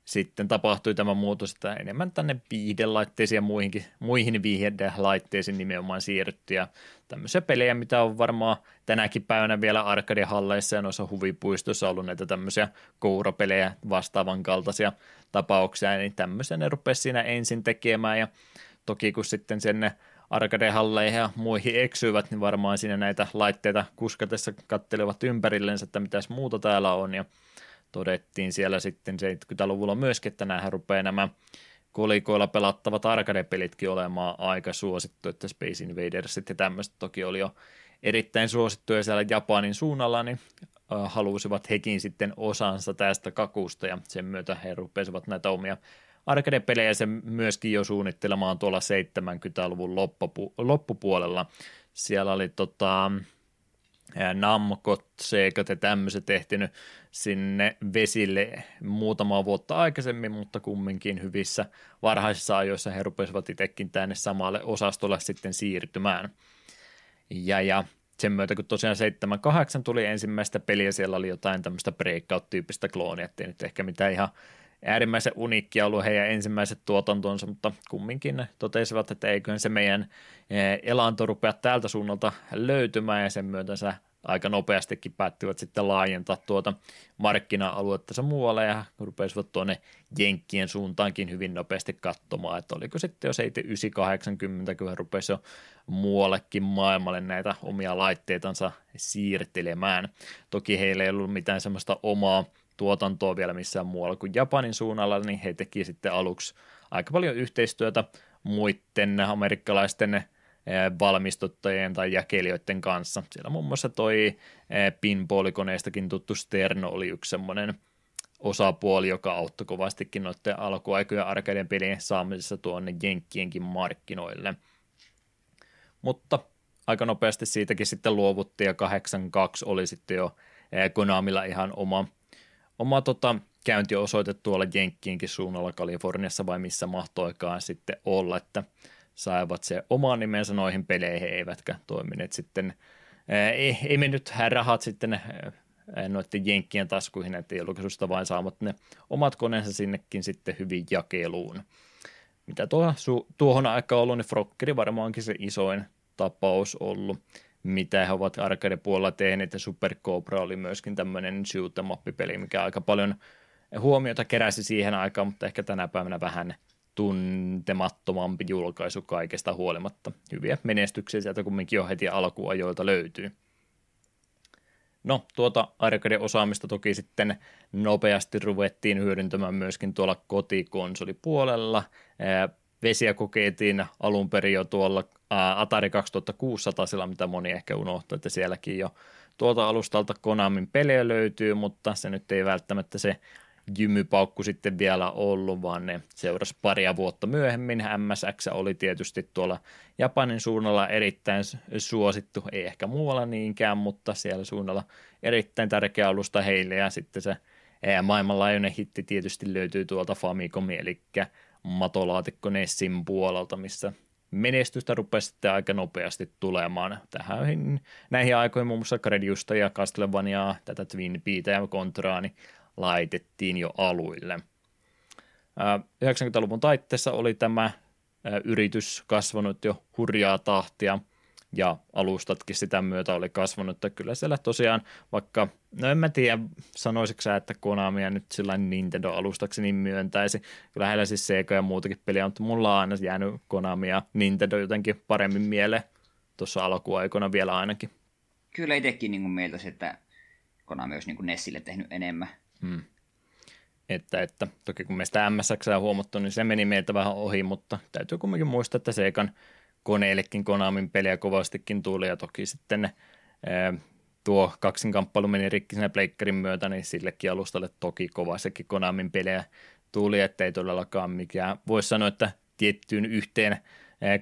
[SPEAKER 1] sitten tapahtui tämä muutos, että enemmän tänne viihdelaitteisiin ja muihinkin, muihin viihdelaitteisiin nimenomaan siirrytty. Ja tämmöisiä pelejä, mitä on varmaan tänäkin päivänä vielä arcade-halleissa ja noissa huvipuistoissa ollut näitä tämmöisiä kourapelejä vastaavan kaltaisia tapauksia, niin tämmöisiä ne rupesi siinä ensin tekemään. Ja toki kun sitten sen arcade-halleihin ja muihin eksyivät, niin varmaan siinä näitä laitteita kuskatessa kattelevat ympärillensä, että mitäs muuta täällä on. Ja todettiin siellä sitten 70-luvulla myöskin, että näähän rupeaa nämä kolikoilla pelattavat arcade-pelitkin olemaan aika suosittu, että Space Invaders ja tämmöistä toki oli jo erittäin suosittuja siellä Japanin suunnalla, niin halusivat hekin sitten osansa tästä kakusta ja sen myötä he rupesivat näitä omia arcade-pelejä sen myöskin jo suunnittelemaan tuolla 70-luvun loppupu- loppupuolella. Siellä oli tota, Namkot, Seikat ja tämmöiset ehtinyt sinne vesille muutama vuotta aikaisemmin, mutta kumminkin hyvissä varhaisissa ajoissa he rupesivat itsekin tänne samalle osastolle sitten siirtymään. Ja, ja sen myötä, kun tosiaan 7-8 tuli ensimmäistä peliä, siellä oli jotain tämmöistä breakout-tyyppistä kloonia, ettei nyt ehkä mitään ihan äärimmäisen uniikkia ollut heidän ensimmäiset tuotantonsa, mutta kumminkin totesivat, että eiköhän se meidän eh, elanto rupea täältä suunnalta löytymään ja sen myötä se aika nopeastikin päättivät sitten laajentaa tuota markkina-aluetta muualle ja rupesivat tuonne Jenkkien suuntaankin hyvin nopeasti katsomaan, että oliko sitten jo 980, kun rupesi jo muuallekin maailmalle näitä omia laitteitansa siirtelemään. Toki heillä ei ollut mitään semmoista omaa tuotantoa vielä missään muualla kuin Japanin suunnalla, niin he teki sitten aluksi aika paljon yhteistyötä muiden amerikkalaisten valmistuttajien tai jakelijoiden kanssa. Siellä muun muassa toi eh, pinballikoneestakin tuttu Sterno oli yksi semmoinen osapuoli, joka auttoi kovastikin noiden alkuaikojen arcaden pelien saamisessa tuonne Jenkkienkin markkinoille. Mutta aika nopeasti siitäkin sitten luovuttiin ja 82 oli sitten jo eh, Konamilla ihan oma oma tota, käyntiosoite tuolla Jenkkiinkin suunnalla Kaliforniassa vai missä mahtoikaan sitten olla, että saivat se oman nimensä noihin peleihin, eivätkä toimineet sitten, ei, ei mennyt rahat sitten noiden jenkkien taskuihin, että julkaisusta vain saamat ne omat koneensa sinnekin sitten hyvin jakeluun. Mitä tuo, su, tuohon aikaan ollut, niin Frokkeri varmaankin se isoin tapaus ollut mitä he ovat arcade-puolella tehneet, ja Super Cobra oli myöskin tämmöinen shoot peli mikä aika paljon huomiota keräsi siihen aikaan, mutta ehkä tänä päivänä vähän tuntemattomampi julkaisu kaikesta huolimatta. Hyviä menestyksiä sieltä kumminkin jo heti alkuajoilta löytyy. No, tuota arcade-osaamista toki sitten nopeasti ruvettiin hyödyntämään myöskin tuolla kotikonsolipuolella. Vesiä kokeiltiin alun perin jo tuolla Atari 2600, sillä mitä moni ehkä unohtaa, että sielläkin jo tuolta alustalta Konamin pelejä löytyy, mutta se nyt ei välttämättä se jymypaukku sitten vielä ollut, vaan ne seurasi paria vuotta myöhemmin. MSX oli tietysti tuolla Japanin suunnalla erittäin suosittu, ei ehkä muualla niinkään, mutta siellä suunnalla erittäin tärkeä alusta heille, ja sitten se maailmanlaajuinen hitti tietysti löytyy tuolta Famicom, eli matolaatikko Nessin puolelta, missä menestystä rupesi sitten aika nopeasti tulemaan. Tähän, näihin aikoihin muun muassa Grediusta ja Castlevaniaa, tätä Twin Peata ja Contraa, niin laitettiin jo aluille. 90-luvun taitteessa oli tämä yritys kasvanut jo hurjaa tahtia – ja alustatkin sitä myötä oli kasvanut, että kyllä siellä tosiaan, vaikka, no en mä tiedä, sanoisitko sä, että Konamia nyt sillä Nintendo-alustaksi niin myöntäisi, kyllä heillä siis Sega ja muutakin peliä, mutta mulla on aina jäänyt Konami ja Nintendo jotenkin paremmin mieleen tuossa alkuaikoina vielä ainakin.
[SPEAKER 2] Kyllä itsekin niin mieltä että Konami olisi niin Nessille tehnyt enemmän. Hmm.
[SPEAKER 1] Että, että toki kun me sitä MSX huomattu, niin se meni meiltä vähän ohi, mutta täytyy kuitenkin muistaa, että Segan koneillekin Konamin peliä kovastikin tuli ja toki sitten ää, tuo kaksinkamppailu meni rikki sinne pleikkarin myötä, niin sillekin alustalle toki kovastikin Konamin peliä tuli, ettei todellakaan mikään. Voisi sanoa, että tiettyyn yhteen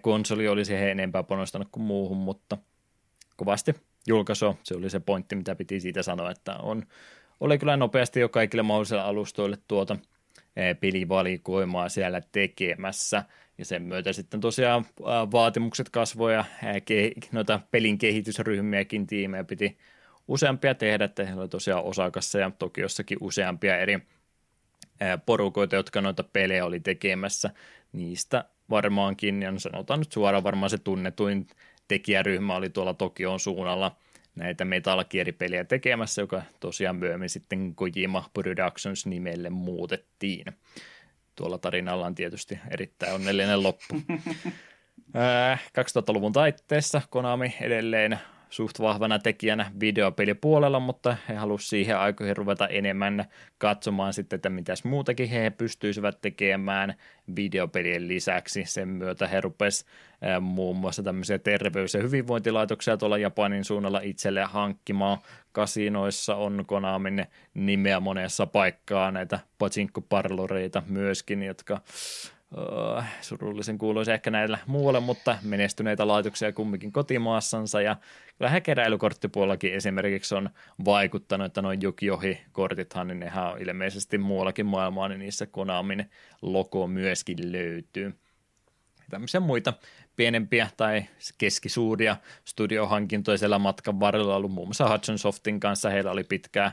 [SPEAKER 1] konsoli olisi he enempää panostanut kuin muuhun, mutta kovasti julkaisu, se oli se pointti, mitä piti siitä sanoa, että on, oli kyllä nopeasti jo kaikille mahdollisille alustoille tuota pelivalikoimaa siellä tekemässä. Ja sen myötä sitten tosiaan vaatimukset kasvoja ja noita pelin kehitysryhmiäkin tiimejä piti useampia tehdä, että heillä oli tosiaan Osakassa ja Tokiossakin useampia eri porukoita, jotka noita pelejä oli tekemässä. Niistä varmaankin, ja sanotaan nyt suoraan, varmaan se tunnetuin tekijäryhmä oli tuolla Tokion suunnalla näitä Metal Gear-pelejä tekemässä, joka tosiaan myöhemmin sitten Kojima Productions nimelle muutettiin tuolla tarinalla on tietysti erittäin onnellinen loppu. [laughs] 2000-luvun taitteessa Konami edelleen suht vahvana tekijänä videopelipuolella, mutta he halusivat siihen aikoihin ruveta enemmän katsomaan sitten, että mitäs muutakin he pystyisivät tekemään videopelien lisäksi. Sen myötä he rupesivat muun muassa tämmöisiä terveys- ja hyvinvointilaitoksia tuolla Japanin suunnalla itselle hankkimaan. Kasinoissa on Konamin nimeä monessa paikkaa näitä pachinko-parloreita myöskin, jotka Uh, surullisen kuuluisi ehkä näillä muualle, mutta menestyneitä laitoksia kumminkin kotimaassansa ja kyllähän keräilykorttipuolellakin esimerkiksi on vaikuttanut, että noin Jukiohi-kortithan, niin nehän on ilmeisesti muuallakin maailmaa, niin niissä Konamin logo myöskin löytyy. Tämmöisiä muita pienempiä tai keskisuuria studiohankintoja siellä matkan varrella ollut muun muassa Hudson Softin kanssa, heillä oli pitkää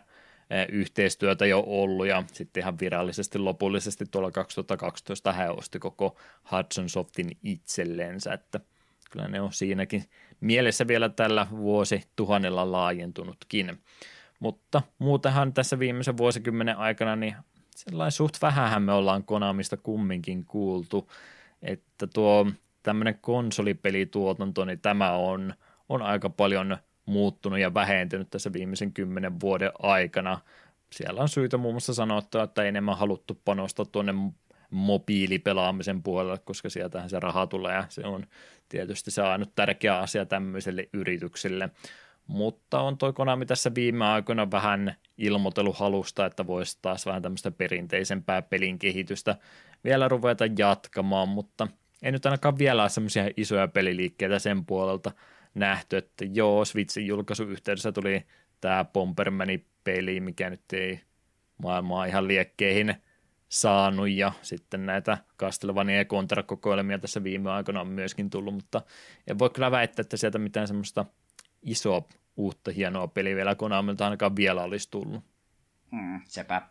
[SPEAKER 1] yhteistyötä jo ollut ja sitten ihan virallisesti lopullisesti tuolla 2012 hän osti koko Hudson Softin itsellensä, että kyllä ne on siinäkin mielessä vielä tällä vuosi tuhannella laajentunutkin. Mutta muutenhan tässä viimeisen vuosikymmenen aikana niin sellainen suht vähähän me ollaan Konamista kumminkin kuultu, että tuo tämmöinen konsolipelituotanto, niin tämä on, on aika paljon muuttunut ja vähentynyt tässä viimeisen kymmenen vuoden aikana. Siellä on syytä muun muassa sanoa, että enemmän haluttu panostaa tuonne mobiilipelaamisen puolelle, koska sieltähän se raha tulee ja se on tietysti se ainut tärkeä asia tämmöiselle yritykselle. Mutta on toi Konami tässä viime aikoina vähän ilmoitellut halusta, että voisi taas vähän tämmöistä perinteisempää pelin kehitystä vielä ruveta jatkamaan, mutta ei nyt ainakaan vielä ole semmoisia isoja peliliikkeitä sen puolelta nähty, että joo, Switchin julkaisuyhteydessä tuli tämä Bombermani-peli, mikä nyt ei maailmaa ihan liekkeihin saanut, ja sitten näitä Castlevania ja Contra-kokoelmia tässä viime aikoina on myöskin tullut, mutta en voi kyllä väittää, että sieltä mitään semmoista isoa uutta hienoa peliä vielä Konamilta ainakaan vielä olisi tullut.
[SPEAKER 2] Mm, sepä.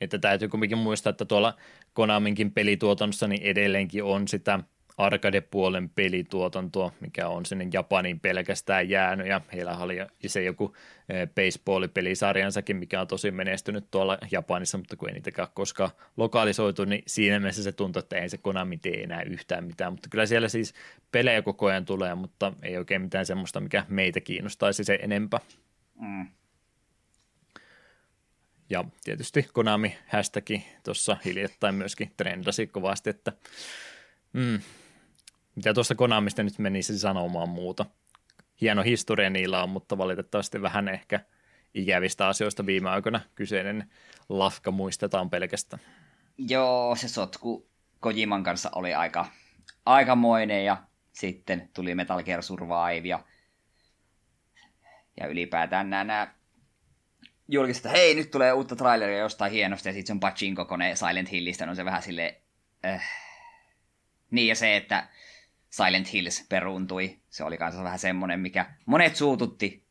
[SPEAKER 1] Että täytyy kuitenkin muistaa, että tuolla Konaminkin pelituotannossa niin edelleenkin on sitä arcade-puolen pelituotantoa, mikä on sinne Japanin pelkästään jäänyt, ja heillä oli se joku eh, baseball-pelisarjansakin, mikä on tosi menestynyt tuolla Japanissa, mutta kun ei niitäkään koskaan lokalisoitu, niin siinä mielessä se tuntuu, että ei se Konami tee enää yhtään mitään, mutta kyllä siellä siis pelejä koko ajan tulee, mutta ei oikein mitään semmoista, mikä meitä kiinnostaisi se enempää. Mm. Ja tietysti Konami hashtagi tuossa hiljattain myöskin trendasi kovasti, että mm, mitä tuosta Konamista nyt menisi sanomaan muuta. Hieno historia niillä on, mutta valitettavasti vähän ehkä ikävistä asioista viime aikoina kyseinen lafka muistetaan pelkästään.
[SPEAKER 2] Joo, se sotku Kojiman kanssa oli aika aikamoinen ja sitten tuli Metal Gear Survive ja, ja ylipäätään nämä, nämä julkiset, että hei, nyt tulee uutta traileria jostain hienosta ja sitten se on Pachinko-kone Silent Hillistä, no se vähän silleen, äh. niin ja se, että Silent Hills peruuntui. Se oli kanssa vähän semmonen, mikä monet suututti.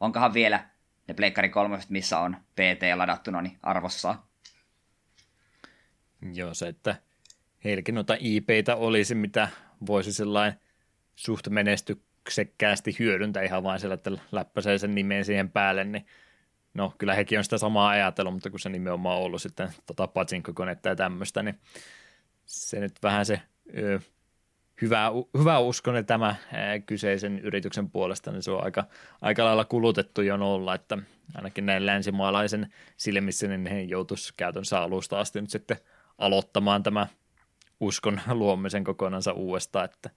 [SPEAKER 2] Onkohan vielä ne Pleikkari 3, missä on PT ladattuna, niin arvossa.
[SPEAKER 1] Joo, se, että heilläkin noita IPitä olisi, mitä voisi sellainen suht menestyksekkäästi hyödyntää ihan vain sillä, että läppäsee sen nimen siihen päälle, niin no kyllä hekin on sitä samaa ajatellut, mutta kun se nimenomaan on ollut sitten tota patsinkokonetta ja tämmöistä, niin se nyt vähän se ö, hyvä, hyvä uskon tämä kyseisen yrityksen puolesta, niin se on aika, aika lailla kulutettu jo olla, että ainakin näin länsimaalaisen silmissä, niin he joutuisi käytännössä alusta asti nyt sitten aloittamaan tämä uskon luomisen kokonansa uudestaan, että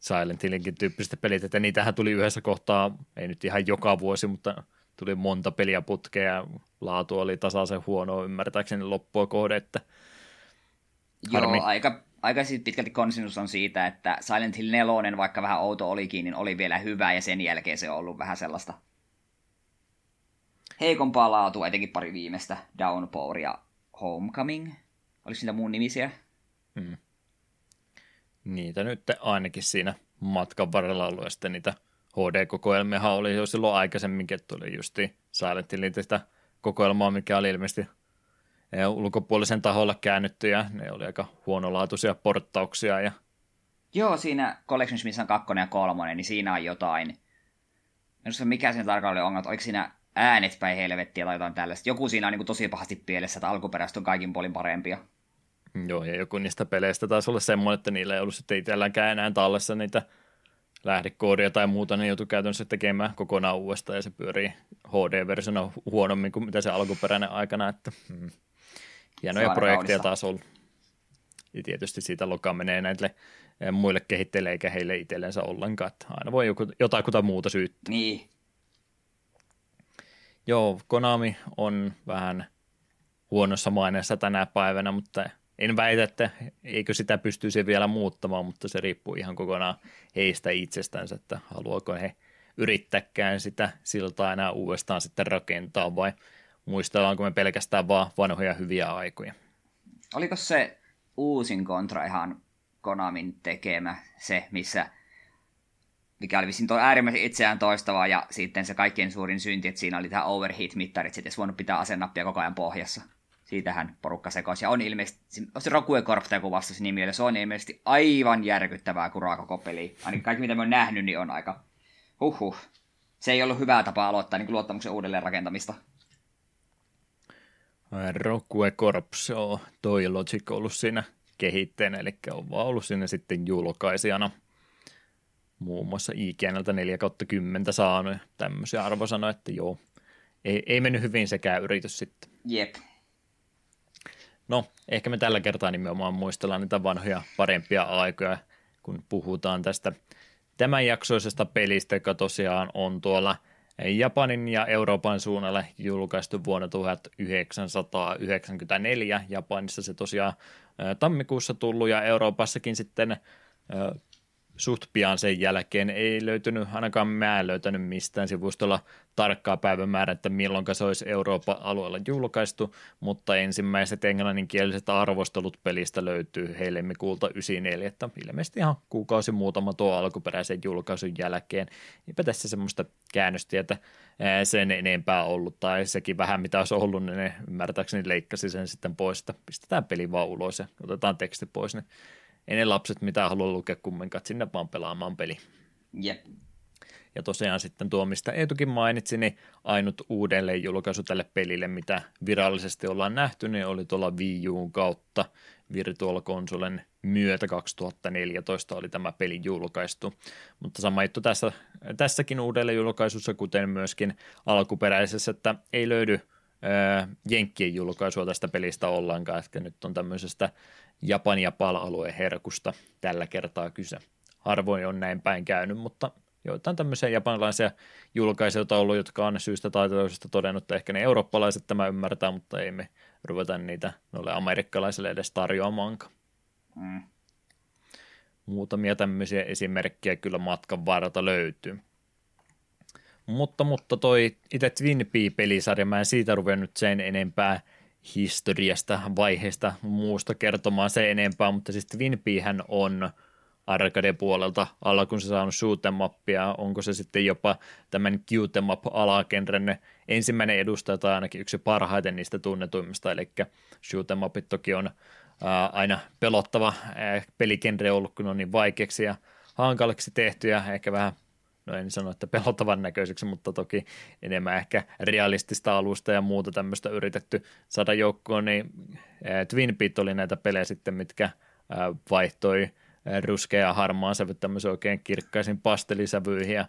[SPEAKER 1] Silent Hillinkin tyyppistä pelit, että niitähän tuli yhdessä kohtaa, ei nyt ihan joka vuosi, mutta tuli monta peliä putkea ja laatu oli tasaisen huono ymmärtääkseni loppua kohde, että
[SPEAKER 2] Harmi. Joo, aika, aika pitkälti konsensus on siitä, että Silent Hill 4, vaikka vähän outo olikin, niin oli vielä hyvä ja sen jälkeen se on ollut vähän sellaista heikompaa laatua, etenkin pari viimeistä, Downpour ja Homecoming. Oliko niitä muun nimisiä? Hmm.
[SPEAKER 1] Niitä nyt ainakin siinä matkan varrella ollut, ja sitten niitä HD-kokoelmia oli jo silloin aikaisemminkin, että tuli justi Silent Hillin kokoelmaa, mikä oli ilmeisesti ulkopuolisen taholla ja ne oli aika huonolaatuisia porttauksia. Ja...
[SPEAKER 2] Joo, siinä Collections, missä on kakkonen ja kolmonen, niin siinä on jotain. En se mikä siinä tarkalleen on, oliko siinä äänet päin helvettiä tai jotain tällaista. Joku siinä on niin kuin tosi pahasti pielessä, että alkuperäistä on kaikin puolin parempia.
[SPEAKER 1] Joo, ja joku niistä peleistä taisi olla semmoinen, että niillä ei ollut sitten itselläänkään enää tallessa niitä lähdekoodia tai muuta, niin joutui käytännössä tekemään kokonaan uudestaan, ja se pyörii HD-versiona huonommin kuin mitä se alkuperäinen aikana, että hmm. Hienoja projekteja taas ollut. Ja tietysti siitä loka menee näille eh, muille kehitteille eikä heille itsellensä ollenkaan, että aina voi joku, jotakuta muuta syyttää.
[SPEAKER 2] Niin.
[SPEAKER 1] Joo, Konami on vähän huonossa maineessa tänä päivänä, mutta en väitä, että eikö sitä pystyisi vielä muuttamaan, mutta se riippuu ihan kokonaan heistä itsestänsä, että haluaako he yrittäkään sitä siltaa enää uudestaan sitten rakentaa vai muistellaanko me pelkästään vaan vanhoja hyviä aikoja.
[SPEAKER 2] Oliko se uusin kontra ihan Konamin tekemä, se missä mikä oli vissiin äärimmäisen itseään toistavaa, ja sitten se kaikkein suurin synti, että siinä oli tämä overheat-mittarit, että voinut pitää asennappia koko ajan pohjassa siitähän porukka sekoisi. Ja on ilmeisesti, se Rokue Corp joku vastaus nimi, eli se on ilmeisesti aivan järkyttävää kuraa koko peli. Ainakin kaikki mitä mä oon nähnyt, niin on aika huhhuh. Se ei ollut hyvää tapa aloittaa niin luottamuksen uudelleen rakentamista.
[SPEAKER 1] Rokue Corp, se on toi Logic ollut siinä kehitteenä, eli on vaan ollut siinä sitten julkaisijana. Muun muassa IGNltä 4 kautta 10 saanut tämmöisiä arvosanoja, että joo, ei, ei mennyt hyvin sekään yritys sitten.
[SPEAKER 2] Jep.
[SPEAKER 1] No, ehkä me tällä kertaa nimenomaan muistellaan niitä vanhoja parempia aikoja, kun puhutaan tästä tämän jaksoisesta pelistä, joka tosiaan on tuolla Japanin ja Euroopan suunnalle julkaistu vuonna 1994. Japanissa se tosiaan tammikuussa tullut ja Euroopassakin sitten suht pian sen jälkeen. Ei löytynyt, ainakaan mä en löytänyt mistään sivustolla tarkkaa päivämäärää, että milloin se olisi Euroopan alueella julkaistu, mutta ensimmäiset englanninkieliset arvostelut pelistä löytyy helmikuulta 94, että ilmeisesti ihan kuukausi muutama tuo alkuperäisen julkaisun jälkeen. Eipä tässä semmoista käännöstietä sen enempää ollut, tai sekin vähän mitä olisi ollut, niin ne ymmärtääkseni leikkasi sen sitten pois, että pistetään peli vaan ulos ja otetaan teksti pois, niin ei ne lapset mitään halua lukea kumminkaan, sinne vaan pelaamaan peli.
[SPEAKER 2] Jep.
[SPEAKER 1] Ja tosiaan sitten tuo, mistä Eetukin mainitsi, niin ainut uudelleen julkaisu tälle pelille, mitä virallisesti ollaan nähty, niin oli tuolla Wii Uun kautta Virtual Consolen myötä 2014 oli tämä peli julkaistu. Mutta sama juttu tässä, tässäkin uudelleen julkaisussa, kuten myöskin alkuperäisessä, että ei löydy Jenkkien julkaisua tästä pelistä ollenkaan, että nyt on tämmöisestä Japan ja PAL-alueen herkusta tällä kertaa kyse. Harvoin on näin päin käynyt, mutta joitain tämmöisiä japanilaisia julkaisijoita ollut, jotka on syystä tai toisesta todennut, että ehkä ne eurooppalaiset tämä ymmärtää, mutta ei me ruveta niitä noille amerikkalaisille edes tarjoamaankaan. Mm. Muutamia tämmöisiä esimerkkejä kyllä matkan varrelta löytyy. Mutta, mutta toi itse Twin Pea-pelisarja, mä en siitä ruvennut sen enempää historiasta, vaiheesta, muusta kertomaan se enempää, mutta siis Twin Peahän on arcade-puolelta alla, kun se saanut shoot'em mappia, onko se sitten jopa tämän cute map alakenren ensimmäinen edustaja tai ainakin yksi parhaiten niistä tunnetuimmista, eli shoot'em mapit toki on ää, aina pelottava ää, pelikenre ollut, kun on niin vaikeaksi ja hankalaksi tehty ja ehkä vähän no en sano, että pelottavan näköiseksi, mutta toki enemmän ehkä realistista alusta ja muuta tämmöistä yritetty saada joukkoon, niin Twin Peak oli näitä pelejä sitten, mitkä vaihtoi ruskea ja harmaan sävyt tämmöisen oikein kirkkaisin pastelisävyihin ja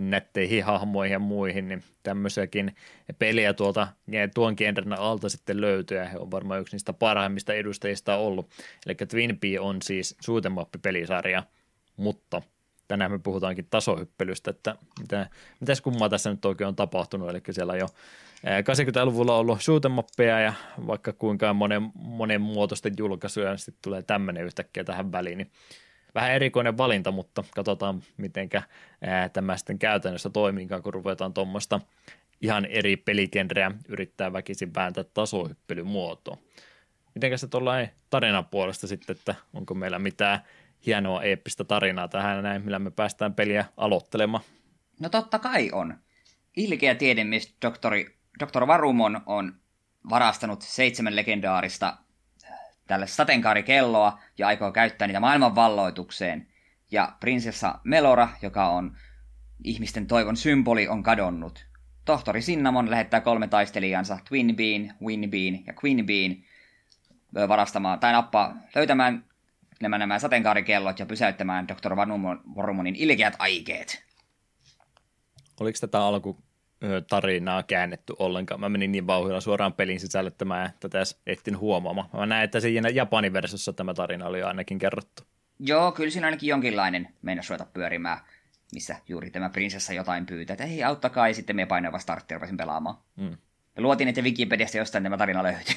[SPEAKER 1] nätteihin hahmoihin ja muihin, niin tämmöisiäkin peliä tuolta tuon genren alta sitten löytyy, ja he on varmaan yksi niistä parhaimmista edustajista ollut. Eli Twin Peak on siis suutemappi-pelisarja, mutta – tänään me puhutaankin tasohyppelystä, että mitä, mitäs kummaa tässä nyt oikein on tapahtunut, eli siellä on jo 80-luvulla ollut shoot'em ja vaikka kuinka monen, monen muotoisten julkaisuja, niin sitten tulee tämmöinen yhtäkkiä tähän väliin, niin vähän erikoinen valinta, mutta katsotaan, miten tämä sitten käytännössä toimii, kun ruvetaan tuommoista ihan eri pelikenreä yrittää väkisin vääntää tasohyppelymuotoa. Mitenkä se tuollainen tarinan puolesta sitten, että onko meillä mitään hienoa eeppistä tarinaa tähän näin, millä me päästään peliä aloittelemaan.
[SPEAKER 2] No totta kai on. Ilkeä tiedemies doktori. Varumon on varastanut seitsemän legendaarista äh, tälle sateenkaarikelloa ja aikoo käyttää niitä maailman valloitukseen. Ja prinsessa Melora, joka on ihmisten toivon symboli, on kadonnut. Tohtori Sinnamon lähettää kolme taistelijansa, Twin Bean, Win Bean ja Queen Bean, varastamaan tai nappaa löytämään nämä, nämä sateenkaarikellot ja pysäyttämään Dr. Varumonin ilkeät aikeet.
[SPEAKER 1] Oliko tätä alku tarinaa käännetty ollenkaan. Mä menin niin vauhdilla suoraan pelin sisälle, että mä tätä ehtin huomaamaan. Mä näin, että siinä Japanin versiossa tämä tarina oli ainakin kerrottu.
[SPEAKER 2] Joo, kyllä siinä ainakin jonkinlainen meinas ruveta pyörimään, missä juuri tämä prinsessa jotain pyytää, että hei auttakaa, ja sitten me painoiva startti rupesin pelaamaan. Mm. Ja luotiin, että Wikipediasta jostain tämä tarina löytyy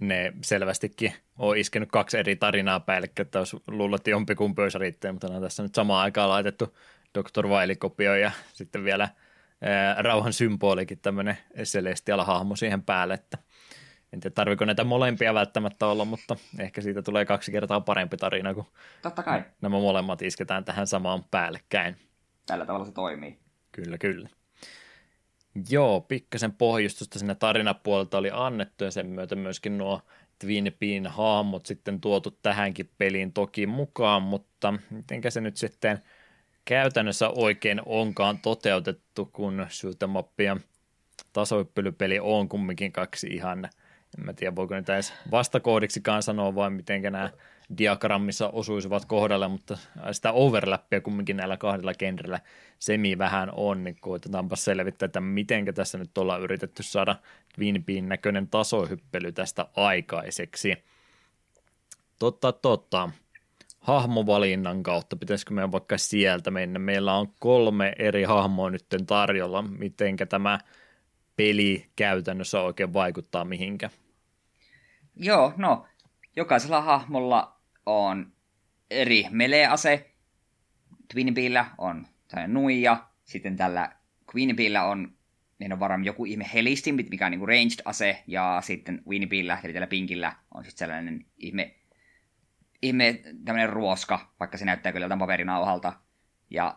[SPEAKER 1] ne selvästikin on iskenyt kaksi eri tarinaa päälle, että olisi luullut, että jompikumpi olisi riittänyt, mutta on tässä nyt samaan aikaan laitettu Dr. Wiley-kopio ja sitten vielä ää, rauhan symbolikin tämmöinen Celestial-hahmo siihen päälle, että en tiedä, tarviko näitä molempia välttämättä olla, mutta ehkä siitä tulee kaksi kertaa parempi tarina, kun
[SPEAKER 2] Totta kai.
[SPEAKER 1] nämä molemmat isketään tähän samaan päällekkäin.
[SPEAKER 2] Tällä tavalla se toimii.
[SPEAKER 1] Kyllä, kyllä. Joo, pikkasen pohjustusta sinne tarinapuolelta oli annettu ja sen myötä myöskin nuo Twin Bean hahmot sitten tuotu tähänkin peliin toki mukaan, mutta mitenkä se nyt sitten käytännössä oikein onkaan toteutettu, kun shoot'em ja tasohyppelypeli on kumminkin kaksi ihan, en mä tiedä voiko niitä edes vastakoodiksikaan sanoa vai miten nämä diagrammissa osuisivat kohdalle, mutta sitä overlappia kumminkin näillä kahdella genrellä semi vähän on, niin koitetaanpa selvittää, että miten tässä nyt ollaan yritetty saada Twin näköinen tasohyppely tästä aikaiseksi. Totta, totta. Hahmovalinnan kautta, pitäisikö meidän vaikka sieltä mennä? Meillä on kolme eri hahmoa nyt tarjolla. Mitenkä tämä peli käytännössä oikein vaikuttaa mihinkä?
[SPEAKER 2] Joo, no jokaisella hahmolla on eri melee-ase. Twinbeellä on nuija, sitten tällä Queenbeellä on, niin on varmaan joku ihme helistin, mikä on niin ranged-ase, ja sitten Winbeellä, eli tällä Pinkillä, on sitten sellainen ihme, ihme tämmöinen ruoska, vaikka se näyttää kyllä jotain paperinauhalta. Ja,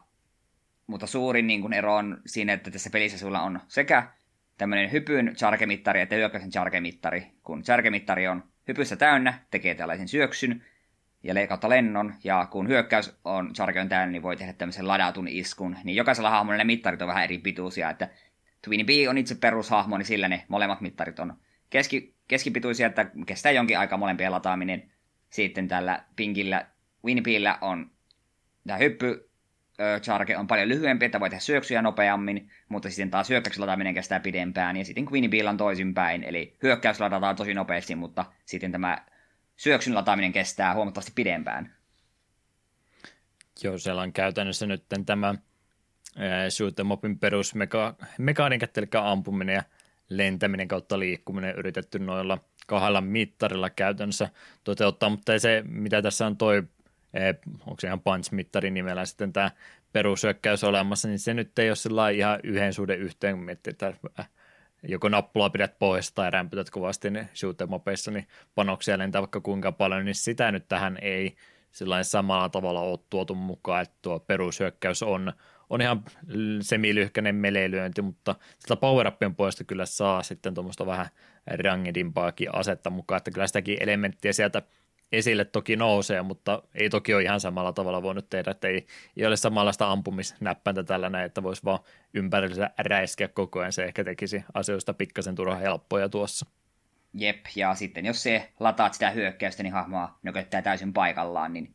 [SPEAKER 2] mutta suurin niin kuin ero on siinä, että tässä pelissä sulla on sekä tämmöinen hypyn charkemittari että hyökkäyksen charkemittari. Kun charkemittari on hypyssä täynnä, tekee tällaisen syöksyn, ja kautta lennon, ja kun hyökkäys on Chargeon täynnä, niin voi tehdä tämmöisen ladatun iskun. Niin jokaisella hahmolla ne mittarit on vähän eri pituisia, että Twin B on itse perushahmo, niin sillä ne molemmat mittarit on keski, keskipituisia, että kestää jonkin aika molempien lataaminen. Sitten tällä Pinkillä, Winbeellä on tämä hyppy charge on paljon lyhyempi, että voi tehdä syöksyjä nopeammin, mutta sitten taas hyökkäyksen lataaminen kestää pidempään, ja sitten Queen on toisinpäin, eli hyökkäys ladataan tosi nopeasti, mutta sitten tämä syöksyn lataaminen kestää huomattavasti pidempään.
[SPEAKER 1] Joo, siellä on käytännössä nyt tämä shoot'em upin perusmekaniikat, eli ampuminen ja lentäminen kautta liikkuminen yritetty noilla kahdella mittarilla käytännössä toteuttaa, mutta se, mitä tässä on toi, onko se ihan punch-mittari nimellä sitten tämä perushyökkäys olemassa, niin se nyt ei ole sillä ihan yhden suhde yhteen, kun miettii, että joko nappulaa pidät pois tai rämpytät kovasti ne shoot'em niin panoksia lentää vaikka kuinka paljon, niin sitä nyt tähän ei sellainen samalla tavalla ole tuotu mukaan, että tuo perushyökkäys on, on ihan semilyhkäinen meleelyönti, mutta sitä power puolesta kyllä saa sitten tuommoista vähän rangedimpaakin asetta mukaan, että kyllä sitäkin elementtiä sieltä esille toki nousee, mutta ei toki ole ihan samalla tavalla voinut tehdä, että ei, ei ole samanlaista ampumisnäppäntä tällä näin, että voisi vaan ympärillä räiskeä koko ajan, se ehkä tekisi asioista pikkasen turha helppoja tuossa.
[SPEAKER 2] Jep, ja sitten jos se lataat sitä hyökkäystä, niin hahmoa nököttää täysin paikallaan, niin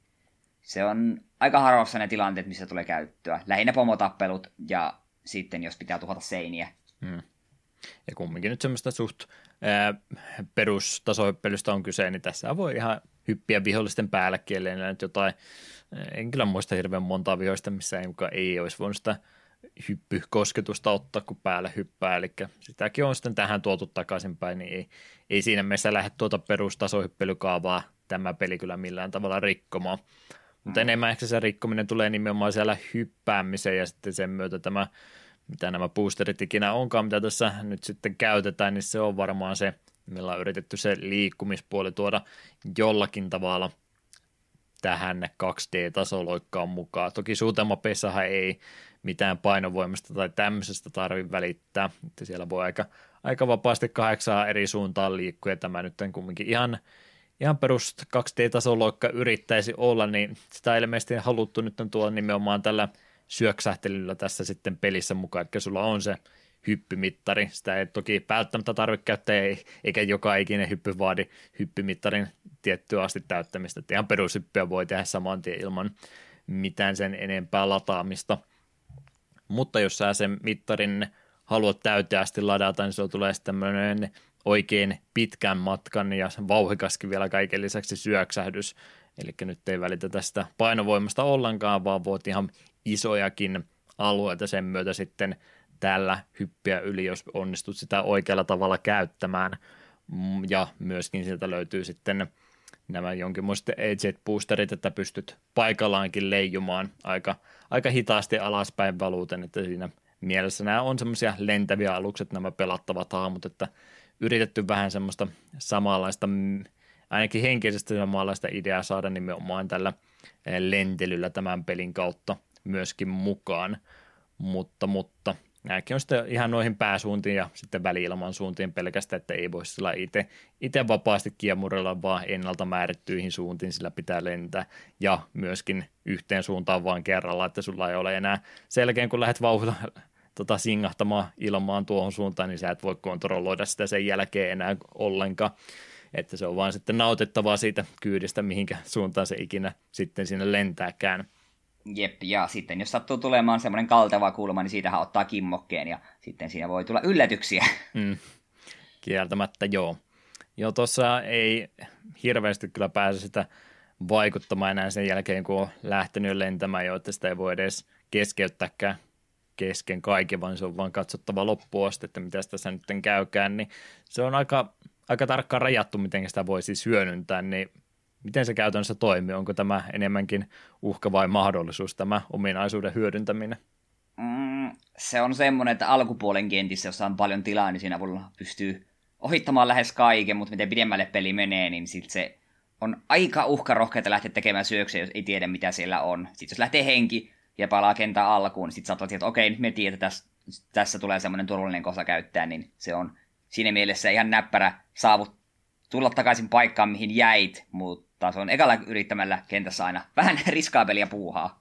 [SPEAKER 2] se on aika harvassa ne tilanteet, missä tulee käyttöä. Lähinnä pomotappelut ja sitten jos pitää tuhota seiniä. Hmm.
[SPEAKER 1] Ja kumminkin nyt semmoista suht ää, perustasoippelystä on kyse, niin tässä voi ihan hyppiä vihollisten päällekin, ellei nyt jotain, en kyllä muista hirveän montaa vihoista, missä ei, ei olisi voinut sitä hyppykosketusta ottaa, kun päälle hyppää, eli sitäkin on sitten tähän tuotu takaisinpäin, niin ei, ei siinä mielessä lähde tuota perustasohyppelykaavaa tämä peli kyllä millään tavalla rikkomaan. Mutta mm. enemmän ehkä se rikkominen tulee nimenomaan siellä hyppäämiseen ja sitten sen myötä tämä, mitä nämä boosterit ikinä onkaan, mitä tässä nyt sitten käytetään, niin se on varmaan se, millä on yritetty se liikkumispuoli tuoda jollakin tavalla tähän 2D-tasoloikkaan mukaan. Toki suutelmapeissahan ei mitään painovoimasta tai tämmöisestä tarvitse välittää, että siellä voi aika, aika vapaasti kahdeksaa eri suuntaan liikkua, ja tämä nyt kumminkin ihan, ihan perus 2D-tasoloikka yrittäisi olla, niin sitä ilmeisesti haluttu nyt tuolla nimenomaan tällä syöksähtelyllä tässä sitten pelissä mukaan, että sulla on se hyppymittari. Sitä ei toki välttämättä tarvitse käyttää, eikä joka ikinen hyppy vaadi hyppymittarin tiettyä asti täyttämistä. Että ihan perushyppyä voi tehdä saman tien ilman mitään sen enempää lataamista. Mutta jos sä sen mittarin haluat täyteästi ladata, niin se tulee tämmöinen oikein pitkän matkan ja vauhikaskin vielä kaiken lisäksi syöksähdys. Eli nyt ei välitä tästä painovoimasta ollenkaan, vaan voit ihan isojakin alueita sen myötä sitten tällä hyppiä yli, jos onnistut sitä oikealla tavalla käyttämään. Mm, ja myöskin sieltä löytyy sitten nämä jonkinmoiset jet boosterit, että pystyt paikallaankin leijumaan aika, aika hitaasti alaspäin valuuten, että siinä mielessä nämä on semmoisia lentäviä alukset, nämä pelattavat haamut, että yritetty vähän semmoista samanlaista, mm, ainakin henkisesti samanlaista ideaa saada nimenomaan tällä eh, lentelyllä tämän pelin kautta myöskin mukaan, mutta, mutta Nämäkin on sitten ihan noihin pääsuuntiin ja sitten väliilman suuntiin pelkästään, että ei voi sillä itse, itse vapaasti kiemurella vaan ennalta määrittyihin suuntiin, sillä pitää lentää ja myöskin yhteen suuntaan vaan kerralla, että sulla ei ole enää selkeän, kun lähdet vauhdilla tota, singahtamaan ilmaan tuohon suuntaan, niin sä et voi kontrolloida sitä sen jälkeen enää ollenkaan. Että se on vaan sitten nautettavaa siitä kyydistä, mihinkä suuntaan se ikinä sitten sinne lentääkään.
[SPEAKER 2] Jep, ja sitten jos sattuu tulemaan semmoinen kalteva kulma, niin siitähän ottaa kimmokkeen ja sitten siinä voi tulla yllätyksiä.
[SPEAKER 1] Mm, kieltämättä joo. Joo, tuossa ei hirveästi kyllä pääse sitä vaikuttamaan enää sen jälkeen, kun on lähtenyt lentämään jo, että sitä ei voi edes keskeyttääkään kesken kaiken, vaan se on vaan katsottava loppuun asti, että mitä tässä nyt käykään, niin se on aika, aika tarkkaan rajattu, miten sitä voi siis hyödyntää, niin Miten se käytännössä toimii? Onko tämä enemmänkin uhka vai mahdollisuus, tämä ominaisuuden hyödyntäminen?
[SPEAKER 2] Mm, se on semmoinen, että alkupuolen kentissä, jossa on paljon tilaa, niin siinä avulla pystyy ohittamaan lähes kaiken, mutta miten pidemmälle peli menee, niin sit se on aika uhkarohkeita lähteä tekemään syöksiä, jos ei tiedä, mitä siellä on. Sitten jos lähtee henki ja palaa kentän alkuun, niin sitten saattaa että okei, nyt me tiedetään, että tässä, tässä tulee semmoinen turvallinen kosa käyttää, niin se on siinä mielessä ihan näppärä saavut tulla takaisin paikkaan, mihin jäit, mutta taas on ekalla yrittämällä kentässä aina vähän [laughs] riskaabelia puuhaa.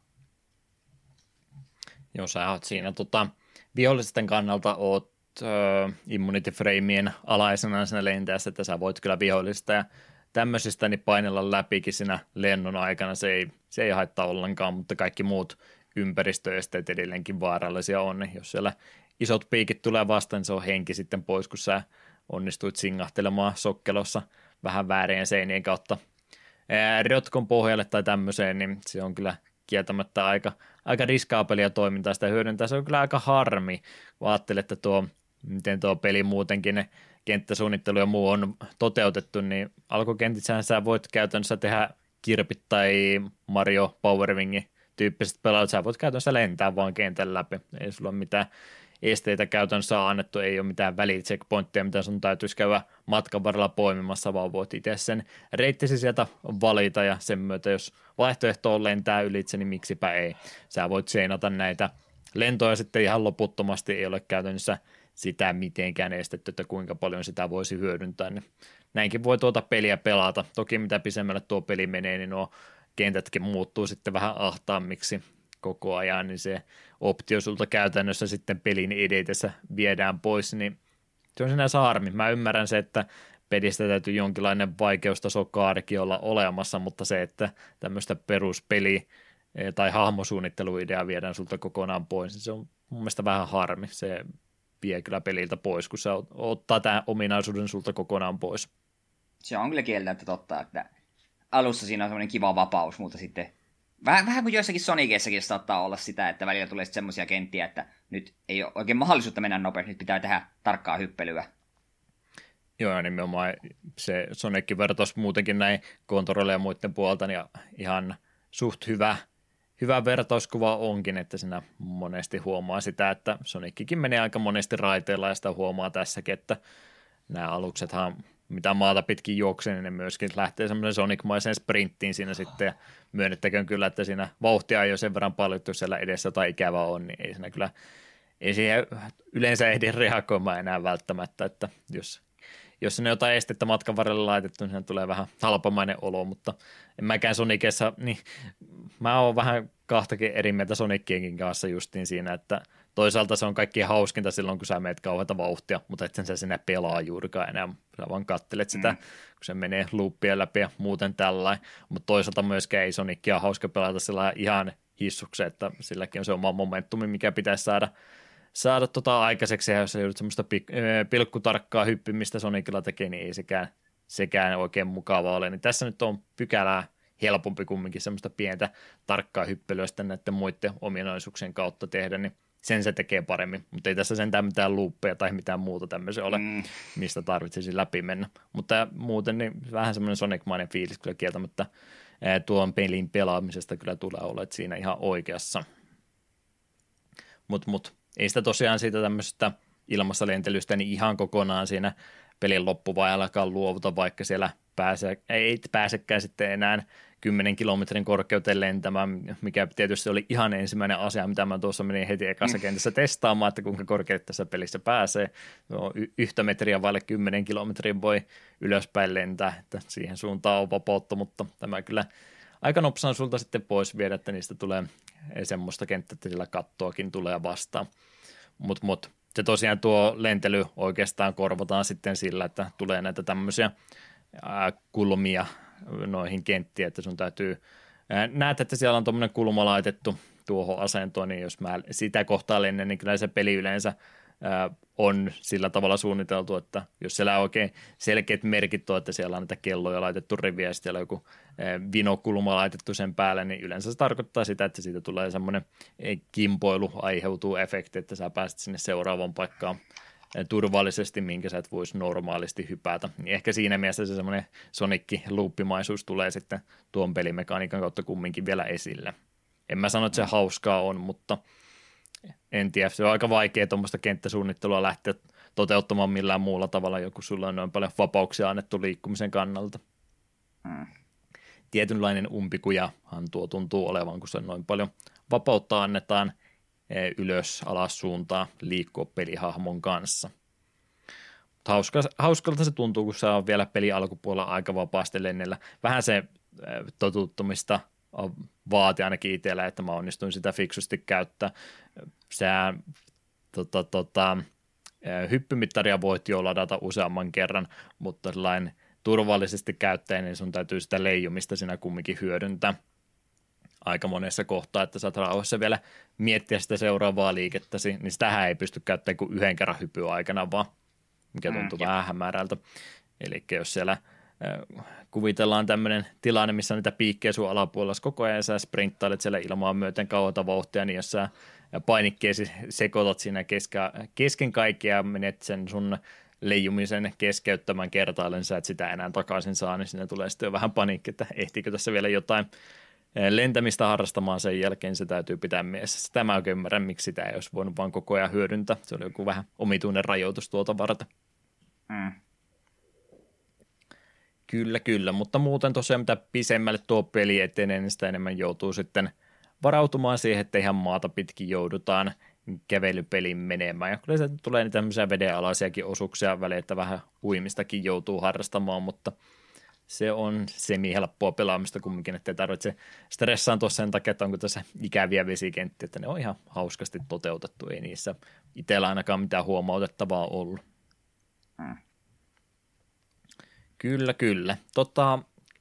[SPEAKER 1] Joo, sä oot siinä tota, vihollisten kannalta oot äh, immunity frameien alaisena siinä lentäessä, että sä voit kyllä vihollista ja tämmöisistä niin painella läpikin siinä lennon aikana, se ei, se ei haittaa ollenkaan, mutta kaikki muut ympäristöesteet edelleenkin vaarallisia on, niin jos siellä isot piikit tulee vastaan, niin se on henki sitten pois, kun sä onnistuit singahtelemaan sokkelossa vähän väärien seinien kautta Rotkon pohjalle tai tämmöiseen, niin se on kyllä kieltämättä aika, aika riskaapelia toimintaa sitä hyödyntää. Se on kyllä aika harmi, kun ajattelee, että tuo, miten tuo peli muutenkin, kenttäsuunnittelu ja muu on toteutettu, niin alkukentissään sä voit käytännössä tehdä kirpit tai Mario Powerwingin tyyppiset pelaajat, sä voit käytännössä lentää vaan kentän läpi. Ei sulla ole mitään esteitä käytännössä annettu, ei ole mitään välicheckpointteja, mitä sun täytyisi käydä matkan varrella poimimassa, vaan voit itse sen reittisi sieltä valita ja sen myötä, jos vaihtoehto on lentää ylitse, niin miksipä ei. Sä voit seinata näitä lentoja sitten ihan loputtomasti, ei ole käytännössä sitä mitenkään estetty, että kuinka paljon sitä voisi hyödyntää, niin näinkin voi tuota peliä pelata. Toki mitä pisemmälle tuo peli menee, niin nuo kentätkin muuttuu sitten vähän ahtaammiksi koko ajan, niin se optio sulta käytännössä sitten pelin edetessä viedään pois, niin se on sinänsä harmi. Mä ymmärrän se, että pelistä täytyy jonkinlainen vaikeustaso kaarikin olla olemassa, mutta se, että tämmöistä peruspeli eh, tai hahmosuunnitteluidea viedään sulta kokonaan pois, niin se on mun mielestä vähän harmi. Se vie kyllä peliltä pois, kun se ottaa tämän ominaisuuden sulta kokonaan pois.
[SPEAKER 2] Se on kyllä kieltä totta, että alussa siinä on semmoinen kiva vapaus, mutta sitten vähän, vähän kuin joissakin Soniceissakin saattaa olla sitä, että välillä tulee semmoisia kenttiä, että nyt ei ole oikein mahdollisuutta mennä nopeasti, nyt pitää tehdä tarkkaa hyppelyä.
[SPEAKER 1] Joo, ja nimenomaan se Sonicin vertaus muutenkin näin kontrolleja muiden puolta, niin ihan suht hyvä, hyvä vertauskuva onkin, että siinä monesti huomaa sitä, että Sonickin menee aika monesti raiteilla ja sitä huomaa tässäkin, että nämä aluksethan mitä maata pitkin juoksee, niin ne myöskin lähtee semmoisen Sonic-maiseen sprinttiin siinä sitten, ja myönnettäköön kyllä, että siinä vauhtia ei ole sen verran paljon, että jos siellä edessä tai ikävä on, niin ei siinä kyllä, ei siihen yleensä ehdi reagoimaan enää välttämättä, että jos, jos sinne jotain estettä matkan varrella laitettu, niin tulee vähän halpamainen olo, mutta en mäkään Sonicissa, niin mä oon vähän kahtakin eri mieltä Sonicienkin kanssa justiin siinä, että toisaalta se on kaikki hauskinta silloin, kun sä meet kauheata vauhtia, mutta et sen sä sinne pelaa juurikaan enää. Sä vaan kattelet sitä, mm. kun se menee loopia läpi ja muuten tällainen. Mutta toisaalta myöskään ei Sonicia hauska pelata sillä ihan hissukseen, että silläkin on se oma momentumi, mikä pitäisi saada, saada tota aikaiseksi. Ja jos sä joudut semmoista pik- pilkkutarkkaa hyppimistä Sonicilla tekee, niin ei sekään, sekään oikein mukava ole. Niin tässä nyt on pykälää helpompi kumminkin semmoista pientä tarkkaa hyppelyä sitten näiden muiden ominaisuuksien kautta tehdä, niin sen se tekee paremmin, mutta ei tässä sentään mitään luuppeja tai mitään muuta tämmöisiä ole, mm. mistä tarvitsisi läpi mennä. Mutta muuten niin vähän semmoinen Sonic-mainen fiilis kyllä kieltämättä tuon pelin pelaamisesta kyllä tulee olla siinä ihan oikeassa. Mutta mut, ei sitä tosiaan siitä tämmöisestä ilmassa lentelystä niin ihan kokonaan siinä pelin loppuvaiheellakaan luovuta, vaikka siellä pääse, ei pääsekään sitten enää 10 kilometrin korkeuteen lentämään, mikä tietysti oli ihan ensimmäinen asia, mitä mä tuossa menin heti ekassa mm. kentässä testaamaan, että kuinka korkealle tässä pelissä pääsee. No, y- yhtä metriä vaille 10 kilometrin voi ylöspäin lentää, että siihen suuntaan on vapautta, mutta tämä kyllä aika nopsaan sulta sitten pois viedä, että niistä tulee semmoista kenttää, että sillä kattoakin tulee vastaan. Mutta mut, se tosiaan tuo lentely oikeastaan korvataan sitten sillä, että tulee näitä tämmöisiä kulmia noihin kenttiin, että sun täytyy, näet, että siellä on tuommoinen kulma laitettu tuohon asentoon, niin jos mä sitä kohtaa lennän, niin kyllä se peli yleensä on sillä tavalla suunniteltu, että jos siellä on oikein selkeät merkit on, että siellä on näitä kelloja laitettu riviä ja siellä on joku vinokulma laitettu sen päälle, niin yleensä se tarkoittaa sitä, että siitä tulee semmoinen kimpoilu aiheutuu efekti, että sä pääset sinne seuraavaan paikkaan turvallisesti, minkä sä et voisi normaalisti hypätä. Niin ehkä siinä mielessä se semmoinen sonikki luuppimaisuus tulee sitten tuon pelimekaniikan kautta kumminkin vielä esille. En mä sano, että se hauskaa on, mutta en tiedä, se on aika vaikea tuommoista kenttäsuunnittelua lähteä toteuttamaan millään muulla tavalla, joku sulla on noin paljon vapauksia annettu liikkumisen kannalta. Hmm. Tietynlainen umpikujahan tuo tuntuu olevan, kun se noin paljon vapautta annetaan – Eh, ylös, alas suuntaan liikkua pelihahmon kanssa. Hauska, hauskalta se tuntuu, kun on vielä peli alkupuolella aika vapaasti lennellä. Vähän se eh, totuttumista vaati ainakin itsellä, että mä onnistuin sitä fiksusti käyttää. Sä tota, tota, eh, hyppymittaria voit jo ladata useamman kerran, mutta turvallisesti käyttäen, niin sun täytyy sitä leijumista siinä kumminkin hyödyntää aika monessa kohtaa, että saat rauhassa vielä miettiä sitä seuraavaa liikettäsi, niin sitähän ei pysty käyttämään kuin yhden kerran hypyä aikana vaan, mikä tuntuu mm, vähän hämärältä. Eli jos siellä kuvitellaan tämmöinen tilanne, missä niitä piikkejä sun alapuolella koko ajan, sä sprinttailet siellä ilmaan myöten kauata vauhtia, niin jos sä painikkeesi sekoitat siinä kesken, kesken kaikkea ja menet sen sun leijumisen keskeyttämään kertaalleen, sä et sitä enää takaisin saa, niin sinne tulee sitten jo vähän paniikki, että ehtiikö tässä vielä jotain lentämistä harrastamaan sen jälkeen, se täytyy pitää mielessä. Sitä mä oikein ymmärrän, miksi sitä ei olisi voinut vaan koko ajan hyödyntää. Se oli joku vähän omituinen rajoitus tuota varten. Mm. Kyllä, kyllä, mutta muuten tosiaan mitä pisemmälle tuo peli etenee, niin sitä enemmän joutuu sitten varautumaan siihen, että ihan maata pitkin joudutaan kävelypelin menemään. Ja kyllä se tulee niitä tämmöisiä vedenalaisiakin osuuksia väliin, että vähän uimistakin joutuu harrastamaan, mutta se on semi-helppoa pelaamista kumminkin, että ei tarvitse stressaantua sen takia, että onko tässä ikäviä vesikenttiä, että ne on ihan hauskasti toteutettu, ei niissä itsellä ainakaan mitään huomautettavaa ollut. Hmm. Kyllä, kyllä. Tota,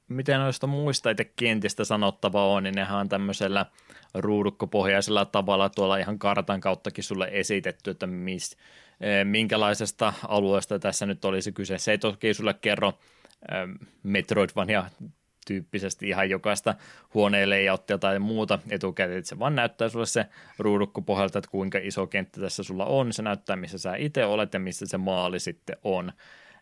[SPEAKER 1] miten noista muista itse kentistä sanottavaa on, niin nehän on tämmöisellä ruudukkopohjaisella tavalla tuolla ihan kartan kauttakin sulle esitetty, että mis, eh, minkälaisesta alueesta tässä nyt olisi kyse. Se ei toki sulle kerro Metroidvania tyyppisesti ihan jokaista huoneen layouttia tai muuta etukäteen, että se vaan näyttää sulle se ruudukko pohjalta, että kuinka iso kenttä tässä sulla on, se näyttää missä sä itse olet ja missä se maali sitten on,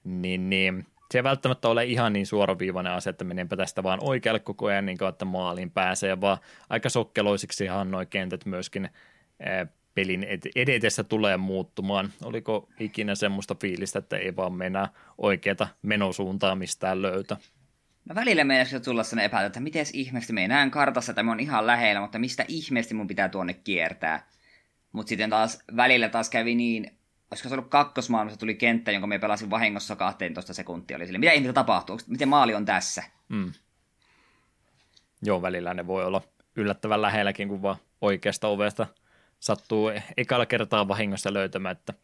[SPEAKER 1] niin, niin se ei välttämättä ole ihan niin suoraviivainen asia, että menenpä tästä vaan oikealle koko ajan, niin että maaliin pääsee, vaan aika sokkeloisiksi ihan nuo kentät myöskin pelin edetessä tulee muuttumaan. Oliko ikinä semmoista fiilistä, että ei vaan mennä oikeata menosuuntaa mistään löytä?
[SPEAKER 2] No välillä meidän tulla sellainen epäiltä, että miten ihmeesti me näen kartassa, että me on ihan lähellä, mutta mistä ihmeesti mun pitää tuonne kiertää. Mutta sitten taas välillä taas kävi niin, olisiko se ollut kakkosmaailmassa tuli kenttä, jonka me pelasin vahingossa 12 sekuntia. Oli sille, mitä ihmettä tapahtuu? Miten maali on tässä? Mm.
[SPEAKER 1] Joo, välillä ne voi olla yllättävän lähelläkin, kun vaan oikeasta ovesta sattuu ekalla kertaa vahingossa löytämään, että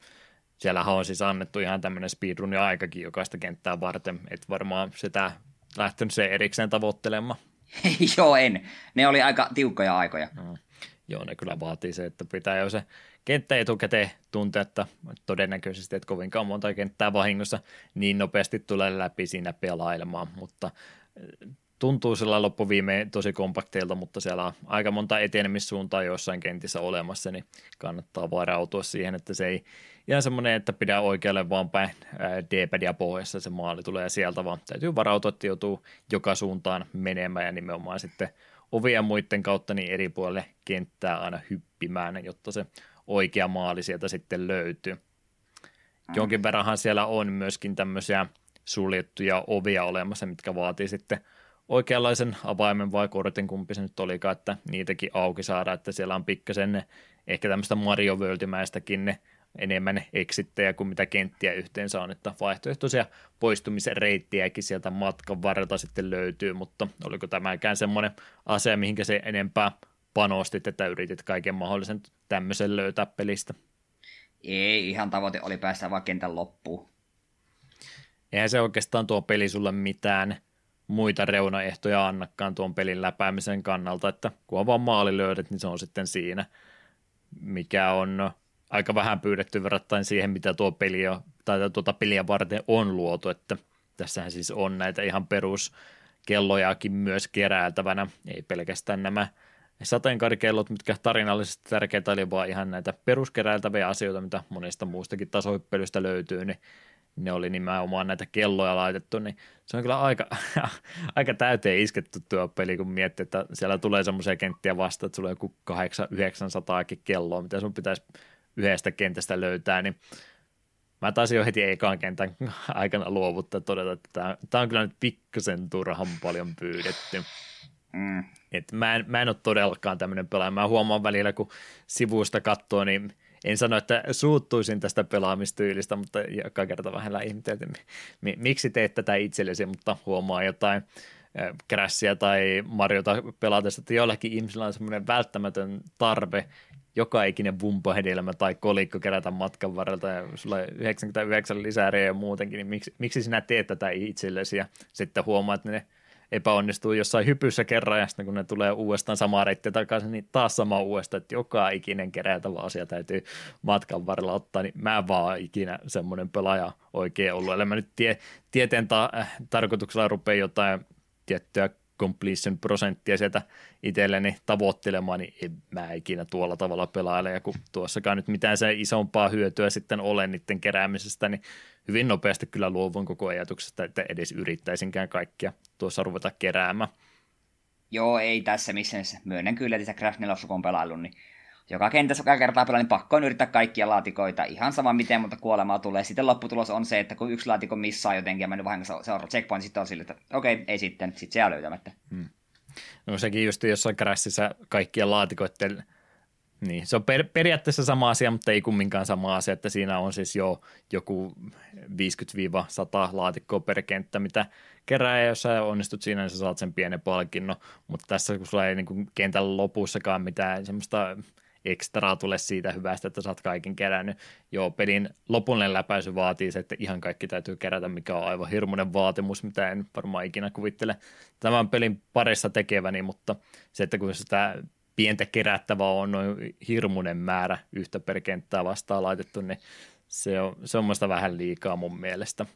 [SPEAKER 1] siellähän on siis annettu ihan tämmöinen speedrun aikakin jokaista kenttää varten, että varmaan sitä lähtenyt se erikseen tavoittelemaan. [laughs]
[SPEAKER 2] Joo, en. Ne oli aika tiukkoja aikoja. No.
[SPEAKER 1] Joo, ne kyllä vaatii se, että pitää jo se kenttä etukäteen tuntea, että todennäköisesti et kovinkaan monta kenttää vahingossa niin nopeasti tulee läpi siinä pelailemaan, mutta tuntuu sillä loppuviimeen tosi kompakteilta, mutta siellä on aika monta etenemissuuntaa joissain kentissä olemassa, niin kannattaa varautua siihen, että se ei ihan semmoinen, että pidä oikealle vaan päin D-padia pohjassa se maali tulee sieltä, vaan täytyy varautua, että joutuu joka suuntaan menemään ja nimenomaan sitten ovia muiden kautta niin eri puolelle kenttää aina hyppimään, jotta se oikea maali sieltä sitten löytyy. Mm. Jonkin verranhan siellä on myöskin tämmöisiä suljettuja ovia olemassa, mitkä vaatii sitten oikeanlaisen avaimen vai kortin, kumpi se nyt olikaan, että niitäkin auki saada, että siellä on pikkasen ehkä tämmöistä Mario Worldimäistäkin ne enemmän eksittejä kuin mitä kenttiä yhteensä on, että vaihtoehtoisia poistumisen reittiäkin sieltä matkan varrelta sitten löytyy, mutta oliko tämäkään semmoinen asia, mihinkä se enempää panostit, että yritit kaiken mahdollisen tämmöisen löytää pelistä?
[SPEAKER 2] Ei, ihan tavoite oli päästä vaan kentän loppuun.
[SPEAKER 1] Eihän se oikeastaan tuo peli sulle mitään muita reunaehtoja annakaan tuon pelin läpäämisen kannalta, että kun vaan maali löydät, niin se on sitten siinä, mikä on aika vähän pyydetty verrattain siihen, mitä tuo peli on, tai tuota peliä varten on luotu, että tässähän siis on näitä ihan peruskellojakin myös keräiltävänä, ei pelkästään nämä sateenkaarikellot, mitkä tarinallisesti tärkeitä oli, vaan ihan näitä peruskeräiltäviä asioita, mitä monesta muustakin tasohyppelystä löytyy, niin ne oli nimenomaan näitä kelloja laitettu, niin se on kyllä aika, [laughs] aika täyteen isketty tuo peli, kun miettii, että siellä tulee semmoisia kenttiä vasta, että sulla on joku 800 kelloa, mitä sun pitäisi yhdestä kentästä löytää, niin mä taisin jo heti ekaan kentän [laughs] aikana luovuttaa todeta, että tämä, tämä on kyllä nyt pikkasen turhan paljon pyydetty. Mm. Et mä, en, mä en ole todellakaan tämmöinen pelaaja. Mä huomaan välillä, kun sivuista katsoo, niin en sano, että suuttuisin tästä pelaamistyylistä, mutta joka kerta vähän ihmeteltiin, miksi teet tätä itsellesi, mutta huomaa jotain Crashia tai Mariota pelatessa, että jollakin ihmisillä on semmoinen välttämätön tarve joka ikinen vumpa-hedelmä tai kolikko kerätä matkan varrelta ja sulla on 99 lisääriä ja muutenkin, niin miksi, miksi sinä teet tätä itsellesi? Ja sitten huomaat, että ne epäonnistuu jossain hypyssä kerran ja sitten kun ne tulee uudestaan samaa reittiä takaisin, niin taas sama uudestaan, että joka ikinen kerätävä asia täytyy matkan varrella ottaa, niin mä vaan ikinä semmoinen pelaaja oikein ollut, eli mä nyt tie, tieteen ta- äh, tarkoituksella rupean jotain tiettyä completion prosenttia sieltä itselleni tavoittelemaan, niin en mä ikinä tuolla tavalla pelaile, ja kun tuossakaan nyt mitään se isompaa hyötyä sitten ole niiden keräämisestä, niin hyvin nopeasti kyllä luovun koko ajatuksesta, että edes yrittäisinkään kaikkia tuossa ruveta keräämään.
[SPEAKER 2] Joo, ei tässä missään. Myönnän kyllä, että Crash 4 on pelaillut, niin joka kentässä joka kertaa pelaa, niin pakko on yrittää kaikkia laatikoita. Ihan sama miten, mutta kuolemaa tulee. Sitten lopputulos on se, että kun yksi laatikko missaa jotenkin ja mennyt vahingossa seuraava checkpoint, sitten on sille, että okei, okay, ei sitten, sitten se jää löytämättä. Hmm.
[SPEAKER 1] No sekin just jossain Crashissa kaikkien laatikoiden niin, se on per, periaatteessa sama asia, mutta ei kumminkaan sama asia, että siinä on siis jo joku 50-100 laatikkoa per kenttä, mitä kerää, ja jos sä onnistut siinä, niin sä saat sen pienen palkinnon, mutta tässä kun sulla ei niin kentän lopussakaan mitään semmoista ekstraa tule siitä hyvästä, että sä oot kaiken kerännyt. Joo, pelin lopullinen läpäisy vaatii se, että ihan kaikki täytyy kerätä, mikä on aivan hirmuinen vaatimus, mitä en varmaan ikinä kuvittele tämän pelin parissa tekeväni, mutta se, että kun sitä pientä kerättävää on noin hirmuinen määrä yhtä per kenttää vastaan laitettu, niin se on semmoista vähän liikaa mun mielestä.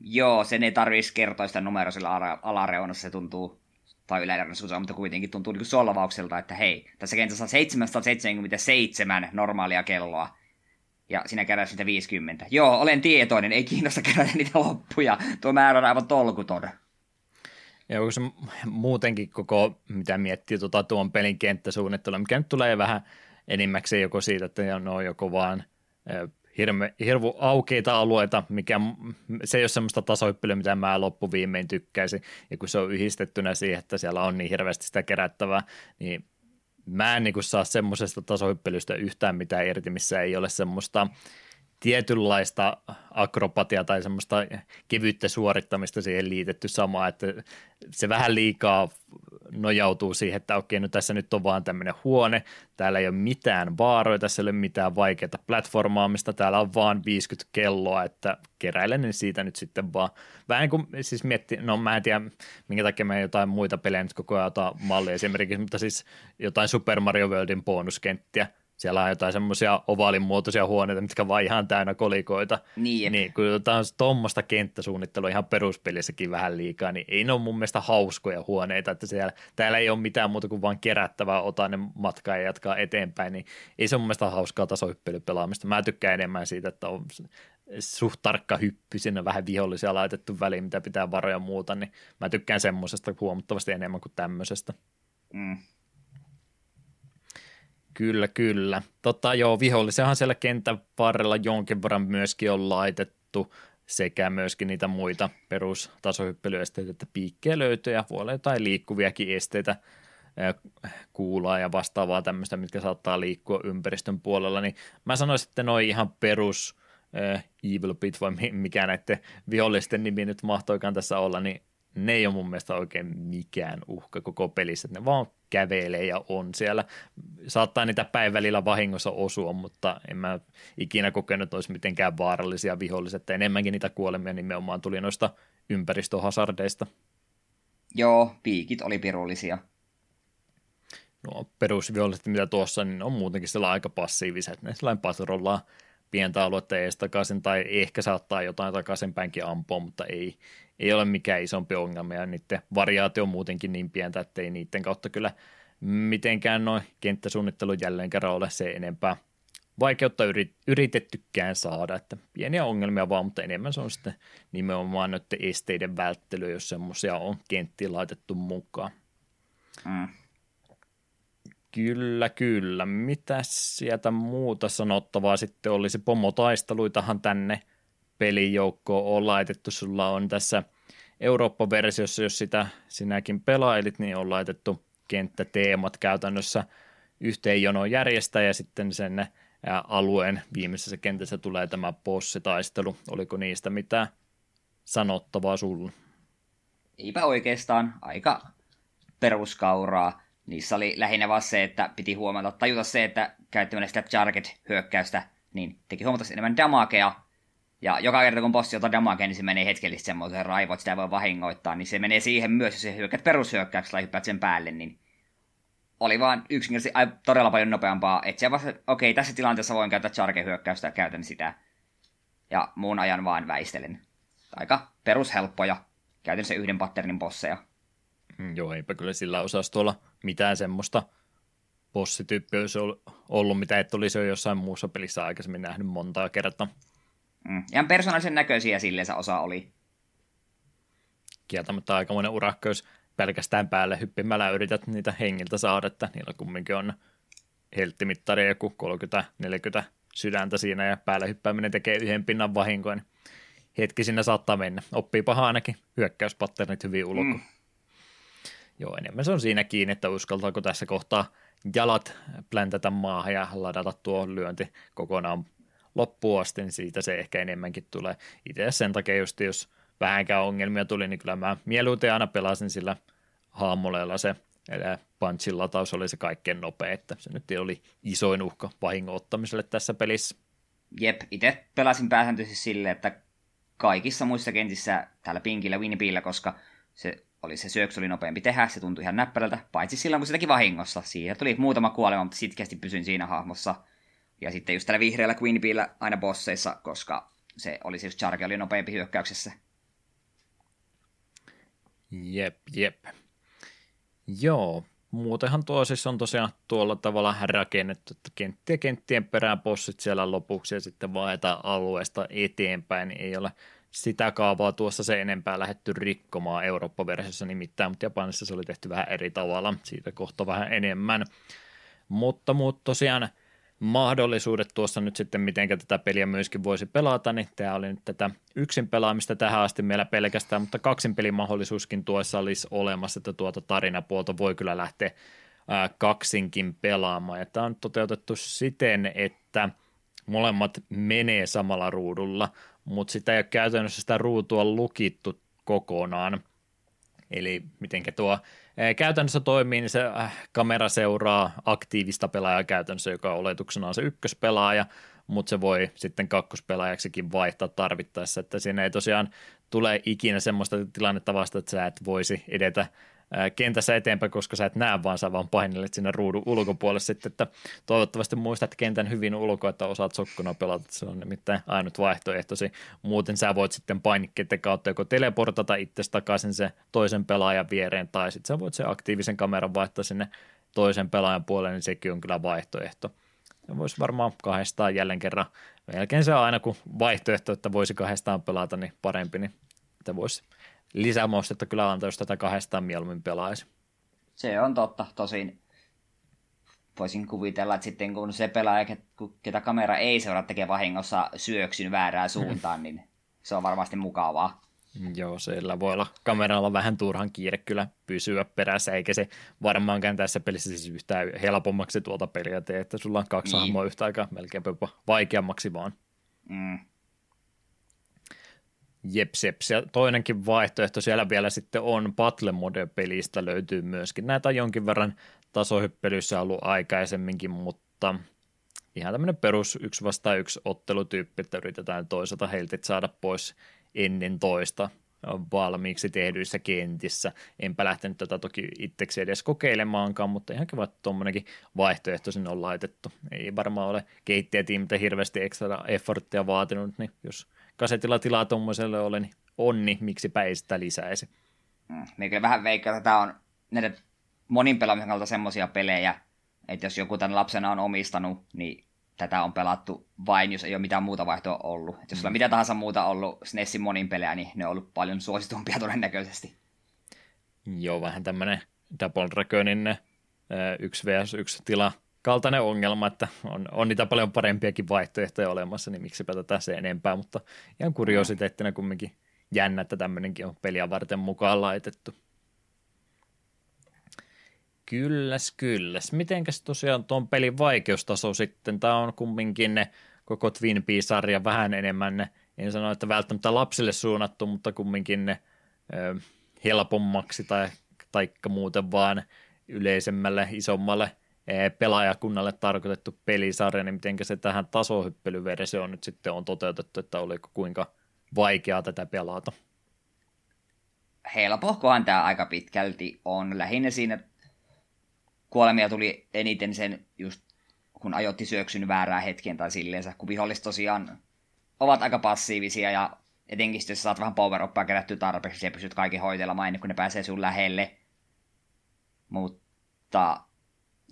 [SPEAKER 2] Joo, sen ei tarvitsisi kertoa sitä numeroa sillä alareunassa, se tuntuu, tai yläreunassa, mutta kuitenkin tuntuu niin solvaukselta, että hei, tässä kentässä on 777 normaalia kelloa, ja sinä keräät sitä 50. Joo, olen tietoinen, ei kiinnosta kerätä niitä loppuja, tuo määrä on aivan tolkuton.
[SPEAKER 1] Ja onko se muutenkin koko, mitä miettii tuota, tuon pelin kenttäsuunnittelua, mikä nyt tulee vähän enimmäkseen joko siitä, että ne on joko vaan hirve, hirvu aukeita alueita, mikä se ei ole semmoista tasoippelyä, mitä mä loppuviimein tykkäisin, ja kun se on yhdistettynä siihen, että siellä on niin hirveästi sitä kerättävää, niin mä en niin saa semmoisesta tasohyppelystä yhtään mitään irti, missä ei ole semmoista tietynlaista akrobatia tai semmoista kevyyttä suorittamista siihen liitetty samaa, että se vähän liikaa nojautuu siihen, että okei, no tässä nyt on vaan tämmöinen huone, täällä ei ole mitään vaaroja, tässä ei ole mitään vaikeaa platformaamista, täällä on vaan 50 kelloa, että keräilen niin siitä nyt sitten vaan. Vähän kuin siis mietti, no mä en tiedä, minkä takia mä jotain muita pelejä nyt koko ajan mallia esimerkiksi, mutta siis jotain Super Mario Worldin bonuskenttiä, siellä on jotain semmoisia ovaalin muotoisia huoneita, mitkä vaan ihan täynnä kolikoita.
[SPEAKER 2] Niin,
[SPEAKER 1] niin kun jotain tuommoista kenttäsuunnittelua ihan peruspelissäkin vähän liikaa, niin ei ne ole mun mielestä hauskoja huoneita, että siellä, täällä ei ole mitään muuta kuin vain kerättävää, ota ne matkaa ja jatkaa eteenpäin, niin ei se mun mielestä hauskaa tasohyppelypelaamista. Mä tykkään enemmän siitä, että on suht tarkka hyppy, sinne vähän vihollisia laitettu väliin, mitä pitää varoja muuta, niin mä tykkään semmoisesta huomattavasti enemmän kuin tämmöisestä. Mm. Kyllä, kyllä. Tota, joo, vihollisenhan siellä kentän varrella jonkin verran myöskin on laitettu sekä myöskin niitä muita perustasohyppelyesteitä, että piikkejä löytyy ja voi olla jotain liikkuviakin esteitä, kuulaa ja vastaavaa tämmöistä, mitkä saattaa liikkua ympäristön puolella, niin mä sanoisin, että noin ihan perus Evil Pit vai mikä näiden vihollisten nimi nyt mahtoikaan tässä olla, niin ne ei ole mun mielestä oikein mikään uhka koko pelissä, ne vaan kävelee ja on siellä. Saattaa niitä päivälillä vahingossa osua, mutta en mä ikinä kokenut, että olisi mitenkään vaarallisia viholliset, että enemmänkin niitä kuolemia nimenomaan tuli noista ympäristöhasardeista.
[SPEAKER 2] Joo, piikit oli pirullisia.
[SPEAKER 1] No perusviholliset, mitä tuossa, niin on muutenkin sillä aika passiiviset. Ne sellainen patrollaa pientä aluetta ees takaisin, tai ehkä saattaa jotain takaisinpäinkin ampua, mutta ei, ei ole mikään isompi ongelma, ja niiden variaatio on muutenkin niin pientä, että ei niiden kautta kyllä mitenkään noin kenttäsuunnittelu jälleen kerran ole se enempää vaikeutta yrit, yritettykään saada, että pieniä ongelmia vaan, mutta enemmän se on sitten nimenomaan noiden esteiden välttely, jos semmoisia on kenttiin laitettu mukaan. Mm. Kyllä, kyllä. Mitä sieltä muuta sanottavaa sitten olisi? Pomotaisteluitahan tänne pelijoukkoon on laitettu. Sulla on tässä Eurooppa-versiossa, jos sitä sinäkin pelailit, niin on laitettu kenttäteemat käytännössä yhteen jonoon järjestää ja sitten sen alueen viimeisessä kentässä tulee tämä bossitaistelu. Oliko niistä mitään sanottavaa sulla?
[SPEAKER 2] Eipä oikeastaan. Aika peruskauraa niissä oli lähinnä vaan se, että piti huomata, tajuta se, että käyttämällä sitä Jarget-hyökkäystä, niin teki huomattavasti enemmän damagea. Ja joka kerta kun bossi ottaa damagea, niin se menee hetkellisesti semmoiseen raivoon, että sitä voi vahingoittaa. Niin se menee siihen myös, jos se hyökkäät perushyökkäyksellä hyppäät sen päälle, niin oli vaan yksinkertaisesti todella paljon nopeampaa. Että se vasta, okei, tässä tilanteessa voin käyttää Charge-hyökkäystä ja käytän sitä. Ja muun ajan vaan väistelen. Aika perushelppoja. Käytän se yhden patternin bosseja.
[SPEAKER 1] Mm, joo, eipä kyllä sillä osastolla mitään semmoista bossityyppiä olisi ollut, mitä et olisi jo jossain muussa pelissä aikaisemmin nähnyt montaa kertaa.
[SPEAKER 2] Mm. Ihan persoonallisen näköisiä silleen osa oli.
[SPEAKER 1] Kieltämättä aikamoinen urakka, jos pelkästään päälle hyppimällä yrität niitä hengiltä saada, että niillä kumminkin on helttimittari joku 30-40 sydäntä siinä ja päälle hyppääminen tekee yhden pinnan vahinkoa, niin hetki siinä saattaa mennä. Oppii paha ainakin hyökkäyspatternit hyvin ulkoa. Mm. Joo, enemmän se on siinä kiinni, että uskaltaako tässä kohtaa jalat pläntätä maahan ja ladata tuo lyönti kokonaan loppuun asti, niin siitä se ehkä enemmänkin tulee. Itse sen takia just, jos vähänkään ongelmia tuli, niin kyllä mä mieluiten aina pelasin sillä haamuleella se punchin lataus oli se kaikkein nopea, että se nyt oli isoin uhka vahingon ottamiselle tässä pelissä.
[SPEAKER 2] Jep, itse pelasin pääsääntöisesti sille, että kaikissa muissa kentissä täällä pinkillä Winnipillä, koska se oli se syöksy oli nopeampi tehdä, se tuntui ihan näppärältä, paitsi silloin kun se teki vahingossa. Siihen tuli muutama kuolema, mutta sitkeästi pysyin siinä hahmossa. Ja sitten just tällä vihreällä Queenbeellä aina bosseissa, koska se oli siis Charge oli nopeampi hyökkäyksessä.
[SPEAKER 1] Jep, jep. Joo, muutenhan tuo siis on tosiaan tuolla tavalla rakennettu, että kenttien kenttien perään bossit siellä lopuksi ja sitten vaihdetaan alueesta eteenpäin, niin ei ole sitä kaavaa tuossa se enempää lähetty rikkomaan Eurooppa-versiossa nimittäin, mutta Japanissa se oli tehty vähän eri tavalla, siitä kohta vähän enemmän. Mutta, mutta tosiaan mahdollisuudet tuossa nyt sitten, miten tätä peliä myöskin voisi pelata, niin tämä oli nyt tätä yksin pelaamista tähän asti meillä pelkästään, mutta kaksin pelin mahdollisuuskin tuossa olisi olemassa, että tuota tarinapuolta voi kyllä lähteä kaksinkin pelaamaan. Ja tämä on toteutettu siten, että molemmat menee samalla ruudulla, mutta sitä ei ole käytännössä sitä ruutua lukittu kokonaan. Eli miten tuo käytännössä toimii, niin se äh, kamera seuraa aktiivista pelaajaa käytännössä, joka oletuksena on se ykköspelaaja, mutta se voi sitten kakkospelaajaksikin vaihtaa tarvittaessa, että siinä ei tosiaan tule ikinä semmoista tilannetta vasta, että sä et voisi edetä kentässä eteenpäin, koska sä et näe, vaan sä vaan painelet sinne ruudun ulkopuolelle sitten, että toivottavasti muistat kentän hyvin ulkoa, että osaat sokkona pelata, se on nimittäin ainut vaihtoehtosi. Muuten sä voit sitten painikkeiden kautta joko teleportata itse takaisin se toisen pelaajan viereen, tai sitten sä voit se aktiivisen kameran vaihtaa sinne toisen pelaajan puolelle, niin sekin on kyllä vaihtoehto. Voisi varmaan kahdestaan jälleen kerran, melkein se on aina kun vaihtoehto, että voisi kahdestaan pelata, niin parempi, niin että voisi lisämostetta kyllä antaa, jos tätä kahdestaan mieluummin pelaisi.
[SPEAKER 2] Se on totta. Tosin voisin kuvitella, että sitten kun se pelaaja, ketä kamera ei seuraa tekee vahingossa syöksyn väärään suuntaan, niin se on varmasti mukavaa.
[SPEAKER 1] Joo, siellä voi olla kameralla vähän turhan kiire kyllä pysyä perässä, eikä se varmaankaan tässä pelissä siis yhtään helpommaksi tuota peliä tee, että sulla on kaksi niin. hahmoa yhtä aikaa melkein jopa vaikeammaksi vaan. Mm. Jeps, jeps. Ja toinenkin vaihtoehto siellä vielä sitten on Battle Mode-pelistä löytyy myöskin. Näitä on jonkin verran tasohyppelyssä ollut aikaisemminkin, mutta ihan tämmöinen perus yksi vastaan yksi ottelutyyppi, että yritetään toisaalta heiltä saada pois ennen toista valmiiksi tehdyissä kentissä. Enpä lähtenyt tätä toki itseksi edes kokeilemaankaan, mutta ihan kiva, että tuommoinenkin vaihtoehto sinne on laitettu. Ei varmaan ole kehittäjätiimiltä hirveästi ekstra efforttia vaatinut, niin jos kasetilla tilaa tuommoiselle ole, niin onni, niin miksipä ei sitä lisäisi.
[SPEAKER 2] Mm, niin vähän veikkaa, että tämä on näiden monin pelaamisen kautta semmoisia pelejä, että jos joku tämän lapsena on omistanut, niin tätä on pelattu vain, jos ei ole mitään muuta vaihtoa ollut. Et jos sulla mm. mitä tahansa muuta ollut SNESin monin pelejä, niin ne on ollut paljon suositumpia [laughs] todennäköisesti.
[SPEAKER 1] Joo, vähän tämmöinen Double Dragonin yksi vs 1 tila kaltainen ongelma, että on, on niitä paljon parempiakin vaihtoehtoja olemassa, niin miksipä tätä se enempää, mutta ihan kuriositeettina kumminkin jännä, että tämmöinenkin on peliä varten mukaan laitettu. Kylläs, kylläs. Mitenkäs tosiaan tuon pelin vaikeustaso sitten? Tämä on kumminkin ne koko Twin Peaks-sarja vähän enemmän, en sano, että välttämättä lapsille suunnattu, mutta kumminkin ne ö, helpommaksi tai taikka muuten vaan yleisemmälle, isommalle – pelaajakunnalle tarkoitettu pelisarja, niin miten se tähän tasohyppelyversioon nyt sitten on toteutettu, että oliko kuinka vaikeaa tätä pelata?
[SPEAKER 2] Helpohkohan tämä aika pitkälti on. Lähinnä siinä kuolemia tuli eniten sen just kun ajoitti syöksyn väärää hetken tai silleensä, kun viholliset tosiaan ovat aika passiivisia ja etenkin jos saat vähän power kerättyä tarpeeksi ja pystyt kaiken hoitelemaan ennen kuin ne pääsee sun lähelle. Mutta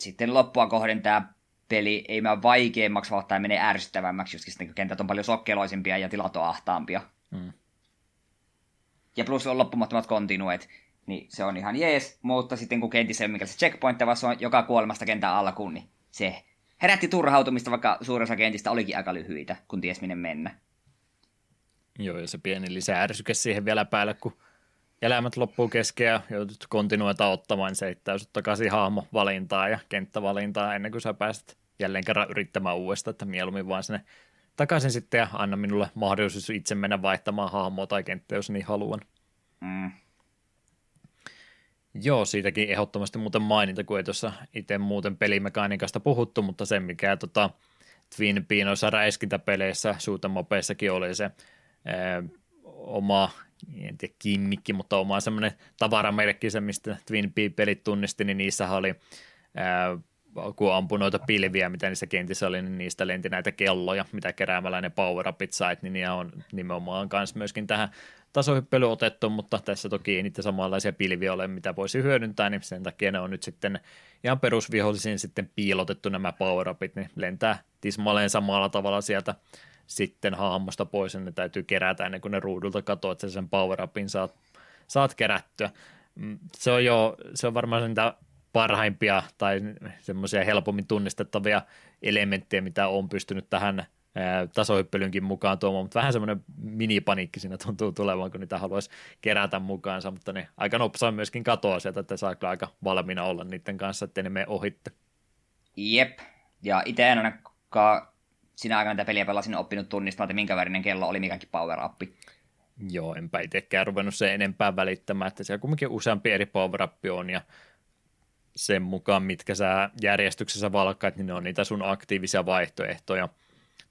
[SPEAKER 2] sitten loppua kohden tämä peli ei mene vaikeammaksi, vaan tämä menee ärsyttävämmäksi, just sitten kun kentät on paljon sokkeloisimpia ja tilat on ahtaampia. Mm. Ja plus on loppumattomat kontinuet. niin se on ihan jees, mutta sitten kun kentissä ei ole se checkpoint, vaan se on joka kuolemasta kentän alkuun, niin se herätti turhautumista, vaikka suurin osa kentistä olikin aika lyhyitä, kun ties minne mennä.
[SPEAKER 1] Joo, ja se pieni lisäärsyke siihen vielä päälle, kun elämät loppuu kesken ja joudut kontinuita ottamaan, niin se heittää sut takaisin hahmovalintaa ja kenttävalintaa ennen kuin sä pääset jälleen kerran yrittämään uudestaan, että mieluummin vaan sinne takaisin sitten ja anna minulle mahdollisuus itse mennä vaihtamaan hahmoa tai kenttää, jos niin haluan. Mm. Joo, siitäkin ehdottomasti muuten maininta, kun ei tuossa itse muuten pelimekaniikasta puhuttu, mutta se mikä tota, Twin Peaks räiskintäpeleissä, suutemopeissakin oli se ää, oma, en tiedä kimmikki, mutta oma semmoinen tavaramerkki, se mistä Twin Peaks-pelit tunnisti, niin niissä oli ää, kun ampui noita pilviä, mitä niissä kentissä oli, niin niistä lenti näitä kelloja, mitä keräämällä ne power-upit sait, niin ne on nimenomaan kanssa myöskin tähän tasohyppely otettu, mutta tässä toki ei niitä samanlaisia pilviä ole, mitä voisi hyödyntää, niin sen takia ne on nyt sitten ihan perusvihollisiin sitten piilotettu nämä power-upit, niin lentää tismalleen samalla tavalla sieltä sitten hahmosta pois, ja ne täytyy kerätä ennen kuin ne ruudulta katoaa, että sen power-upin saat, saat kerättyä. Mm, se on jo, se on varmaan niitä parhaimpia tai semmoisia helpommin tunnistettavia elementtejä, mitä on pystynyt tähän tasohyppelynkin mukaan tuomaan, mutta vähän semmoinen minipaniikki siinä tuntuu tulevan, kun niitä haluaisi kerätä mukaansa, mutta ne aika nopsaan myöskin katoaa sieltä, että saa aika valmiina olla niiden kanssa, ettei ne mene ohitte.
[SPEAKER 2] Jep, ja itse en ainakaan siinä aikana mitä peliä pelasin oppinut tunnistamaan, että minkä värinen kello oli mikäkin power up.
[SPEAKER 1] Joo, enpä itsekään ruvennut sen enempää välittämään, että siellä kumminkin useampi eri power on, ja sen mukaan, mitkä sä järjestyksessä valkkaat, niin ne on niitä sun aktiivisia vaihtoehtoja,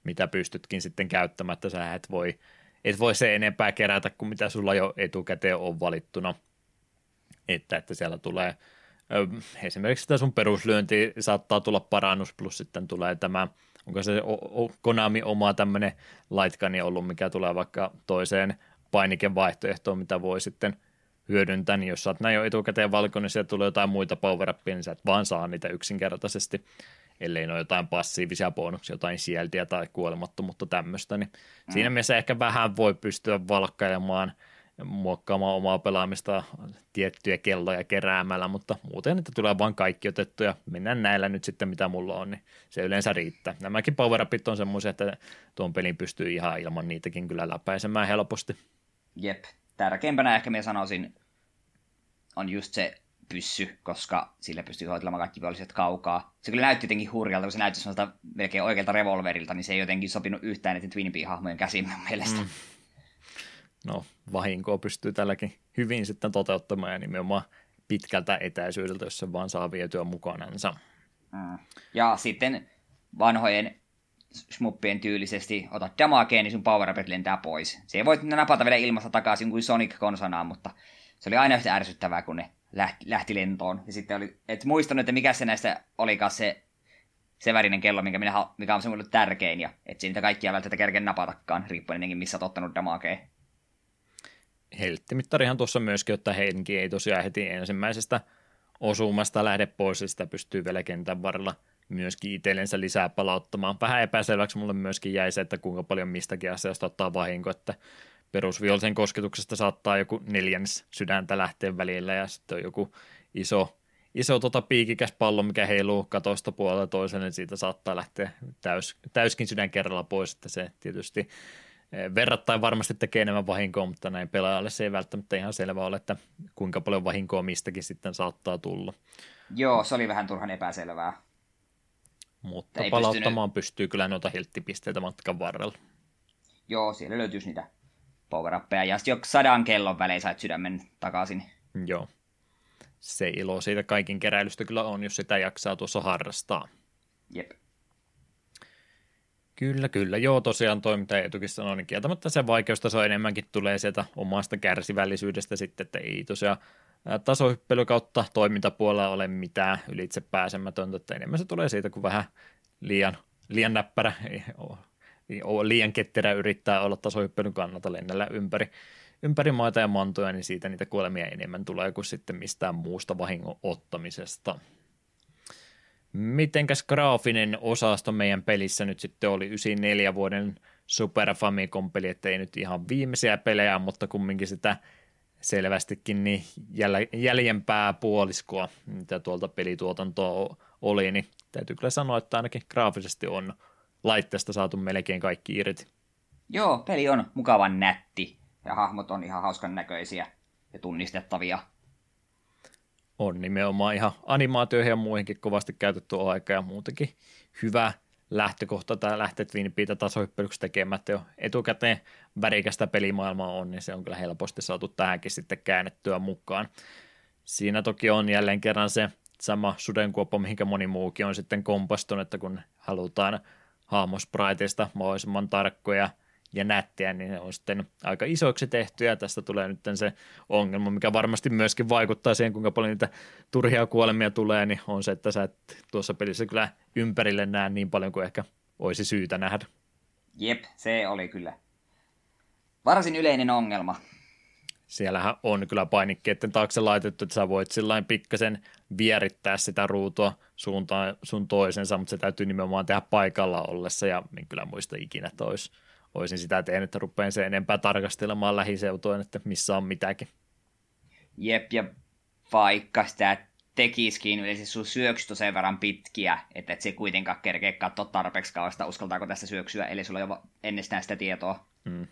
[SPEAKER 1] mitä pystytkin sitten käyttämään, että sä et voi, et voi se enempää kerätä kuin mitä sulla jo etukäteen on valittuna. Että, että siellä tulee esimerkiksi tämä sun peruslyönti saattaa tulla parannus, plus sitten tulee tämä, onko se Konami oma tämmöinen laitkani ollut, mikä tulee vaikka toiseen painikevaihtoehtoon, mitä voi sitten – hyödyntää, niin jos sä oot näin jo etukäteen valkoinen, niin sieltä tulee jotain muita power niin sä et vaan saa niitä yksinkertaisesti, ellei ne ole jotain passiivisia bonuksia, jotain sieltiä tai kuolemattomuutta tämmöistä, niin mm. siinä mielessä ehkä vähän voi pystyä valkkailemaan, muokkaamaan omaa pelaamista tiettyjä kelloja keräämällä, mutta muuten että tulee vain kaikki otettu ja mennään näillä nyt sitten mitä mulla on, niin se yleensä riittää. Nämäkin power on semmoisia, että tuon pelin pystyy ihan ilman niitäkin kyllä läpäisemään helposti.
[SPEAKER 2] Jep, tärkeimpänä ehkä minä sanoisin on just se pyssy, koska sillä pystyy hoitelemaan kaikki viholliset kaukaa. Se kyllä näytti jotenkin hurjalta, kun se näytti melkein oikealta revolverilta, niin se ei jotenkin sopinut yhtään näiden Twin hahmojen käsiin mielestä. Mm.
[SPEAKER 1] No, vahinkoa pystyy tälläkin hyvin sitten toteuttamaan ja nimenomaan pitkältä etäisyydeltä, jos se vaan saa vietyä mukanansa.
[SPEAKER 2] Mm. Ja sitten vanhojen smuppien tyylisesti otat damagea, niin sun power lentää pois. Se ei voi napata vielä ilmasta takaisin kuin Sonic konsanaan, mutta se oli aina yhtä ärsyttävää, kun ne lähti, lähti lentoon. Ja sitten oli, et muistanut, että mikä se näistä olikaan se, se värinen kello, mikä, minä, mikä on semmoinen tärkein, ja et niitä kaikkia välttämättä kerkeä napatakaan, riippuen missä olet ottanut damagea.
[SPEAKER 1] Helttimittarihan tuossa myöskin, että henki ei tosiaan heti ensimmäisestä osumasta lähde pois, ja sitä pystyy vielä kentän varrella myöskin itsellensä lisää palauttamaan. Vähän epäselväksi mulle myöskin jäi se, että kuinka paljon mistäkin asiasta ottaa vahinko, että perusvihollisen kosketuksesta saattaa joku neljännes sydäntä lähteä välillä ja sitten on joku iso, iso tota piikikäs pallo, mikä heiluu katosta puolella toiselle, niin siitä saattaa lähteä täys, täyskin sydän kerralla pois, että se tietysti verrattain varmasti tekee enemmän vahinkoa, mutta näin pelaajalle se ei välttämättä ihan selvä ole, että kuinka paljon vahinkoa mistäkin sitten saattaa tulla.
[SPEAKER 2] Joo, se oli vähän turhan epäselvää.
[SPEAKER 1] Mutta palauttamaan pystynyt... pystyy kyllä noita hilttipisteitä matkan varrella.
[SPEAKER 2] Joo, siellä löytyisi niitä power ja sitten jo sadan kellon välein sait sydämen takaisin.
[SPEAKER 1] Joo. Se ilo siitä kaikin keräilystä kyllä on, jos sitä jaksaa tuossa harrastaa.
[SPEAKER 2] Jep.
[SPEAKER 1] Kyllä, kyllä. Joo, tosiaan toi, mitä Eetukin sanoi, niin kieltämättä se vaikeustaso enemmänkin tulee sieltä omasta kärsivällisyydestä sitten, että ei tosiaan tasohyppely kautta toimintapuolella ole mitään ylitse pääsemätöntä, että enemmän se tulee siitä, kun vähän liian, liian näppärä liian ketterä yrittää olla tasohyppelyn kannalta lennellä ympäri, ympäri maita ja mantoja, niin siitä niitä kuolemia enemmän tulee kuin sitten mistään muusta vahingon ottamisesta. Mitenkäs graafinen osasto meidän pelissä nyt sitten oli 94 vuoden Super Famicom-peli, että ei nyt ihan viimeisiä pelejä, mutta kumminkin sitä selvästikin niin jäl- jäljempää puoliskoa, mitä tuolta pelituotantoa oli, niin täytyy kyllä sanoa, että ainakin graafisesti on laitteesta saatu melkein kaikki irti.
[SPEAKER 2] Joo, peli on mukavan nätti ja hahmot on ihan hauskan näköisiä ja tunnistettavia.
[SPEAKER 1] On nimenomaan ihan animaatioihin ja muihinkin kovasti käytetty aika ja muutenkin hyvä lähtökohta tai lähteä Twin Peaktä tasohyppelyksi tekemättä jo etukäteen värikästä pelimaailmaa on, niin se on kyllä helposti saatu tähänkin sitten käännettyä mukaan. Siinä toki on jälleen kerran se sama sudenkuoppa, mihinkä moni muukin on sitten kompastunut, että kun halutaan hahmospriteista mahdollisimman tarkkoja ja nättiä, niin ne on sitten aika isoiksi tehty, ja tästä tulee nyt se ongelma, mikä varmasti myöskin vaikuttaa siihen, kuinka paljon niitä turhia kuolemia tulee, niin on se, että sä et tuossa pelissä kyllä ympärille näe niin paljon kuin ehkä olisi syytä nähdä.
[SPEAKER 2] Jep, se oli kyllä varsin yleinen ongelma.
[SPEAKER 1] Siellähän on kyllä painikkeiden taakse laitettu, että sä voit sillä pikkasen vierittää sitä ruutua suuntaan sun toisensa, mutta se täytyy nimenomaan tehdä paikalla ollessa, ja en kyllä muista ikinä, että olisi olisin sitä tehnyt, että rupean sen enempää tarkastelemaan lähiseutoin, että missä on mitäkin.
[SPEAKER 2] Jep, ja vaikka sitä tekisikin, yleensä sun syöksyt on sen verran pitkiä, että et se kuitenkaan kerkeä katsoa tarpeeksi kauasta, uskaltaako tässä syöksyä, eli sulla on jo ennestään sitä tietoa. Hmm.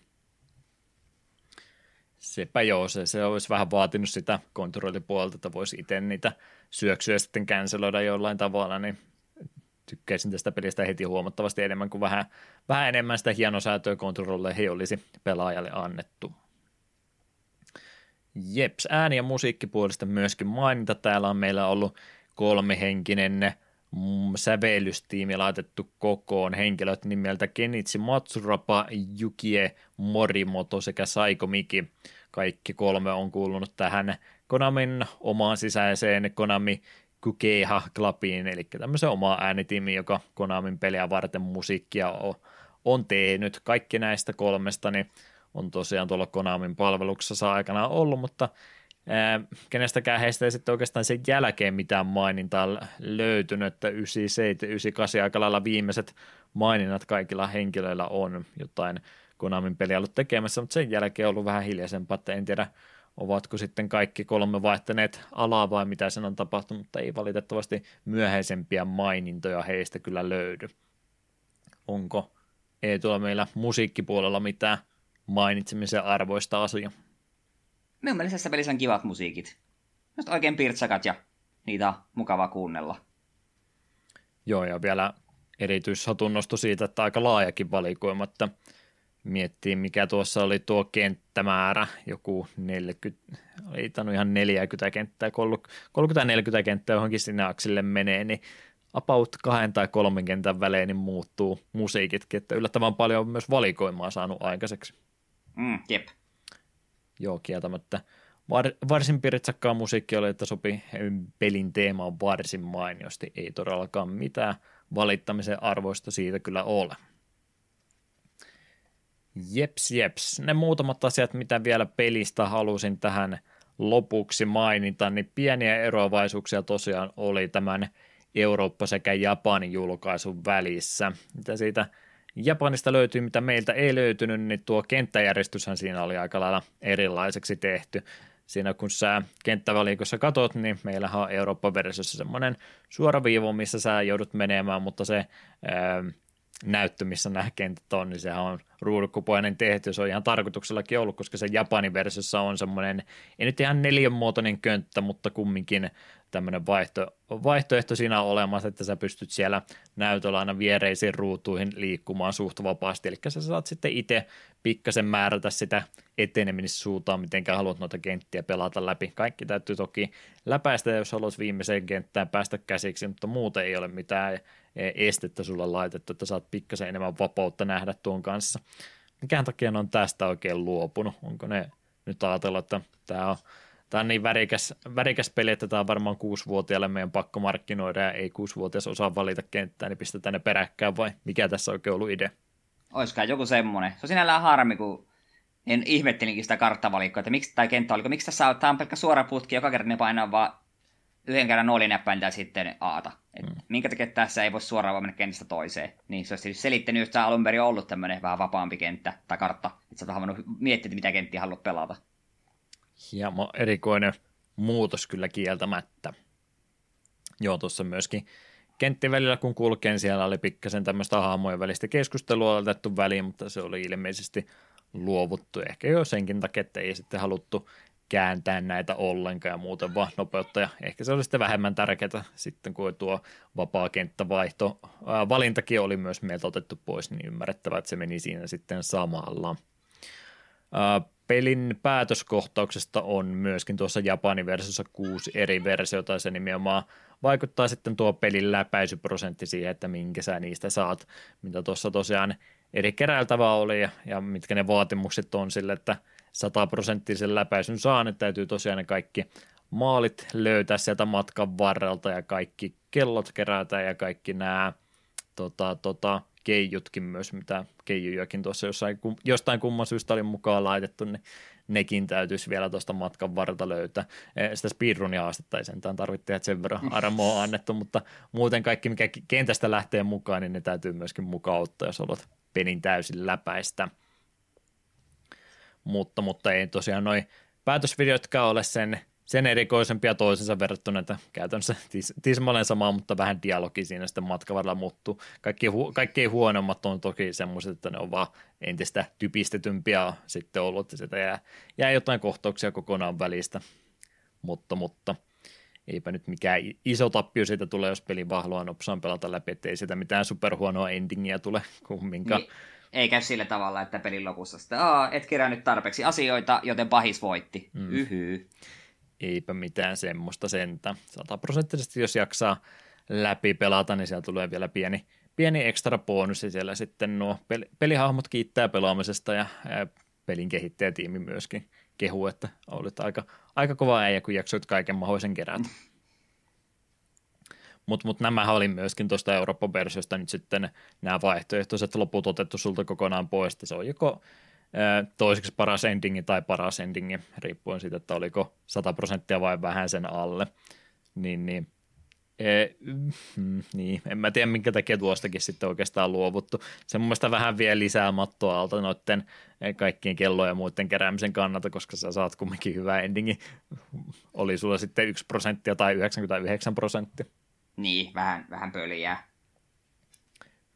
[SPEAKER 1] Sepä joo, se, se olisi vähän vaatinut sitä kontrollipuolta, että voisi itse niitä syöksyjä sitten canceloida jollain tavalla, niin tykkäisin tästä pelistä heti huomattavasti enemmän kuin vähän, vähän enemmän sitä hienosäätöä kontrolleihin olisi pelaajalle annettu. Jeps, ääni- ja musiikkipuolesta myöskin mainita. Täällä on meillä ollut kolmihenkinen mm, sävellystiimi laitettu kokoon. Henkilöt nimeltä Kenichi Matsurapa, Yukie Morimoto sekä Saiko Miki. Kaikki kolme on kuulunut tähän Konamin omaan sisäiseen Konami Kukeha Clubiin, eli tämmöisen oma äänitiimi, joka Konamin peliä varten musiikkia on, on tehnyt. Kaikki näistä kolmesta niin on tosiaan tuolla Konamin palveluksessa aikana ollut, mutta ää, kenestäkään heistä ei sitten oikeastaan sen jälkeen mitään mainintaa löytynyt, että 97, 98 aika lailla viimeiset maininnat kaikilla henkilöillä on jotain Konamin peliä ollut tekemässä, mutta sen jälkeen on ollut vähän hiljaisempaa, että en tiedä ovatko sitten kaikki kolme vaihtaneet alaa vai mitä sen on tapahtunut, mutta ei valitettavasti myöhäisempiä mainintoja heistä kyllä löydy. Onko ei tuolla meillä musiikkipuolella mitään mainitsemisen arvoista asia?
[SPEAKER 2] Minun mielestä tässä pelissä on kivat musiikit. Just oikein pirtsakat ja niitä on mukava kuunnella.
[SPEAKER 1] Joo, ja vielä erityishatunnosto siitä, että aika laajakin valikoima, että miettii, mikä tuossa oli tuo kenttämäärä, joku 40, ei tainnut ihan 40 kenttää, 30-40 kenttää johonkin sinne aksille menee, niin about kahden tai kolmen kentän välein niin muuttuu musiikitkin, että yllättävän paljon on myös valikoimaa saanut aikaiseksi.
[SPEAKER 2] Mm, jep.
[SPEAKER 1] Joo, kieltämättä. Var, varsin piritsakkaa musiikki oli, että sopi pelin teemaan varsin mainiosti. Ei todellakaan mitään valittamisen arvoista siitä kyllä ole. Jeps, jeps. Ne muutamat asiat, mitä vielä pelistä halusin tähän lopuksi mainita, niin pieniä eroavaisuuksia tosiaan oli tämän Eurooppa sekä Japanin julkaisun välissä. Mitä siitä Japanista löytyy, mitä meiltä ei löytynyt, niin tuo kenttäjärjestyshän siinä oli aika lailla erilaiseksi tehty. Siinä kun sä kenttävalikossa katot, niin meillähän on Euroopan versiossa semmoinen suoraviivo, missä sä joudut menemään, mutta se ää, näyttö, missä nämä kentät on, niin sehän on ruudukkupoinen tehty, se on ihan tarkoituksellakin ollut, koska se Japanin versiossa on semmoinen, ei nyt ihan neljänmuotoinen könttä, mutta kumminkin tämmöinen vaihto, vaihtoehto siinä on olemassa, että sä pystyt siellä näytöllä aina viereisiin ruutuihin liikkumaan suht vapaasti, eli sä saat sitten itse pikkasen määrätä sitä etenemissuuntaan, miten haluat noita kenttiä pelata läpi. Kaikki täytyy toki läpäistä, jos haluat viimeiseen kenttään päästä käsiksi, mutta muuten ei ole mitään estettä sulla laitettu, että saat pikkasen enemmän vapautta nähdä tuon kanssa. Mikään takia ne on tästä oikein luopunut? Onko ne nyt ajatellut, että tämä on Tämä on niin värikäs, värikäs peli, että tämä on varmaan kuusivuotiaalle meidän pakko markkinoida ja ei kuusivuotias osaa valita kenttää, niin pistetään ne peräkkään vai mikä tässä oikein ollut idea?
[SPEAKER 2] Oiskaan joku semmoinen. Se on sinällään harmi, kun en ihmettelinkin sitä karttavalikkoa, että miksi, tai kenttä oliko, miksi tässä on, tämä on pelkkä suora putki, joka kerran ne painaa vaan yhden kerran nuolinäppäin ja sitten aata. Et mm. Minkä takia tässä ei voi suoraan vaan mennä kentästä toiseen. Niin se olisi selittänyt, että tämä alun perin ollut tämmöinen vähän vapaampi kenttä tai kartta. Että sä oot miettiä, mitä kenttiä haluat pelata.
[SPEAKER 1] hieman erikoinen muutos kyllä kieltämättä. Joo, tuossa myöskin kentti välillä kun kulkeen, siellä oli pikkasen tämmöistä hahmojen välistä keskustelua otettu väliin, mutta se oli ilmeisesti luovuttu. Ehkä jo senkin takia, että ei sitten haluttu kääntää näitä ollenkaan ja muuten vaan nopeutta. Ja ehkä se oli sitten vähemmän tärkeää sitten, kun tuo vapaa kenttävaihto. Ää, valintakin oli myös meiltä otettu pois, niin ymmärrettävää, että se meni siinä sitten samalla. Ää, pelin päätöskohtauksesta on myöskin tuossa Japanin versiossa kuusi eri versiota, ja se nimenomaan vaikuttaa sitten tuo pelin läpäisyprosentti siihen, että minkä sä niistä saat, mitä tuossa tosiaan eri keräiltävää oli ja, ja mitkä ne vaatimukset on sille, että sataprosenttisen läpäisyn saa, niin täytyy tosiaan ne kaikki maalit löytää sieltä matkan varrelta ja kaikki kellot kerätä ja kaikki nämä tota, tota, keijutkin myös, mitä keijujakin tuossa jossain, jostain kumman syystä oli mukaan laitettu, niin nekin täytyisi vielä tuosta matkan varrelta löytää. Eh, sitä speedrunia astetta ei sentään tarvitse, että sen verran armoa annettu, mutta muuten kaikki, mikä kentästä lähtee mukaan, niin ne täytyy myöskin mukaan ottaa, jos olet pelin täysin läpäistä. Mutta, mutta ei tosiaan noin päätösvideotkaan ole sen sen erikoisempia toisensa verrattuna, että käytännössä tis, tismalleen sama, mutta vähän dialogi siinä sitten matkavaralla muuttuu. Kaikki, hu, kaikkein huonommat on toki semmoiset, että ne on vaan entistä typistetympiä sitten ollut, ja sitä jää, jää jotain kohtauksia kokonaan välistä, mutta, mutta eipä nyt mikään iso tappio siitä tule, jos pelin vahloa nopsaan pelata läpi, ettei sitä mitään superhuonoa endingiä tule kumminkaan. Niin.
[SPEAKER 2] Ei käy sillä tavalla, että pelin lopussa sitten, Aa, et kerännyt tarpeeksi asioita, joten pahis voitti. Mm. Yhyy
[SPEAKER 1] eipä mitään semmoista sentä. Sataprosenttisesti jos jaksaa läpi pelata, niin siellä tulee vielä pieni, pieni ekstra bonus, ja siellä sitten nuo pelihahmot kiittää pelaamisesta, ja, ja pelin kehittäjätiimi myöskin kehuu, että olit aika, aika kova äijä, kun jaksoit kaiken mahdollisen kerätä. [laughs] Mutta mut nämä oli myöskin tuosta Eurooppa-versiosta nyt sitten nämä vaihtoehtoiset loput otettu sulta kokonaan pois, se on joko toiseksi paras endingi tai paras endingi, riippuen siitä, että oliko 100 prosenttia vai vähän sen alle. Niin, niin, e, mm, niin, en mä tiedä minkä takia tuostakin sitten oikeastaan luovuttu. Se mun mielestä vähän vie lisää mattoa alta noiden e, kaikkien kellojen ja muiden keräämisen kannalta, koska sä saat kumminkin hyvä endingi. Oli sulla sitten 1 prosenttia tai 99 prosenttia.
[SPEAKER 2] Niin, vähän, vähän pöliä.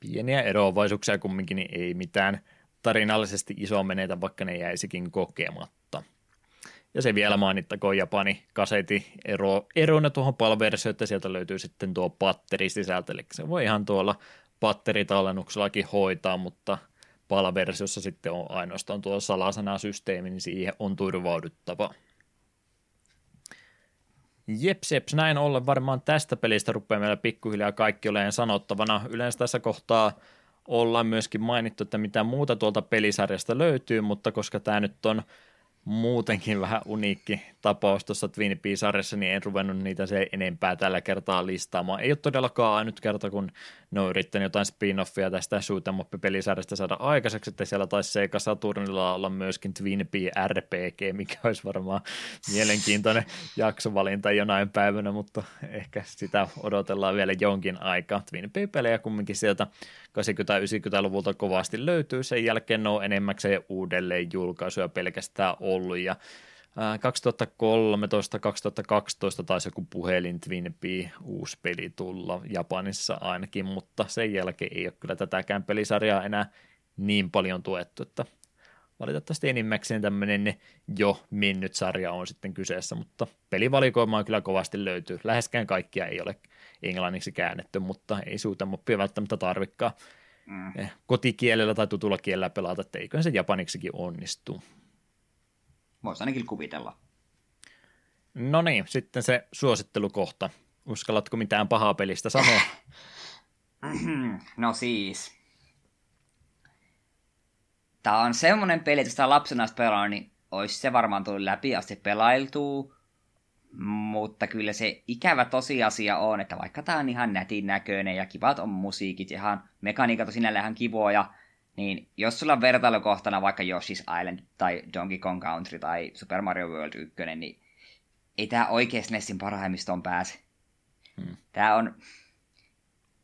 [SPEAKER 1] Pieniä eroavaisuuksia kumminkin, niin ei mitään – tarinallisesti iso menetä, vaikka ne jäisikin kokematta. Ja se vielä mainittakoon Japani kaseti ero, erona tuohon palversioon, että sieltä löytyy sitten tuo patterisisältö, eli se voi ihan tuolla patteritalennuksellakin hoitaa, mutta palversiossa sitten on ainoastaan tuo salasanasysteemi, niin siihen on turvauduttava. Jeps, jeps, näin ollen varmaan tästä pelistä rupeaa meillä pikkuhiljaa kaikki olemaan sanottavana. Yleensä tässä kohtaa ollaan myöskin mainittu, että mitä muuta tuolta pelisarjasta löytyy, mutta koska tämä nyt on muutenkin vähän uniikki tapaus tuossa Twin Peaks-sarjassa, niin en ruvennut niitä se enempää tällä kertaa listaamaan. Ei ole todellakaan ainut kerta, kun ne on yrittänyt jotain spin-offia tästä shoot'em pelisarjasta saada aikaiseksi, että siellä taisi Sega Saturnilla olla myöskin Twin Peaks RPG, mikä olisi varmaan mielenkiintoinen [laughs] jaksovalinta jonain päivänä, mutta ehkä sitä odotellaan vielä jonkin aikaa. Twin Peaks-pelejä kumminkin sieltä 80-90-luvulta kovasti löytyy, sen jälkeen ne on enemmäkseen uudelleen julkaisuja pelkästään ollut, ja 2013-2012 taisi joku puhelin Twin Peaks uusi peli tulla Japanissa ainakin, mutta sen jälkeen ei ole kyllä tätäkään pelisarjaa enää niin paljon tuettu, että valitettavasti enimmäkseen tämmöinen jo mennyt sarja on sitten kyseessä, mutta pelivalikoimaa kyllä kovasti löytyy. Läheskään kaikkia ei ole englanniksi käännetty, mutta ei suutemoppia välttämättä tarvikkaa mm. Eh, kotikielellä tai tutulla kielellä pelata, että eiköhän se japaniksikin onnistu.
[SPEAKER 2] Voisi ainakin kuvitella.
[SPEAKER 1] No niin, sitten se suosittelukohta. Uskallatko mitään pahaa pelistä sanoa? [clears throat]
[SPEAKER 2] no siis. Tämä on semmoinen peli, että sitä lapsena pelaa, niin olisi se varmaan tullut läpi asti pelailtua. Mutta kyllä se ikävä tosiasia on, että vaikka tämä on ihan nätin näköinen ja kivat on musiikit, ihan mekaniikat on sinällään ihan kivoja, niin jos sulla on vertailukohtana vaikka Yoshi's Island tai Donkey Kong Country tai Super Mario World 1, niin ei tämä oikeasti Nessin parhaimmistoon pääse. Hmm. Tämä on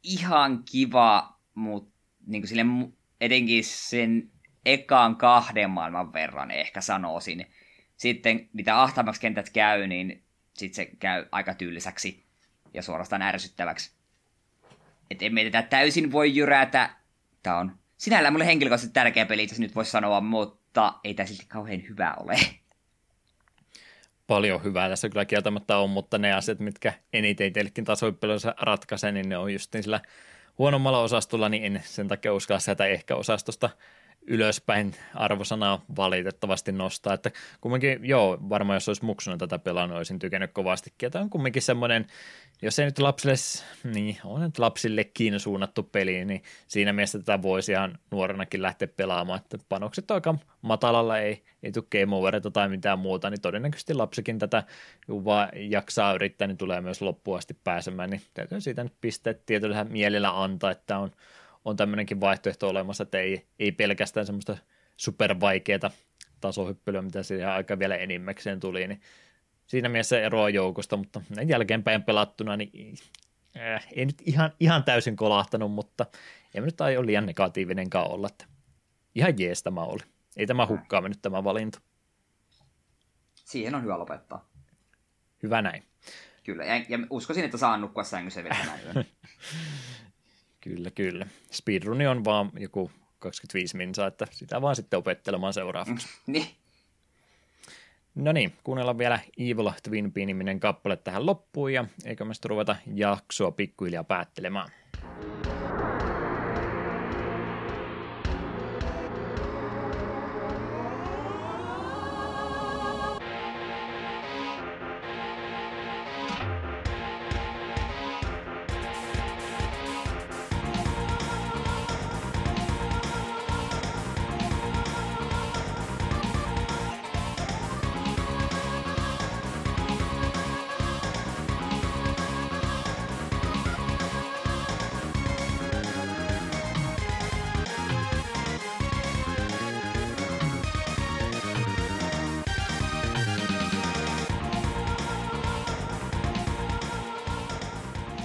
[SPEAKER 2] ihan kiva, mutta niin sille, etenkin sen ekaan kahden maailman verran ehkä sanoisin. sitten mitä ahtaammaksi kentät käy, niin sitten se käy aika tylsäksi ja suorastaan ärsyttäväksi. Että emme tätä täysin voi jyrätä. Tämä on sinällään mulle henkilökohtaisesti tärkeä peli, jos nyt voisi sanoa, mutta ei tämä silti kauhean hyvä ole.
[SPEAKER 1] Paljon hyvää tässä kyllä kieltämättä on, mutta ne asiat, mitkä eniten itsellekin tasoippeluissa ratkaisee, niin ne on just niin sillä huonommalla osastolla, niin en sen takia uskalla sieltä ehkä osastosta ylöspäin arvosanaa valitettavasti nostaa, että kumminkin, joo, varmaan jos olisi muksuna tätä pelannut, olisin tykännyt kovastikin, tämä on kumminkin semmoinen, jos ei nyt lapsille, niin on nyt lapsillekin suunnattu peli, niin siinä mielessä tätä voisi ihan nuorenakin lähteä pelaamaan, että panokset aika matalalla, ei, ei tule game tai mitään muuta, niin todennäköisesti lapsikin tätä, vaan jaksaa yrittää, niin tulee myös loppuun asti pääsemään, niin täytyy siitä nyt pisteet tietyllä mielellä antaa, että on on tämmöinenkin vaihtoehto olemassa, että ei, ei pelkästään semmoista supervaikeaa tasohyppelyä, mitä siihen aika vielä enimmäkseen tuli, niin siinä mielessä eroa joukosta, mutta jälkeenpäin pelattuna, niin äh, ei nyt ihan, ihan täysin kolahtanut, mutta ei nyt ole liian negatiivinenkaan olla, että ihan jees tämä oli. Ei tämä hukkaa mennyt tämä valinta.
[SPEAKER 2] Siihen on hyvä lopettaa.
[SPEAKER 1] Hyvä näin.
[SPEAKER 2] Kyllä, ja, ja uskoisin, että saan nukkua sängyssä vielä tänä [laughs]
[SPEAKER 1] Kyllä, kyllä. Speedruni on vaan joku 25 minsaa, että sitä vaan sitten opettelemaan seuraavaksi.
[SPEAKER 2] Mm, niin.
[SPEAKER 1] No niin, kuunnellaan vielä Evil Twin niminen kappale tähän loppuun ja eikö me ruveta jaksoa pikkuhiljaa päättelemään.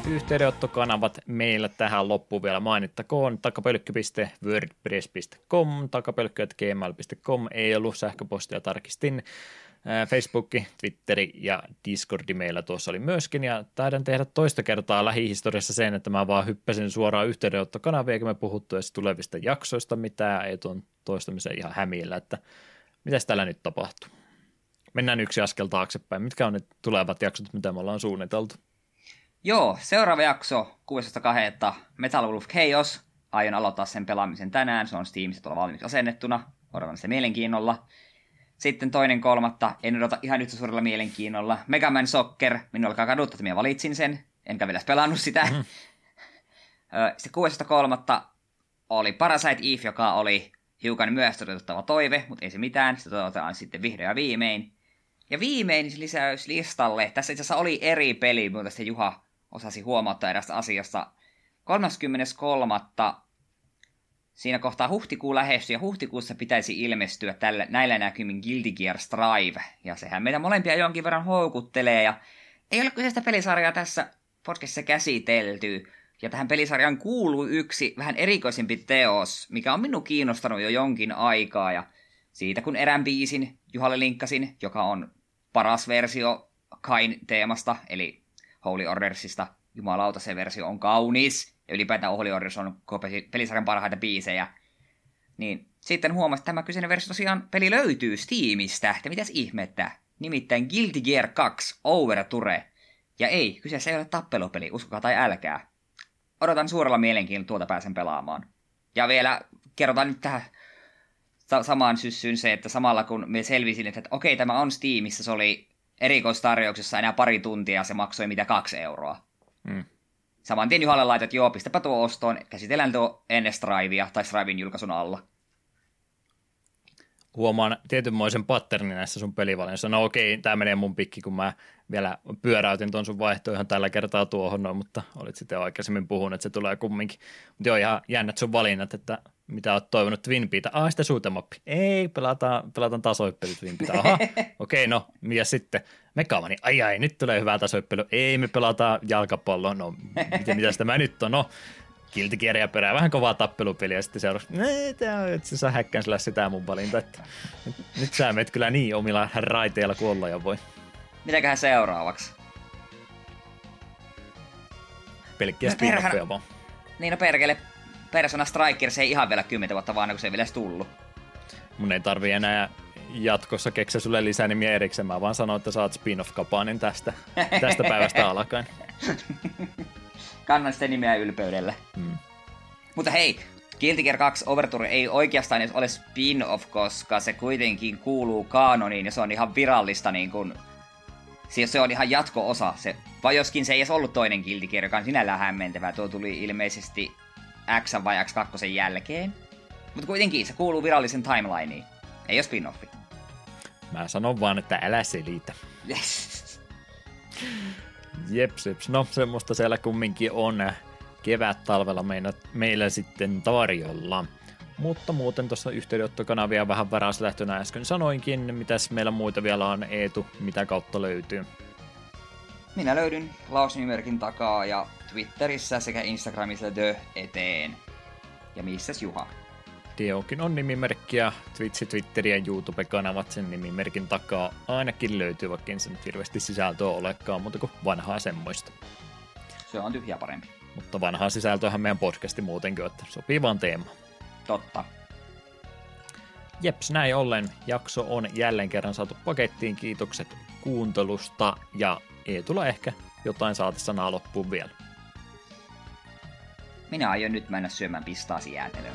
[SPEAKER 1] Yhteydenottokanavat meillä tähän loppuun vielä mainittakoon. takapölkky.wordpress.com, takapölkky.gmail.com ei ollut sähköpostia, tarkistin. Facebook, Twitteri ja Discordi meillä tuossa oli myöskin, ja taidan tehdä toista kertaa lähihistoriassa sen, että mä vaan hyppäsin suoraan yhteydenottokanavia, eikä me puhuttu edes tulevista jaksoista mitään, ei tuon toistamisen ihan hämillä, että mitäs täällä nyt tapahtuu. Mennään yksi askel taaksepäin. Mitkä on ne tulevat jaksot, mitä me ollaan suunniteltu?
[SPEAKER 2] Joo, seuraava jakso 16.2. Metal Wolf Chaos. Aion aloittaa sen pelaamisen tänään. Se on Steamissa tuolla valmiiksi asennettuna. Odotan sitä mielenkiinnolla. Sitten toinen kolmatta, en odota ihan yhtä suurella mielenkiinnolla. Mega Man Soccer, minulla alkaa kaduttaa, että minä valitsin sen. Enkä vielä pelannut sitä. Mm. Sitten kolmatta oli Parasite Eve, joka oli hiukan myös toteutettava toive, mutta ei se mitään. Sitä toteutetaan sitten vihdoin ja viimein. Ja viimein lisäys listalle. Tässä itse asiassa oli eri peli, mutta sitten Juha osasi huomauttaa erästä asiasta. 33. Siinä kohtaa huhtikuu lähestyy ja huhtikuussa pitäisi ilmestyä tällä, näillä näkymin Guilty Gear Strive. Ja sehän meitä molempia jonkin verran houkuttelee ja ei ole kyseistä pelisarjaa tässä podcastissa käsitelty. Ja tähän pelisarjaan kuuluu yksi vähän erikoisempi teos, mikä on minun kiinnostanut jo jonkin aikaa. Ja siitä kun erään biisin Juhalle linkkasin, joka on paras versio Kain teemasta, eli Holy Ordersista. Jumalauta, se versio on kaunis. Ja ylipäätään Holy Orders on pelisarjan parhaita biisejä. Niin sitten huomasin, että tämä kyseinen versio tosiaan peli löytyy Steamista. Ja mitäs ihmettä? Nimittäin Guilty Gear 2 Overture. Ja ei, kyseessä ei ole tappelupeli, uskokaa tai älkää. Odotan suurella mielenkiinnolla tuota pääsen pelaamaan. Ja vielä kerrotaan nyt tähän samaan syssyyn se, että samalla kun me selvisin, että okei, tämä on Steamissa, se oli erikoistarjouksessa enää pari tuntia se maksoi mitä kaksi euroa. Mm. Saman tien Juhalle laitat, joo, pistäpä tuo ostoon, käsitellään tuo ennen Strivea tai Strivein julkaisun alla.
[SPEAKER 1] Huomaan tietynmoisen patternin näissä sun pelivalinnoissa. No okei, tämä menee mun pikki, kun mä vielä pyöräytin tuon sun vaihtoehdon tällä kertaa tuohon, no, mutta olit sitten aikaisemmin puhunut, että se tulee kumminkin. Mutta joo, ihan jännät sun valinnat, että mitä oot toivonut Twin Peata. Ah, sitä suutemappi. Ei, pelataan, pelataan tasoippelu Twin Peata. Aha, [laughs] okei, okay, no, ja sitten Megamani. Ai ai, nyt tulee hyvä tasoippelu. Ei, me pelataan jalkapalloa. No, mitä, mitä tämä nyt on? No, kiltikierjä perää vähän kovaa tappelupeliä sitten seuraavaksi, nee, tää on, että sä häkkään sillä sitä mun valinta, että nyt, nyt sä menet kyllä niin omilla raiteilla kuin ja voi.
[SPEAKER 2] Mitäköhän seuraavaksi?
[SPEAKER 1] Pelkkiä no, spin vaan.
[SPEAKER 2] Niin no perkele, Persona Strikers ei ihan vielä 10 vuotta vaan, kun se ei vielä tullut.
[SPEAKER 1] Mun ei tarvi enää jatkossa keksiä sulle lisää nimiä erikseen. Mä vaan sanoin, että saat spin-off-kapaanin tästä, [laughs] tästä päivästä alkaen. [laughs]
[SPEAKER 2] Kannan sitten nimeä ylpeydelle. Hmm. Mutta hei, Guilty Gear 2 Overture ei oikeastaan edes ole spin-off, koska se kuitenkin kuuluu kaanoniin ja se on ihan virallista niin kuin, siis se on ihan jatko-osa. Se, vai joskin se ei edes ollut toinen Guilty Gear, joka on sinällään hämmentävää. Tuo tuli ilmeisesti X vai X2 jälkeen. Mutta kuitenkin se kuuluu virallisen timelineen. Ei ole spin-offi.
[SPEAKER 1] Mä sanon vaan, että älä selitä.
[SPEAKER 2] Yes. [laughs]
[SPEAKER 1] Jeps, jeps. No semmoista siellä kumminkin on kevät-talvella meillä, meillä sitten tarjolla. Mutta muuten tuossa yhteydenottokanavia vähän varaslähtönä äsken sanoinkin. Mitäs meillä muita vielä on Eetu, mitä kautta löytyy?
[SPEAKER 2] Minä löydyn lausnimimerkin takaa ja Twitterissä sekä Instagramissa The eteen. Ja missäs Juha?
[SPEAKER 1] Diokin on nimimerkki ja Twitch, Twitter ja YouTube-kanavat sen nimimerkin takaa ainakin löytyy, vaikka sen hirveästi sisältöä olekaan, mutta kuin vanhaa semmoista.
[SPEAKER 2] Se on tyhjä parempi.
[SPEAKER 1] Mutta vanhaa sisältöähän meidän podcasti muutenkin, että sopii vaan teema.
[SPEAKER 2] Totta.
[SPEAKER 1] Jeps, näin ollen jakso on jälleen kerran saatu pakettiin. Kiitokset kuuntelusta ja ei tule ehkä jotain saatessanaa loppuun vielä.
[SPEAKER 2] Minä aion nyt mennä syömään pistaasi jäätelöä.